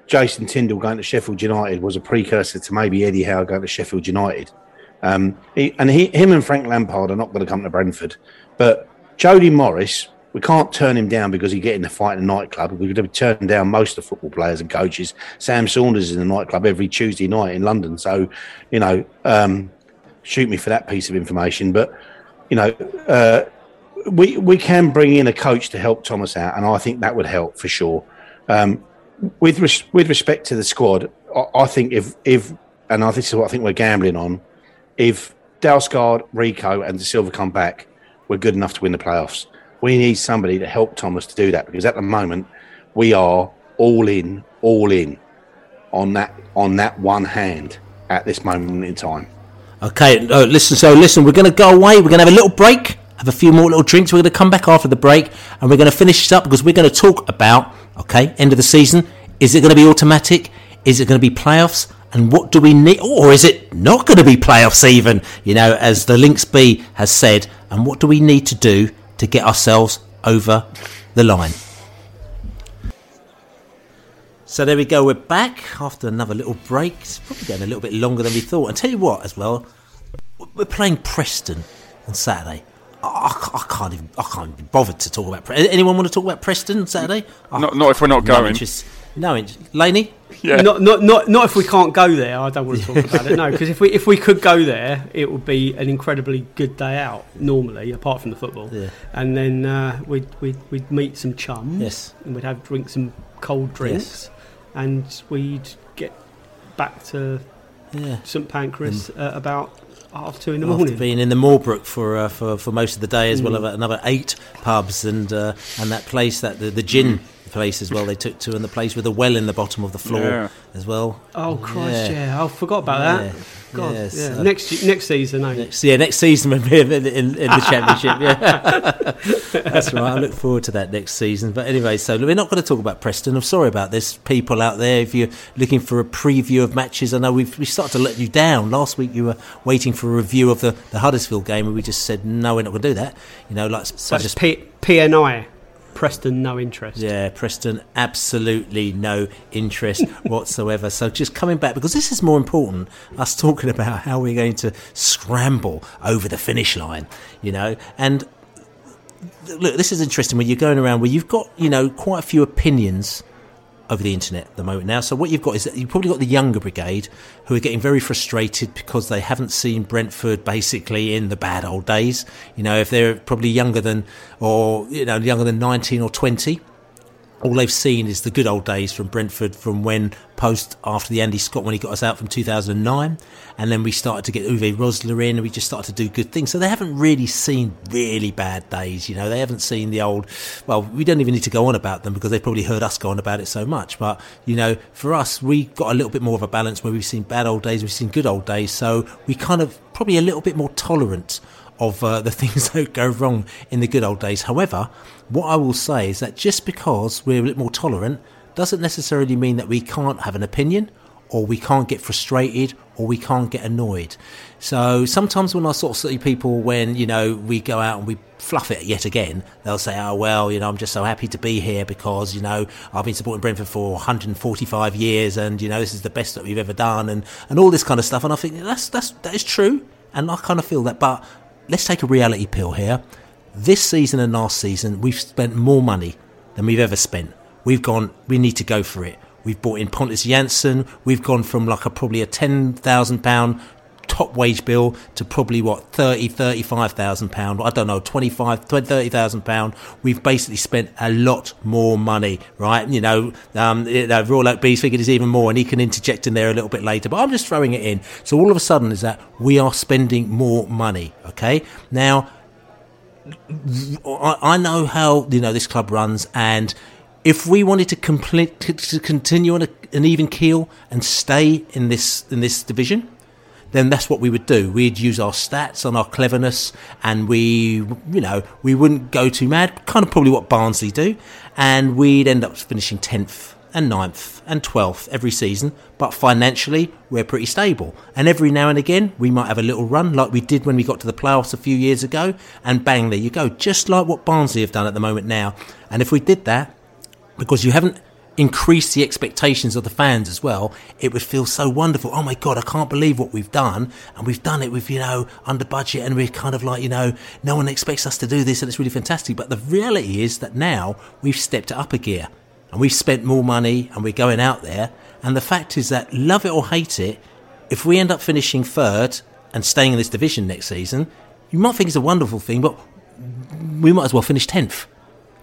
Jason Tindall going to Sheffield United was a precursor to maybe Eddie Howe going to Sheffield United. Um, he, and he, him and Frank Lampard are not going to come to Brentford. But Jody Morris, we can't turn him down because he get in the fight in a nightclub. Going to be turning down most of the football players and coaches. Sam Saunders is in the nightclub every Tuesday night in London. So, you know, um, shoot me for that piece of information. But, you know, uh, we we can bring in a coach to help Thomas out, and I think that would help for sure. Um, with res- with respect to the squad, I, I think if if and this is what I think we're gambling on. If Dalsgaard, Rico, and De Silva come back, we're good enough to win the playoffs. we need somebody to help Thomas to do that because at the moment we are all in, all in on that on that one hand at this moment in time. Okay, listen. So listen, we're going to go away. We're going to have a little break, have a few more little drinks. We're going to come back after the break, and we're going to finish this up because we're going to talk about okay, end of the season. Is it going to be automatic? Is it going to be playoffs? And what do we need, or is it not going to be playoffs even? You know, as the Lincs Bee has said. And what do we need to do to get ourselves over the line? So there we go. We're back after another little break. It's probably getting a little bit longer than we thought. And tell you what, as well, we're playing Preston on Saturday. I, I, can't even. I can't be bothered to talk about. Anyone want to talk about Preston on Saturday? Not, not if we're not No going. interest. No, interest. Laney. Yeah. Not, not, not, not if we can't go there. I don't want to talk about it. No, because if we if we could go there, it would be an incredibly good day out. Normally, apart from the football, Yeah. and then uh, we'd, we'd we'd meet some chums. Yes. and we'd have drink some cold drinks, and we'd get back to Yeah. St Pancras at about half two in the morning. After morning. being in the Moorbrook for uh, for for most of the day, as well Mm. as another eight pubs and uh, and that place that the, the gin place as well. They took to and the place with a well in the bottom of the floor Yeah. as well. Oh Christ! Yeah, I forgot about Yeah. that. God, Yes, yeah. uh, next ye- next season, eh? Next, yeah, next season we'll be in, in, in the championship. Yeah, that's right. I look forward to that next season. But anyway, so we're not going to talk about Preston. I'm sorry about this, people out there. If you're looking for a preview of matches, I know we've we started to let you down. Last week you were waiting for a review of the, the Huddersfield game, and we just said no, we're not going to do that. You know, like So I it's just P- PNI, Preston, no interest. yeah, Preston, absolutely no interest whatsoever. So just coming back, because this is more important, us talking about how we're going to scramble over the finish line, you know, and look, this is interesting when you're going around where you've got, you know, quite a few opinions over the internet at the moment now. So what you've got is that you've probably got the younger brigade who are getting very frustrated because they haven't seen Brentford basically in the bad old days. You know, if they're probably younger than or you know younger than 19 or 20, all they've seen is the good old days from Brentford from when post after the Andy Scott when he got us out from 2009 and then we started to get Uwe Rosler in and we just started to do good things. So they haven't really seen really bad days you know. They haven't seen the old well we don't even need to go on about them because they've probably heard us go on about it so much. But you know for us we got a little bit more of a balance where we've seen bad old days we've seen good old days. So we kind of probably a little bit more tolerant of uh, the things that go wrong in the good old days. However, what I will say is that just because we're a bit more tolerant doesn't necessarily mean that we can't have an opinion or we can't get frustrated or we can't get annoyed. So sometimes when I sort of see people when, you know, we go out and we fluff it yet again, they'll say, oh, well, you know, I'm just so happy to be here because, you know, I've been supporting Brentford for 145 years and, you know, this is the best that we've ever done and, and all this kind of stuff. And I think that's, that's, that is true. And I kind of feel that. But let's take a reality pill here. This season and last season, we've spent more money than we've ever spent. We've gone, we need to go for it. We've bought in Pontus Jansson. We've gone from like a probably a £10,000 top wage bill to probably what 30 35,000 pound I don't know 25 20, 30,000 pound. We've basically spent a lot more money right? You know um you know, Royal Oak Bee's figured is even more and he can interject in there a little bit later but I'm just throwing it in. So all of a sudden is that we are spending more money okay? Now I, I know how you know this club runs, and if we wanted to complete to continue on a, an even keel and stay in this in this division, then that's what we would do. We'd use our stats and our cleverness, and we, you know, we wouldn't go too mad. Kind of probably what Barnsley do, and we'd end up finishing tenth and 9th and 12th every season, but financially we're pretty stable. And every now and again we might have a little run like we did when we got to the playoffs a few years ago, and bang, there you go, just like what Barnsley have done at the moment now. And if we did that, because you haven't increased the expectations of the fans as well, it would feel so wonderful. Oh my God, I can't believe what we've done. And we've done it with, you know, under budget and we're kind of like, you know, no one expects us to do this and it's really fantastic. But the reality is that now we've stepped it up a gear and we've spent more money and we're going out there. And the fact is that, love it or hate it, if we end up finishing third and staying in this division next season, you might think it's a wonderful thing, but we might as well finish 10th.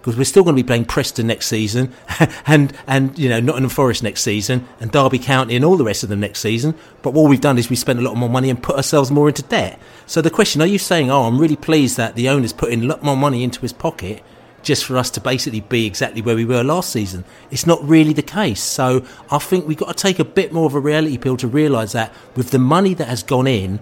Because we're still going to be playing Preston next season, and and you know Nottingham Forest next season, and Derby County and all the rest of them next season. But what we've done is we spent a lot more money and put ourselves more into debt. So the question: Are you saying, "Oh, I'm really pleased that the owner's putting a lot more money into his pocket"? Just for us to basically be exactly where we were last season. It's not really the case. So I think we've got to take a bit more of a reality pill to realise that with the money that has gone in,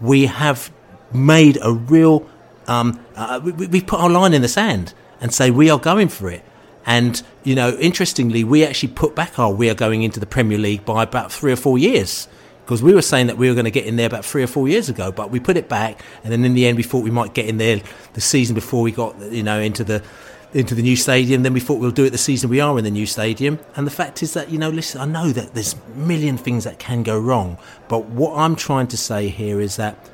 we have made a real um, uh, we, we put our line in the sand and say we are going for it. And you know, interestingly, we actually put back our we are going into the Premier League by about three or four years because we were saying that we were going to get in there about three or four years ago, but we put it back, and then in the end, we thought we might get in there the season before we got you know into the into the new stadium. Then we thought we'll do it the season we are in the new stadium. And the fact is that you know, listen, I know that there's a million things that can go wrong, but what I'm trying to say here is that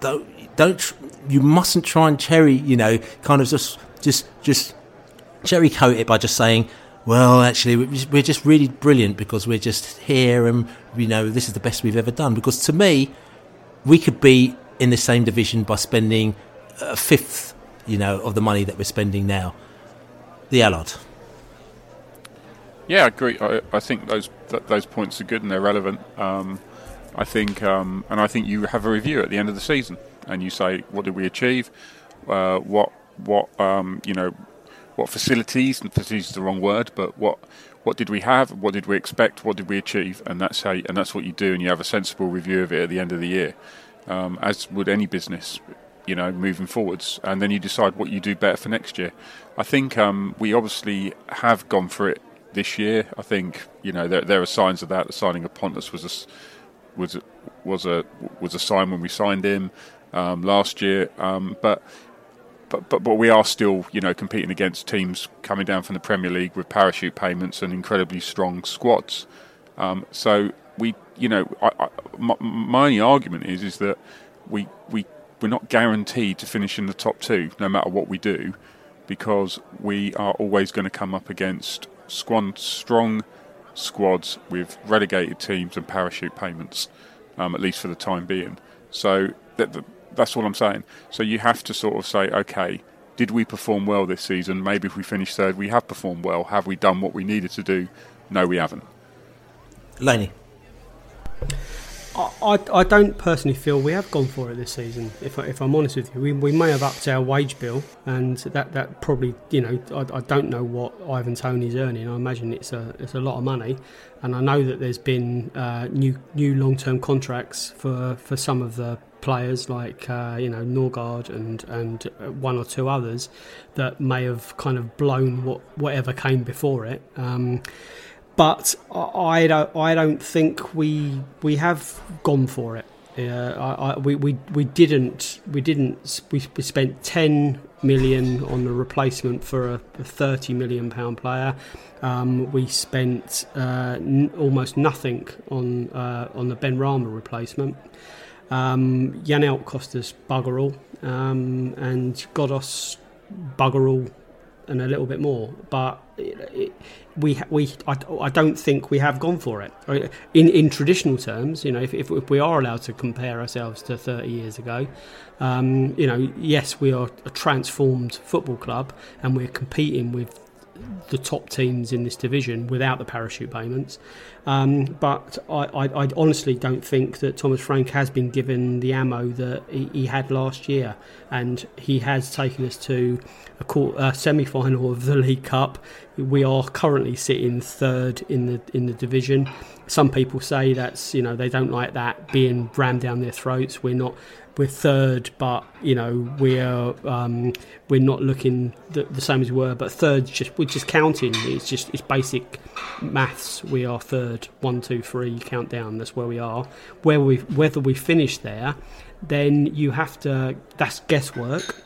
don't don't you mustn't try and cherry you know kind of just just just cherry coat it by just saying well actually we're just really brilliant because we're just here and you know this is the best we've ever done. Because to me we could be in the same division by spending a fifth you know of the money that we're spending now. The Allard yeah I agree. I, I think those th- those points are good and they're relevant. Um, I think um, and I think you have a review at the end of the season and you say what did we achieve? Uh, what what um, you know what facilities and facilities is the wrong word, but what what did we have? What did we expect? What did we achieve? And that's how you, and that's what you do, and you have a sensible review of it at the end of the year, um, as would any business, you know, moving forwards. And then you decide what you do better for next year. I think um, we obviously have gone for it this year. I think you know there, there are signs of that. The signing of Pontus was a was a, was a was a sign when we signed him um, last year, um, but but, but but we are still you know competing against teams coming down from the Premier League with parachute payments and incredibly strong squads. Um, so we you know I, I, my, my, only argument is is that we we we're not guaranteed to finish in the top two no matter what we do because we are always going to come up against squad, strong squads with relegated teams and parachute payments um, at least for the time being. So that that's what I'm saying. So you have to sort of say, okay, did we perform well this season? Maybe if we finish third, we have performed well. Have we done what we needed to do? No, we haven't. Laney. I, I don't personally feel we have gone for it this season. If, I, if I'm honest with you, we, we may have upped our wage bill, and that, that probably you know I, I don't know what Ivan Toney's earning. I imagine it's a it's a lot of money, and I know that there's been uh, new new long term contracts for, for some of the players like uh, you know Norgaard and and one or two others that may have kind of blown what whatever came before it. Um, but I don't I don't think we we have gone for it. Uh, I, I, we, we we didn't we didn't we, we spent 10 million on the replacement for a, a 30 million pound player um, we spent uh, n- almost nothing on uh, on the Benrahma replacement um, Janelt cost us bugger all um, and Ghoddos bugger all and a little bit more but it, it, we we I, I don't think we have gone for it in in traditional terms. You know, if, if, if we are allowed to compare ourselves to 30 years ago, um, you know, yes, we are a transformed football club and we're competing with the top teams in this division without the parachute payments. Um, but I, I, I, honestly don't think that Thomas Frank has been given the ammo that he, he had last year, and he has taken us to a, a semi-final of the League Cup. We are currently sitting third in the in the division. Some people say that's you know they don't like that being rammed down their throats. We're not we're third, but you know we're um, we're not looking the, the, same as we were. But third, just we're just counting. It's just it's basic maths. We are third, one, two, three, countdown. That's where we are. Where we whether we finish there, then you have to. That's guesswork.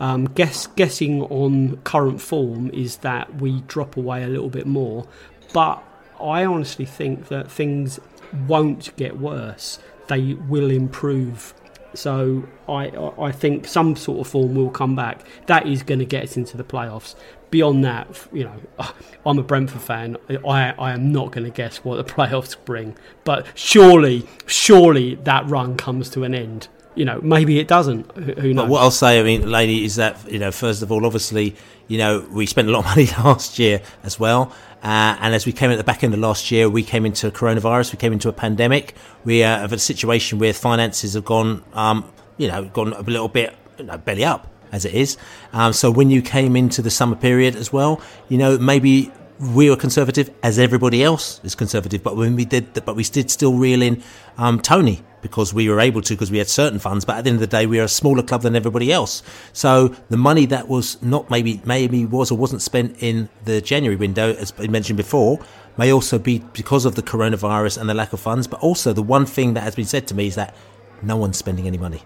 Um, guess guessing on current form is that we drop away a little bit more, but I honestly think that things won't get worse. They will improve so I I think some sort of form will come back. That is going to get us into the playoffs. Beyond that, you know, I'm a Brentford fan. I I am not going to guess what the playoffs bring. But surely, surely that run comes to an end. you know, maybe it doesn't. Who knows? But what I'll say, I mean, Laney, is that you know, first of all, obviously, you know, we spent a lot of money last year as well, uh, and as we came at the back end of last year, we came into coronavirus, we came into a pandemic. We uh, have a situation where finances have gone, um, you know, gone a little bit you know, belly up as it is. Um, so when you came into the summer period as well, you know, maybe we were conservative as everybody else is conservative, but when we did, but we did still reel in um, Toney because we were able to because we had certain funds. But at the end of the day, we are a smaller club than everybody else. So the money that was not maybe maybe was or wasn't spent in the January window, as I mentioned before, may also be because of the coronavirus and the lack of funds. But also the one thing that has been said to me is that no one's spending any money.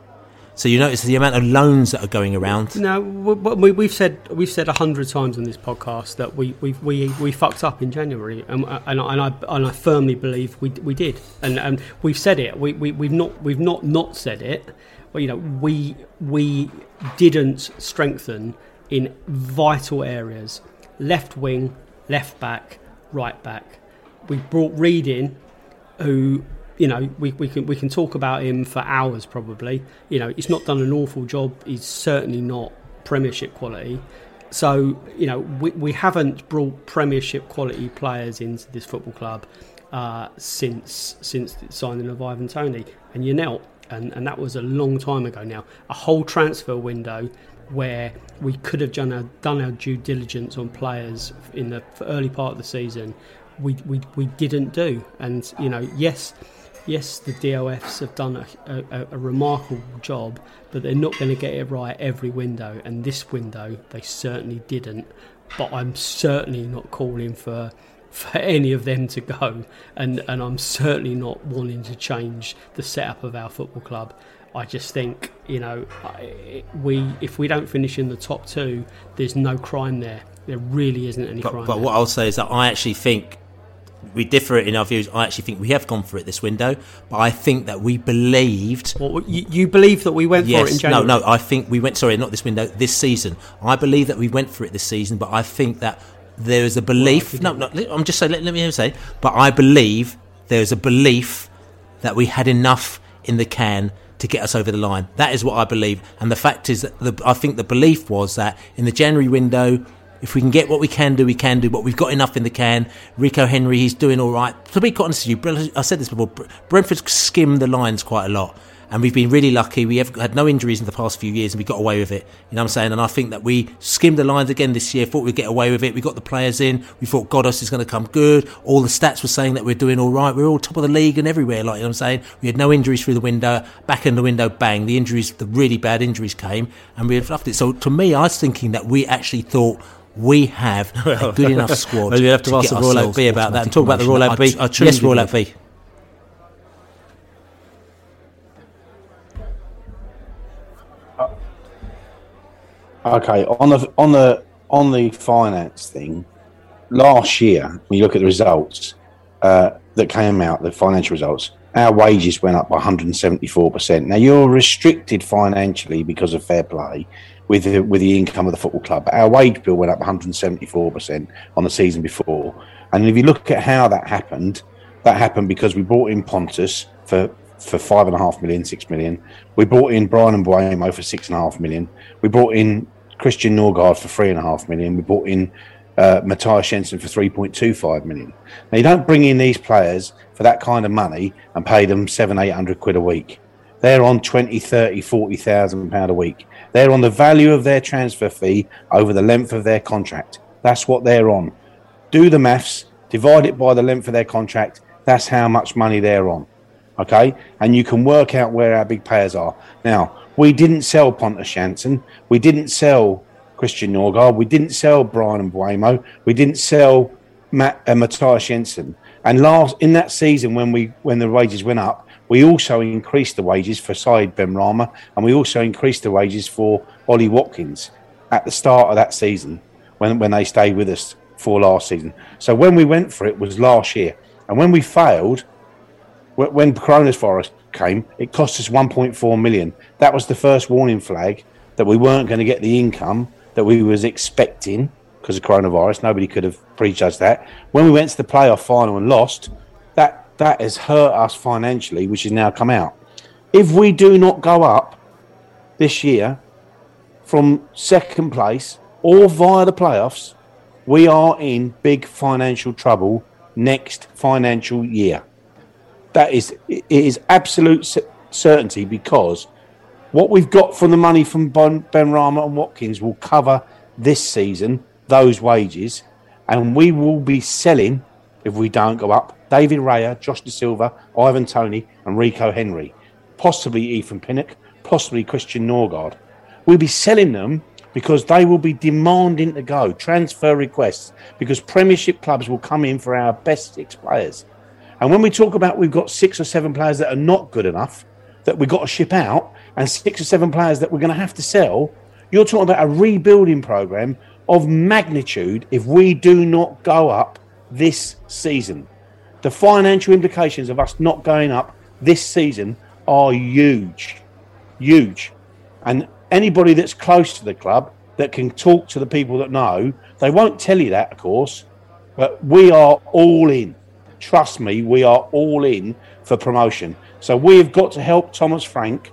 So you notice the amount of loans that are going around. No, we, we've said we've said a hundred times on this podcast that we, we we we fucked up in January, and, and, and I and I firmly believe we we did, and and we've said it. We, we we've not we've not not said it. Well, you know, we we didn't strengthen in vital areas: left wing, left back, right back. We brought Reid in, who you know, we, we can we can talk about him for hours probably. You know, he's not done an awful job. He's certainly not Premiership quality. So you know, we we haven't brought Premiership quality players into this football club uh, since since the signing of Ivan Toney and Janelt, and and that was a long time ago now. A whole transfer window where we could have done our, done our due diligence on players in the early part of the season, we, we, we didn't do. And, you know, yes, yes, the DOFs have done a, a, a remarkable job, but they're not going to get it right every window. And this window, they certainly didn't. But I'm certainly not calling for for any of them to go, and and I'm certainly not wanting to change the setup of our football club. I just think you know we if we don't finish in the top two, there's no crime there. There really isn't any but, crime. But there. what I'll say is that I actually think we differ in our views. I actually think we have gone for it this window, but I think that we believed. Well, you, you believe that we went yes, for it in January? No, no. I think we went. Sorry, not this window. This season, I believe that we went for it this season, but I think that there is a belief. Well, no, no. I'm just saying. Let, let me say. But I believe there is a belief that we had enough in the can to get us over the line. That is what I believe. And the fact is that the, I think the belief was that in the January window if we can get what we can do, we can do. But we've got enough in the can. Rico Henry, he's doing all right. To be honest with you, I said this before. Brentford skimmed the lines quite a lot, and we've been really lucky. We have had no injuries in the past few years, and we got away with it. You know what I'm saying? And I think that we skimmed the lines again this year. Thought we'd get away with it. We got the players in. We thought Ghoddos is going to come good. All the stats were saying that we're doing all right. We're all top of the league and everywhere. Like you know what I'm saying, we had no injuries through the window. Back in the window, bang! The injuries, the really bad injuries came, and we had loved it. So to me, I was thinking that we actually thought we have a good enough squad. well, you have to, to ask the Royal Oak Bee about that and talk about the Royal Oak Bee. Yes, Royal Oak Bee. Okay, on the on the on the finance thing, last year when you look at the results uh, that came out, the financial results, our wages went up by 174 percent. Now you're restricted financially because of fair play, with the, with the income of the football club. Our wage bill went up 174% on the season before. And if you look at how that happened, that happened because we brought in Pontus for for five and a half million, six million. We brought in Bryan and Mbeumo for six and a half million. We brought in Christian Norgaard for three and a half million. We brought in uh, Mathias Jensen for 3.25 million. Now, you don't bring in these players for that kind of money and pay them seven, eight hundred quid a week. They're on 20, 30, 40,000 pound a week. They're on the value of their transfer fee over the length of their contract. That's what they're on. Do the maths, divide it by the length of their contract. That's how much money they're on. Okay? And you can work out where our big players are. Now, we didn't sell Pontus Jansson. We didn't sell Christian Nørgaard. We didn't sell Bryan and Mbeumo. We didn't sell Matt, uh, Mathias Jensen. And last in that season, when we when the wages went up, we also increased the wages for Said Benrahma and we also increased the wages for Ollie Watkins at the start of that season when, when they stayed with us for last season. So when we went for it was last year. And when we failed, when coronavirus came, it cost us 1.4 million. That was the first warning flag that we weren't going to get the income that we was expecting because of coronavirus. Nobody could have prejudged that. When we went to the playoff final and lost, that that has hurt us financially, which has now come out. if we do not go up this year from second place or via the playoffs, we are in big financial trouble next financial year. That is, it is absolute certainty because what we've got from the money from Benrahma and Watkins will cover this season those wages, and we will be selling if we don't go up. David Raya, Josh Dasilva, Ivan Toney, and Rico Henry, possibly Ethan Pinnock, possibly Christian Norgaard. We'll be selling them because they will be demanding to go transfer requests because Premiership clubs will come in for our best six players. And when we talk about we've got six or seven players that are not good enough that we've got to ship out, and six or seven players that we're going to have to sell, you're talking about a rebuilding program of magnitude if we do not go up this season. The financial implications of us not going up this season are huge, huge. And anybody that's close to the club that can talk to the people that know, they won't tell you that, of course, but we are all in. Trust me, we are all in for promotion. So we have got to help Thomas Frank.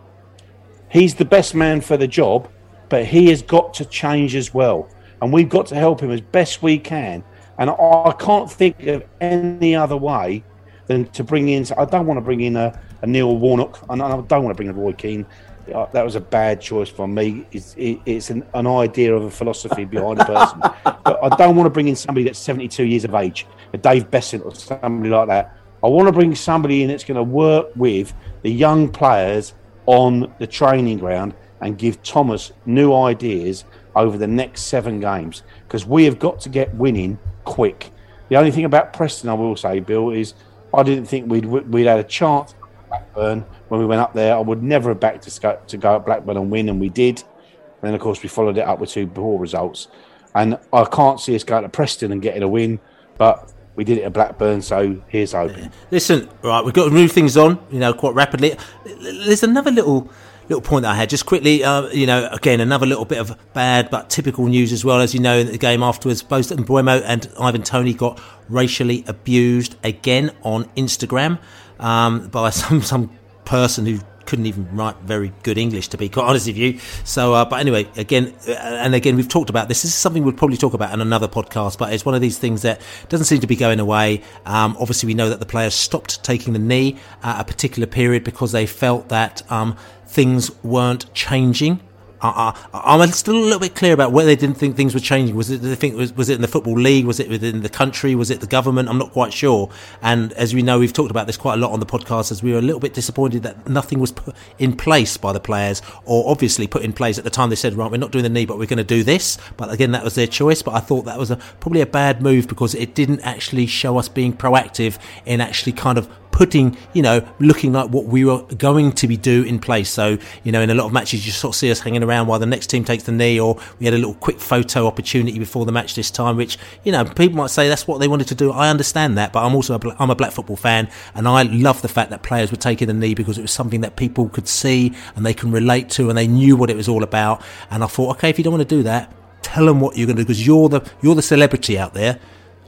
He's the best man for the job, but he has got to change as well. And we've got to help him as best we can. And I can't think of any other way than to bring in. I don't want to bring in a, a Neil Warnock, and I don't want to bring in Roy Keane uh, that was a bad choice for me. It's, it's an, an, idea of a philosophy behind a person. but I don't want to bring in somebody that's 72 years of age, a Dave Beasant or somebody like that. I want to bring somebody in that's going to work with the young players on the training ground and give Thomas new ideas over the next seven games because we have got to get winning quick. The only thing about Preston, I will say, Bill, is I didn't think we'd we'd had a chance Blackburn when we went up there. I would never have backed to to go at Blackburn and win, and we did. And then, of course, we followed it up with two poor results. And I can't see us going to Preston and getting a win, but we did it at Blackburn, so here's hoping. Listen, right, we've got to move things on, you know, quite rapidly. There's another little little point that I had just quickly. Uh, you know, again, another little bit of bad but typical news as well. As you know, in the game afterwards, both Mbeumo and Ivan Toney got racially abused again on Instagram um, by some some person who couldn't even write very good English, to be quite honest with you. So, uh, but anyway, again, uh, and again, we've talked about this. This is something we'll probably talk about in another podcast, but it's one of these things that doesn't seem to be going away. Um, obviously, we know that the players stopped taking the knee at a particular period because they felt that um, things weren't changing I, am still a little bit clear about where they didn't think things were changing. Was it they think was, was it in the football league? Was it within the country? Was it the government? I'm not quite sure. And as we know, we've talked about this quite a lot on the podcast. As we were a little bit disappointed that nothing was put in place by the players, or obviously put in place at the time. They said, right, we're not doing the knee, but we're going to do this. But again, that was their choice. But I thought that was a, probably a bad move because it didn't actually show us being proactive in actually kind of putting, you know, looking like what we were going to be do in place. So, you know, in a lot of matches, you sort of see us hanging around while the next team takes the knee, or we had a little quick photo opportunity before the match this time, which, you know, people might say that's what they wanted to do. I understand that, but I'm also a, I'm a black football fan, and I love the fact that players were taking the knee because it was something that people could see and they can relate to, and they knew what it was all about. And I thought, okay, if you don't want to do that, tell them what you're going to do because you're the you're the celebrity out there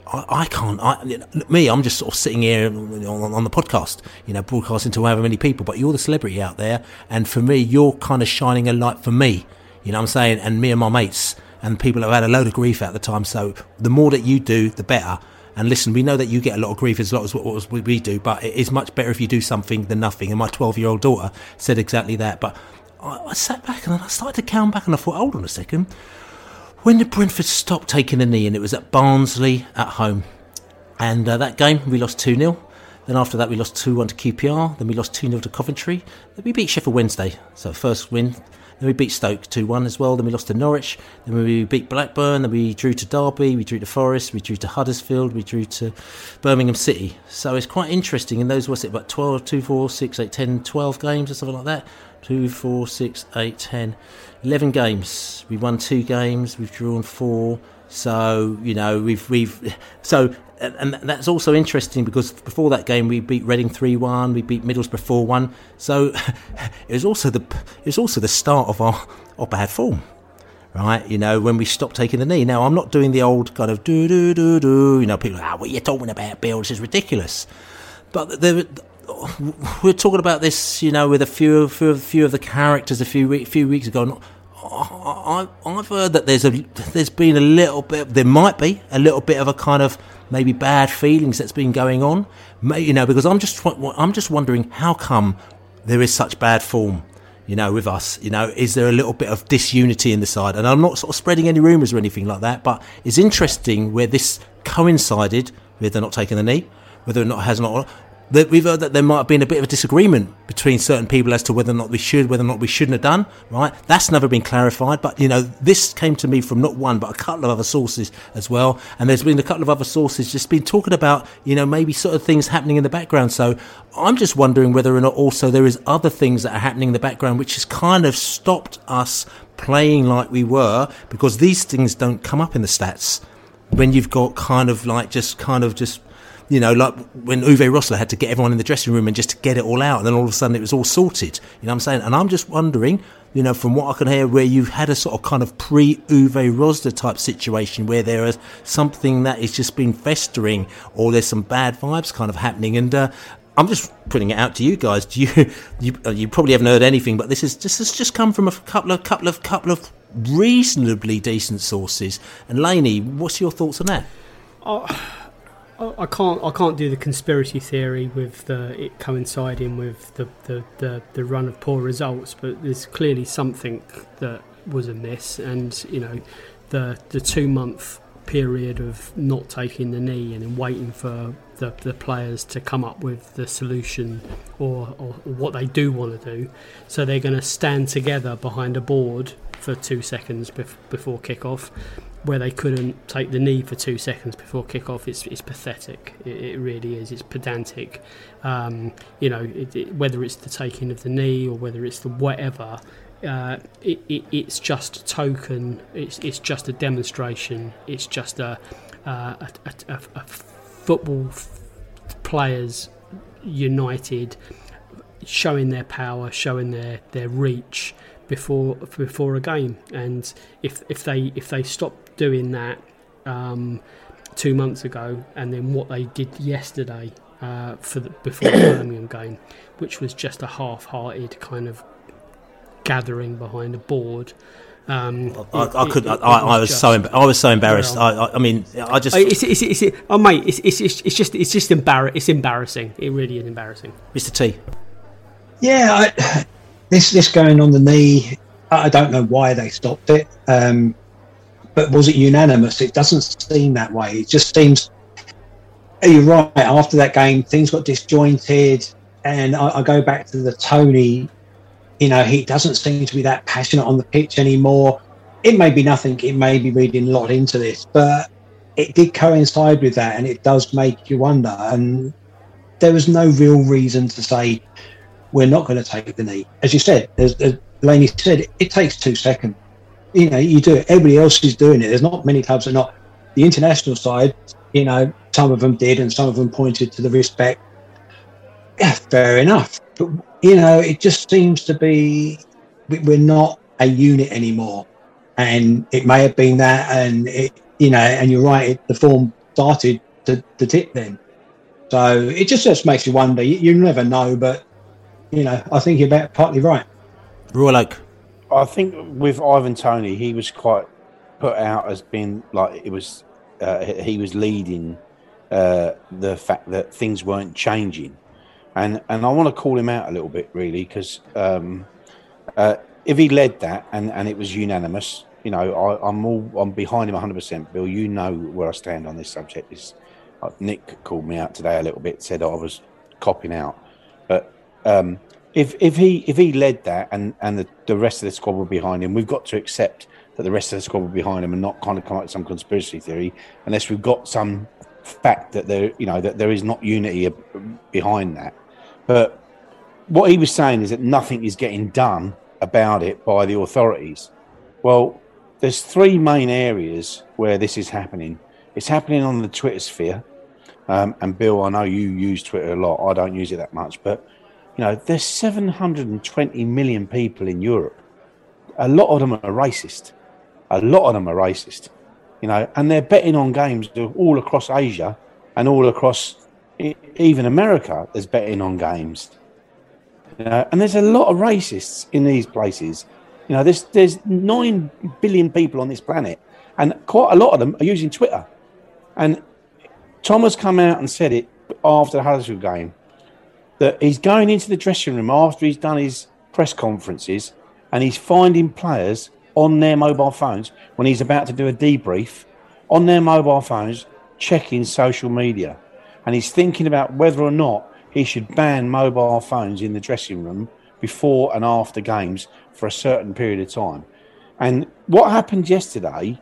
I, I can't. I, me, I'm just sort of sitting here on, on, the podcast, you know, broadcasting to however many people. But you're the celebrity out there, and for me, you're kind of shining a light for me. You know what I'm saying? And me and my mates and people have had a load of grief at the time. So the more that you do, the better. And listen, we know that you get a lot of grief as lot as what we do, but it is much better if you do something than nothing. And my 12 year old daughter said exactly that. But I, I sat back and I started to count back, and I thought, hold on a second when did Brentford stop taking a knee? And it was at Barnsley at home. And uh, that game, we lost 2 0. Then after that, we lost 2 1 to QPR. Then we lost 2 0 to Coventry. Then we beat Sheffield Wednesday. So, first win. Then we beat Stoke 2 1 as well. Then we lost to Norwich. Then we beat Blackburn. Then we drew to Derby. We drew to Forest. We drew to Huddersfield. We drew to Birmingham City. So it's quite interesting. In those, what's it, about 12, 2, 4, 6, 8, 10, 12 games or something like that? 2, 4, 6, 8, 10. 11 games. We've won two games, we've drawn four. So, you know, we've, we've, so, and that's also interesting because before that game we beat Reading 3-1, we beat Middlesbrough 4-1. So it was also the, it was also the start of our, our bad form. Right, you know, when we stopped taking the knee. Now, I'm not doing the old kind of do do do do. You know, people, are, ah, what are you talking about, Bill? This is ridiculous. But there, we are talking about this, you know, with a few, few, few of the characters a few few weeks ago. I, I've heard that there's a there's been a little bit, there might be a little bit of a kind of maybe bad feelings that's been going on, you know, because I'm just I'm just wondering how come there is such bad form you know, with us? You know, is there a little bit of disunity in the side? And I'm not sort of spreading any rumours or anything like that, but it's interesting where this coincided with they're not taking the knee, whether or not has not we've heard that there might have been a bit of a disagreement between certain people as to whether or not we should, whether or not we shouldn't have done. Right, that's never been clarified. But you know, this came to me from not one but a couple of other sources as well. And there's been a couple of other sources just been talking about you know maybe sort of things happening in the background. So I'm just wondering whether or not also there is other things that are happening in the background which has kind of stopped us playing like we were because these things don't come up in the stats when you've got kind of like just kind of just you know, like when Uwe Rosler had to get everyone in the dressing room and just to get it all out, and then all of a sudden it was all sorted. You know what I'm saying? And I'm just wondering, you know, from what I can hear, where you've had a sort of kind of pre Uwe Rosler type situation where there is something that is just been festering, or there's some bad vibes kind of happening, and uh, I'm just putting it out to you guys. Do you, you, uh, you probably haven't heard anything, but this is just this just come from a couple of couple of couple of reasonably decent sources. And Laney, what's your thoughts on that? Oh I can't I can't do the conspiracy theory with the, it coinciding with the, the, the, the run of poor results, but there's clearly something that was amiss, and you know the the two month period of not taking the knee and waiting for the, the players to come up with the solution or, or, or what they do want to do. So they're going to stand together behind a board for two seconds bef- before kick-off where they couldn't take the knee for two seconds before kickoff it's, it's pathetic. It, it really is. It's pedantic. Um, you know, it, it, whether it's the taking of the knee or whether it's the whatever, uh, it's just a token. It's, it's just a demonstration. It's just a, uh, a, a, a football f- players united, showing their power, showing their, their reach before before a game. And if if they if they stop doing that um, two months ago, and then what they did yesterday uh, for the, before the Birmingham game, which was just a half-hearted kind of gathering behind a board. Um, I, I, I, could. It, it, I, I, was so. I was so embarrassed. Well, I, mean, I just. It's, it's, it's, it's, oh mate, it's, it's, it's just it's just embarrassing. It's embarrassing. It really is embarrassing. Mr. T. Yeah, this this going on the knee. I don't know why they stopped it. Um, but was it unanimous? It doesn't seem that way. It just seems. You're right. After that game, things got disjointed, and I, I go back to the Toney. You know, he doesn't seem to be that passionate on the pitch anymore. It may be nothing. It may be reading a lot into this, but it did coincide with that, and it does make you wonder. And there was no real reason to say we're not going to take the knee. As you said, as, as Laney said, it takes two seconds you know, you do it. Everybody else is doing it. There's not many clubs that are not. The international side, you know, some of them did, and some of them pointed to the respect. Yeah, fair enough. But you know, it just seems to be we're not a unit anymore, and it may have been that, and it, you know, and you're right. It, the form started to, to tip then, so it just just makes you wonder. You, you never know, but you know, I think you're partly right. Roy Oak. I think with Ivan Toney, he was quite put out as being like it was. Uh, he was leading uh, the fact that things weren't changing, and and I want to call him out a little bit really because um, uh, if he led that and and it was unanimous, you know, I, am all I'm behind him 100. percent Bill, you know where I stand on this subject. Is uh, Nick called me out today a little bit, said I was copping out, but. Um, if if he if he led that and and the, the rest of the squad were behind him, we've got to accept that the rest of the squad were behind him and not kind of come up with some conspiracy theory unless we've got some fact that there you know that there is not unity behind that. But what he was saying is that nothing is getting done about it by the authorities. Well, there's three main areas where this is happening. It's happening on the Twitter sphere. Um, and Bill, I know you use Twitter a lot. I don't use it that much, but you know, there's 720 million people in Europe. A lot of them are racist. A lot of them are racist. You know, and they're betting on games all across Asia and all across even America, there's betting on games. You know, and there's a lot of racists in these places. You know, there's there's nine billion people on this planet, and quite a lot of them are using Twitter. And Thomas come out and said it after the Huddersfield game that he's going into the dressing room after he's done his press conferences, and he's finding players on their mobile phones when he's about to do a debrief on their mobile phones checking social media, and he's thinking about whether or not he should ban mobile phones in the dressing room before and after games for a certain period of time. And what happened yesterday,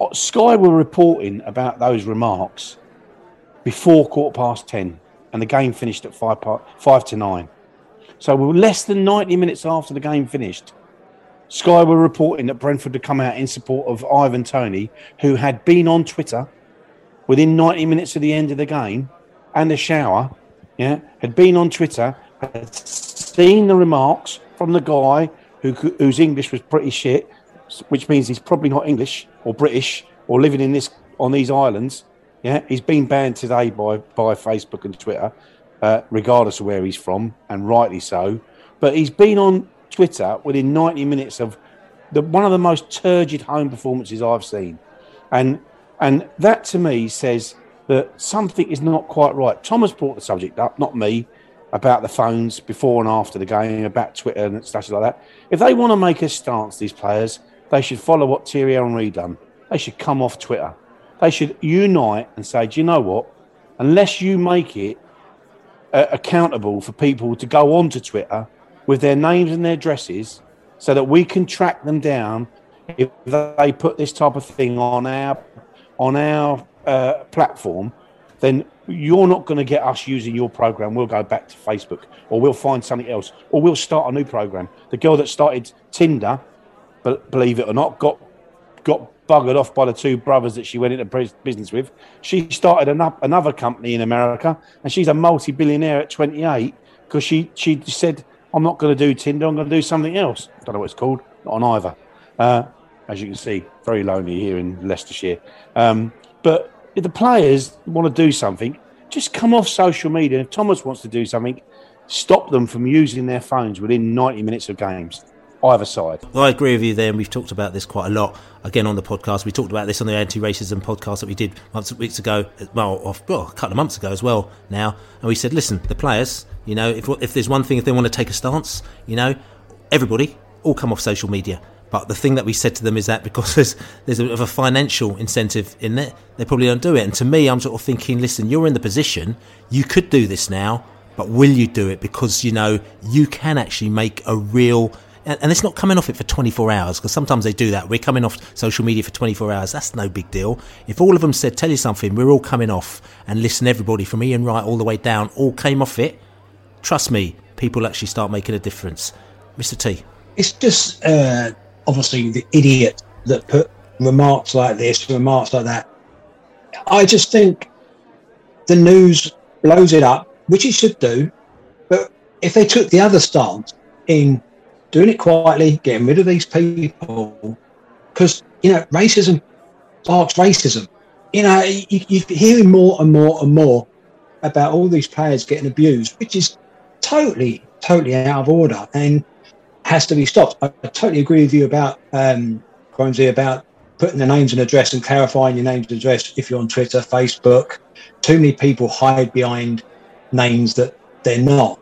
uh, Sky were reporting about those remarks before quarter past 10, and the game finished at five, five to nine. So we were less than 90 minutes after the game finished. Sky were reporting that Brentford had come out in support of Ivan Toney, who had been on Twitter within 90 minutes of the end of the game and the shower, yeah, had been on Twitter, had seen the remarks from the guy who, whose English was pretty shit, which means he's probably not English or British or living in this on these islands. Yeah, he's been banned today by by Facebook and Twitter, uh, regardless of where he's from, and rightly so. But he's been on Twitter within 90 minutes of the one of the most turgid home performances I've seen, and and that to me says that something is not quite right. Thomas brought the subject up, not me, about the phones before and after the game, about Twitter and stuff like that. If they want to make a stance, these players, they should follow what Thierry Henry done. They should come off Twitter. They should unite and say, do you know what? Unless you make it uh, accountable for people to go onto Twitter with their names and their addresses so that we can track them down if they put this type of thing on our on our uh, platform, then you're not going to get us using your program. We'll go back to Facebook or we'll find something else or we'll start a new program. The girl that started Tinder, believe it or not, got got buggered off by the two brothers that she went into business with. She started another company in America and she's a multi-billionaire at 28 because she, she said, I'm not going to do Tinder, I'm going to do something else. Don't know what it's called, not on either. Uh, as you can see, very lonely here in Leicestershire. Um, but if the players want to do something, just come off social media. If Thomas wants to do something, stop them from using their phones within 90 minutes of games. Either side. Well, I agree with you there, and we've talked about this quite a lot again on the podcast. We talked about this on the anti-racism podcast that we did months weeks ago, well, off, well, a couple of months ago as well. Now, and we said, listen, the players, you know, if if there's one thing, if they want to take a stance, you know, everybody all come off social media. But the thing that we said to them is that because there's there's a bit of a financial incentive in there, they probably don't do it. And to me, I'm sort of thinking, listen, you're in the position, you could do this now, but will you do it? Because you know you can actually make a real and it's not coming off it for 24 hours because sometimes they do that. We're coming off social media for 24 hours. That's no big deal. If all of them said, "Tell you something," we're all coming off, and listen, everybody from Ian Wright all the way down, all came off it. Trust me, people actually start making a difference. Mr. T. It's just uh, obviously the idiot that put remarks like this, remarks like that. I just think the news blows it up, which it should do. But if they took the other stance in doing it quietly, getting rid of these people, because you know racism sparks racism. You know, you, you're hearing more and more and more about all these players getting abused, which is totally, totally out of order. And has to be stopped. I, I totally agree with you about um, about putting the names and address and clarifying your names and address if you're on Twitter, Facebook. Too many people hide behind names that they're not.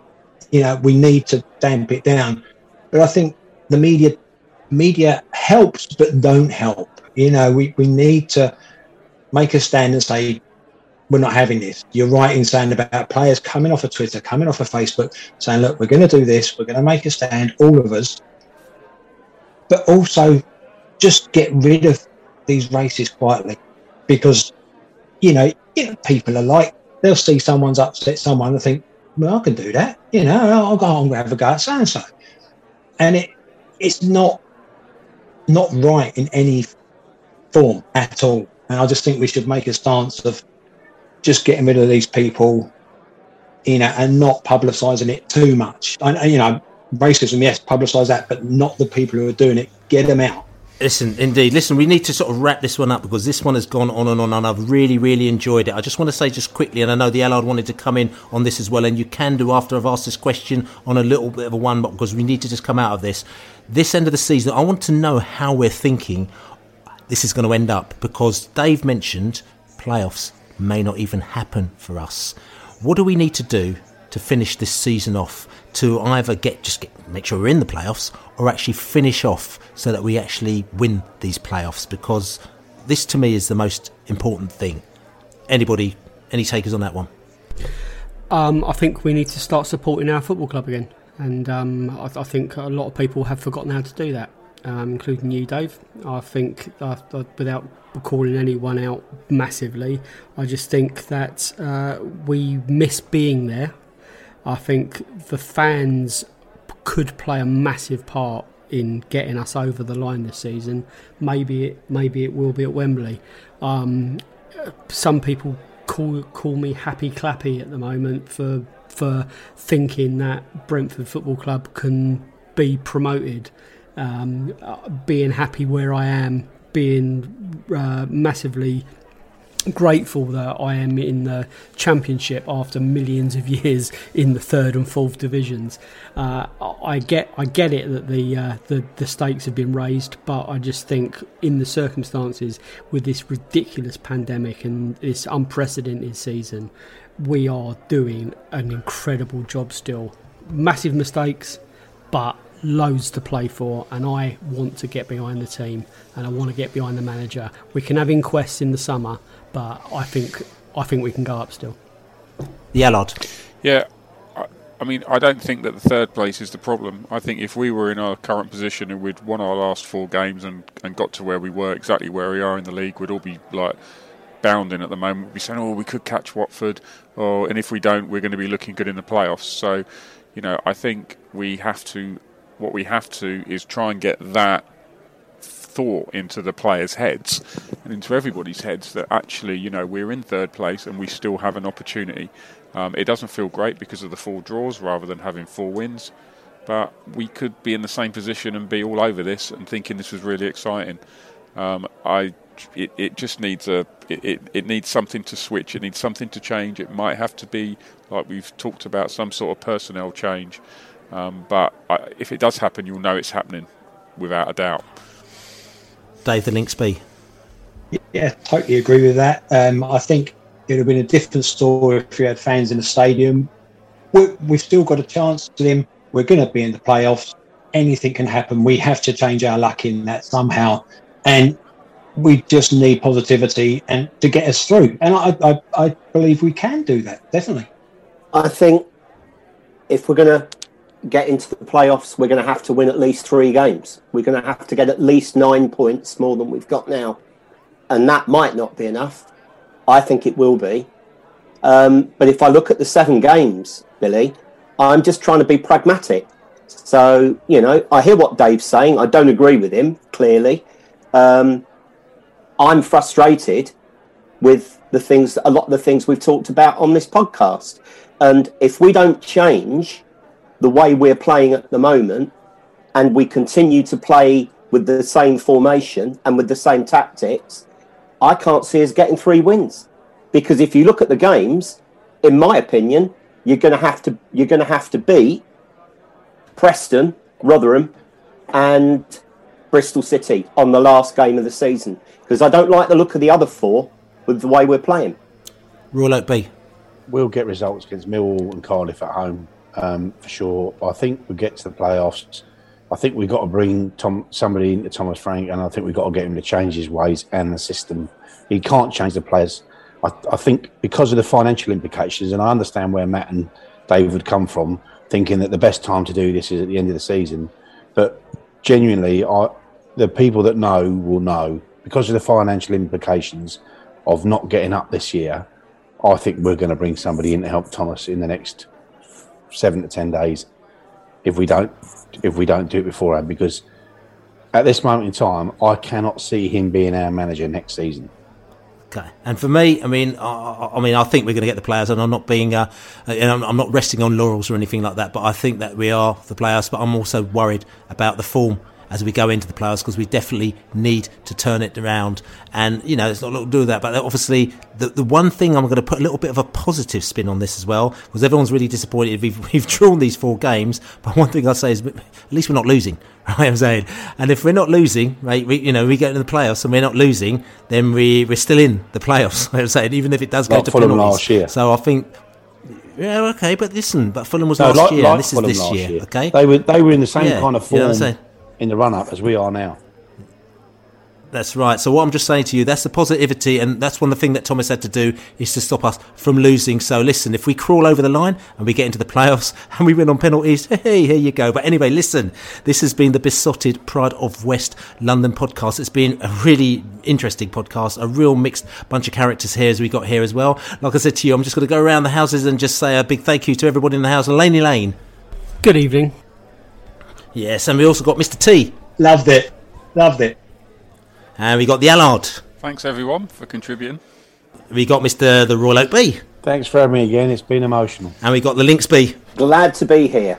You know, we need to damp it down. But I think the media media helps but don't help. You know, we, we need to make a stand and say we're not having this. You're right in saying about players coming off of Twitter, coming off of Facebook, saying, look, we're going to do this, we're going to make a stand, all of us. But also just get rid of these races quietly because, you know, you know, people are like, they'll see someone's upset someone and think, well, I can do that. You know, I'll go and have a go at so and so. And it, it's not, not right in any form at all. And I just think we should make a stance of just getting rid of these people, you know, and not publicising it too much. And, you know, racism, yes, publicise that, but not the people who are doing it. Get them out. Listen, indeed. Listen, we need to sort of wrap this one up because this one has gone on and on, and I've really, really enjoyed it. I just want to say just quickly, and I know the Allard wanted to come in on this as well, and you can do after I've asked this question on a little bit of a one, box because we need to just come out of this. This end of the season, I want to know how we're thinking this is going to end up because Dave mentioned playoffs may not even happen for us. What do we need to do to finish this season off? To either get just get make sure we're in the playoffs or actually finish off so that we actually win these playoffs because this to me is the most important thing. Anybody, any takers on that one? Um, I think we need to start supporting our football club again, and um, I, I, think a lot of people have forgotten how to do that, um, including you, Dave. I think, uh, uh, without calling anyone out massively, I just think that uh, we miss being there. I think the fans could play a massive part in getting us over the line this season. Maybe it, maybe it will be at Wembley. Um, some people call call me happy clappy at the moment for for thinking that Brentford Football Club can be promoted. Um, being happy where I am, being uh, massively grateful that I am in the championship after millions of years in the third and fourth divisions. Uh, I get I get it that the, uh, the the stakes have been raised, but I just think in the circumstances with this ridiculous pandemic and this unprecedented season, we are doing an incredible job still. Massive mistakes, but loads to play for, and I want to get behind the team and I want to get behind the manager. We can have inquests in the summer, but I think I think we can go up still. Yeah, lad. Yeah, I, I mean, I don't think that the third place is the problem. I think if we were in our current position and we'd won our last four games and, and got to where we were, exactly where we are in the league, we'd all be like bounding at the moment. We'd be saying, "Oh, we could catch Watford," or and if we don't, we're going to be looking good in the playoffs. So, you know, I think we have to. What we have to is try and get that thought into the players' heads and into everybody's heads that actually, you know, we're in third place and we still have an opportunity. Um, it doesn't feel great because of the four draws rather than having four wins, but we could be in the same position and be all over this and thinking this was really exciting. Um, I, it, it just needs a, it, it, needs something to switch. It needs something to change. It might have to be like we've talked about some sort of personnel change. Um, but I, if it does happen, you'll know it's happening without a doubt. Dave the Lincs Bee? Yeah, totally agree with that. Um, I think it would have been a different story if we had fans in the stadium. we have still got a chance to them. We're going to be in the playoffs. Anything can happen. We have to change our luck in that somehow. And we just need positivity and to get us through. And I, I, I believe we can do that, definitely. I think if we're going to get into the playoffs, we're going to have to win at least three games. We're going to have to get at least nine points more than we've got now. And that might not be enough. I think it will be. Um, but if I look at the seven games, Billy, I'm just trying to be pragmatic. So, you know, I hear what Dave's saying. I don't agree with him, clearly. Um, I'm frustrated with the things, a lot of the things we've talked about on this podcast. And if we don't change the way we're playing at the moment and we continue to play with the same formation and with the same tactics, I can't see us getting three wins. Because if you look at the games, in my opinion, you're going to have to you're going to have to beat Preston, Rotherham, and Bristol City on the last game of the season. Because I don't like the look of the other four with the way we're playing. Rule out B. We'll get results against Millwall and Cardiff at home um, for sure. I think we get to the playoffs. I think we've got to bring Tom, somebody into Thomas Frank, and I think we've got to get him to change his ways and the system. He can't change the players. I, I think because of the financial implications, and I understand where Matt and would come from, thinking that the best time to do this is at the end of the season. But genuinely, I, the people that know will know because of the financial implications of not getting up this year. I think we're going to bring somebody in to help Thomas in the next seven to ten days if we don't if we don't do it beforehand because at this moment in time I cannot see him being our manager next season. Okay, and for me, I mean, I, I mean, I think we're going to get the players, and I'm not being, uh, and I'm, I'm, not resting on laurels or anything like that. But I think that we are the players. But I'm also worried about the form as we go into the playoffs because we definitely need to turn it around. And you know, it's not a lot to do with that, but uh, obviously the the one thing I'm going to put a little bit of a positive spin on this as well because everyone's really disappointed. We've we've drawn these four games, but one thing I'll say is at least we're not losing. Right, I'm saying, and if we're not losing, right, we, you know, we get into the playoffs and we're not losing, then we we're still in the playoffs. I'm saying, even if it does go Like to Fulham last year. So I think yeah, okay, but listen, but Fulham was No, last like- year, like this Fulham is this year, year. okay? They were they were in the same Yeah, kind of you know form what I'm saying? in the run up as we are now. That's right. So what I'm just saying to you, that's the positivity, and that's one of the things that Thomas had to do is to stop us from losing. So listen, if we crawl over the line and we get into the playoffs and we win on penalties, hey, here you go. But anyway, listen, this has been the Beesotted Pride of West London podcast. It's been a really interesting podcast, a real mixed bunch of characters here as we got here as well. Like I said to you, I'm just going to go around the houses and just say a big thank you to everybody in the house. Laney Lane. Good evening. Yes, and we also got Mr. T. Loved it. Loved it. And we got the Allard. Thanks everyone for contributing. We got Mr. the Royal Oak Bee. Thanks for having me again. It's been emotional. And we got the Lincs Bee. Glad to be here.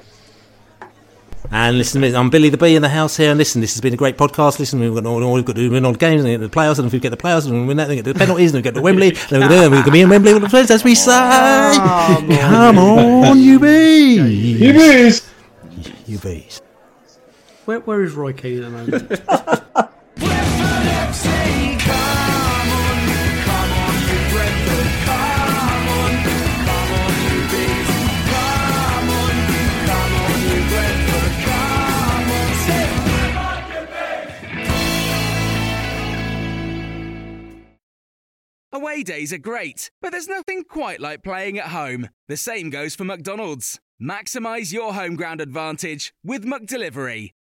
And listen, I'm Billy the Bee in the house here. And listen, this has been a great podcast. Listen, we've got all, all we've got to do win all the games and get the playoffs. And if we get the playoffs and we win that, then get the penalties and we get to Wembley. then we can, we can be in Wembley with the friends, as we say. Come on, you bees. You bees. You bees. Where, where is Roy Keane at the moment? Away days are great, but there's nothing quite like playing at home. The same goes for McDonald's. Maximize your home ground advantage with McDelivery.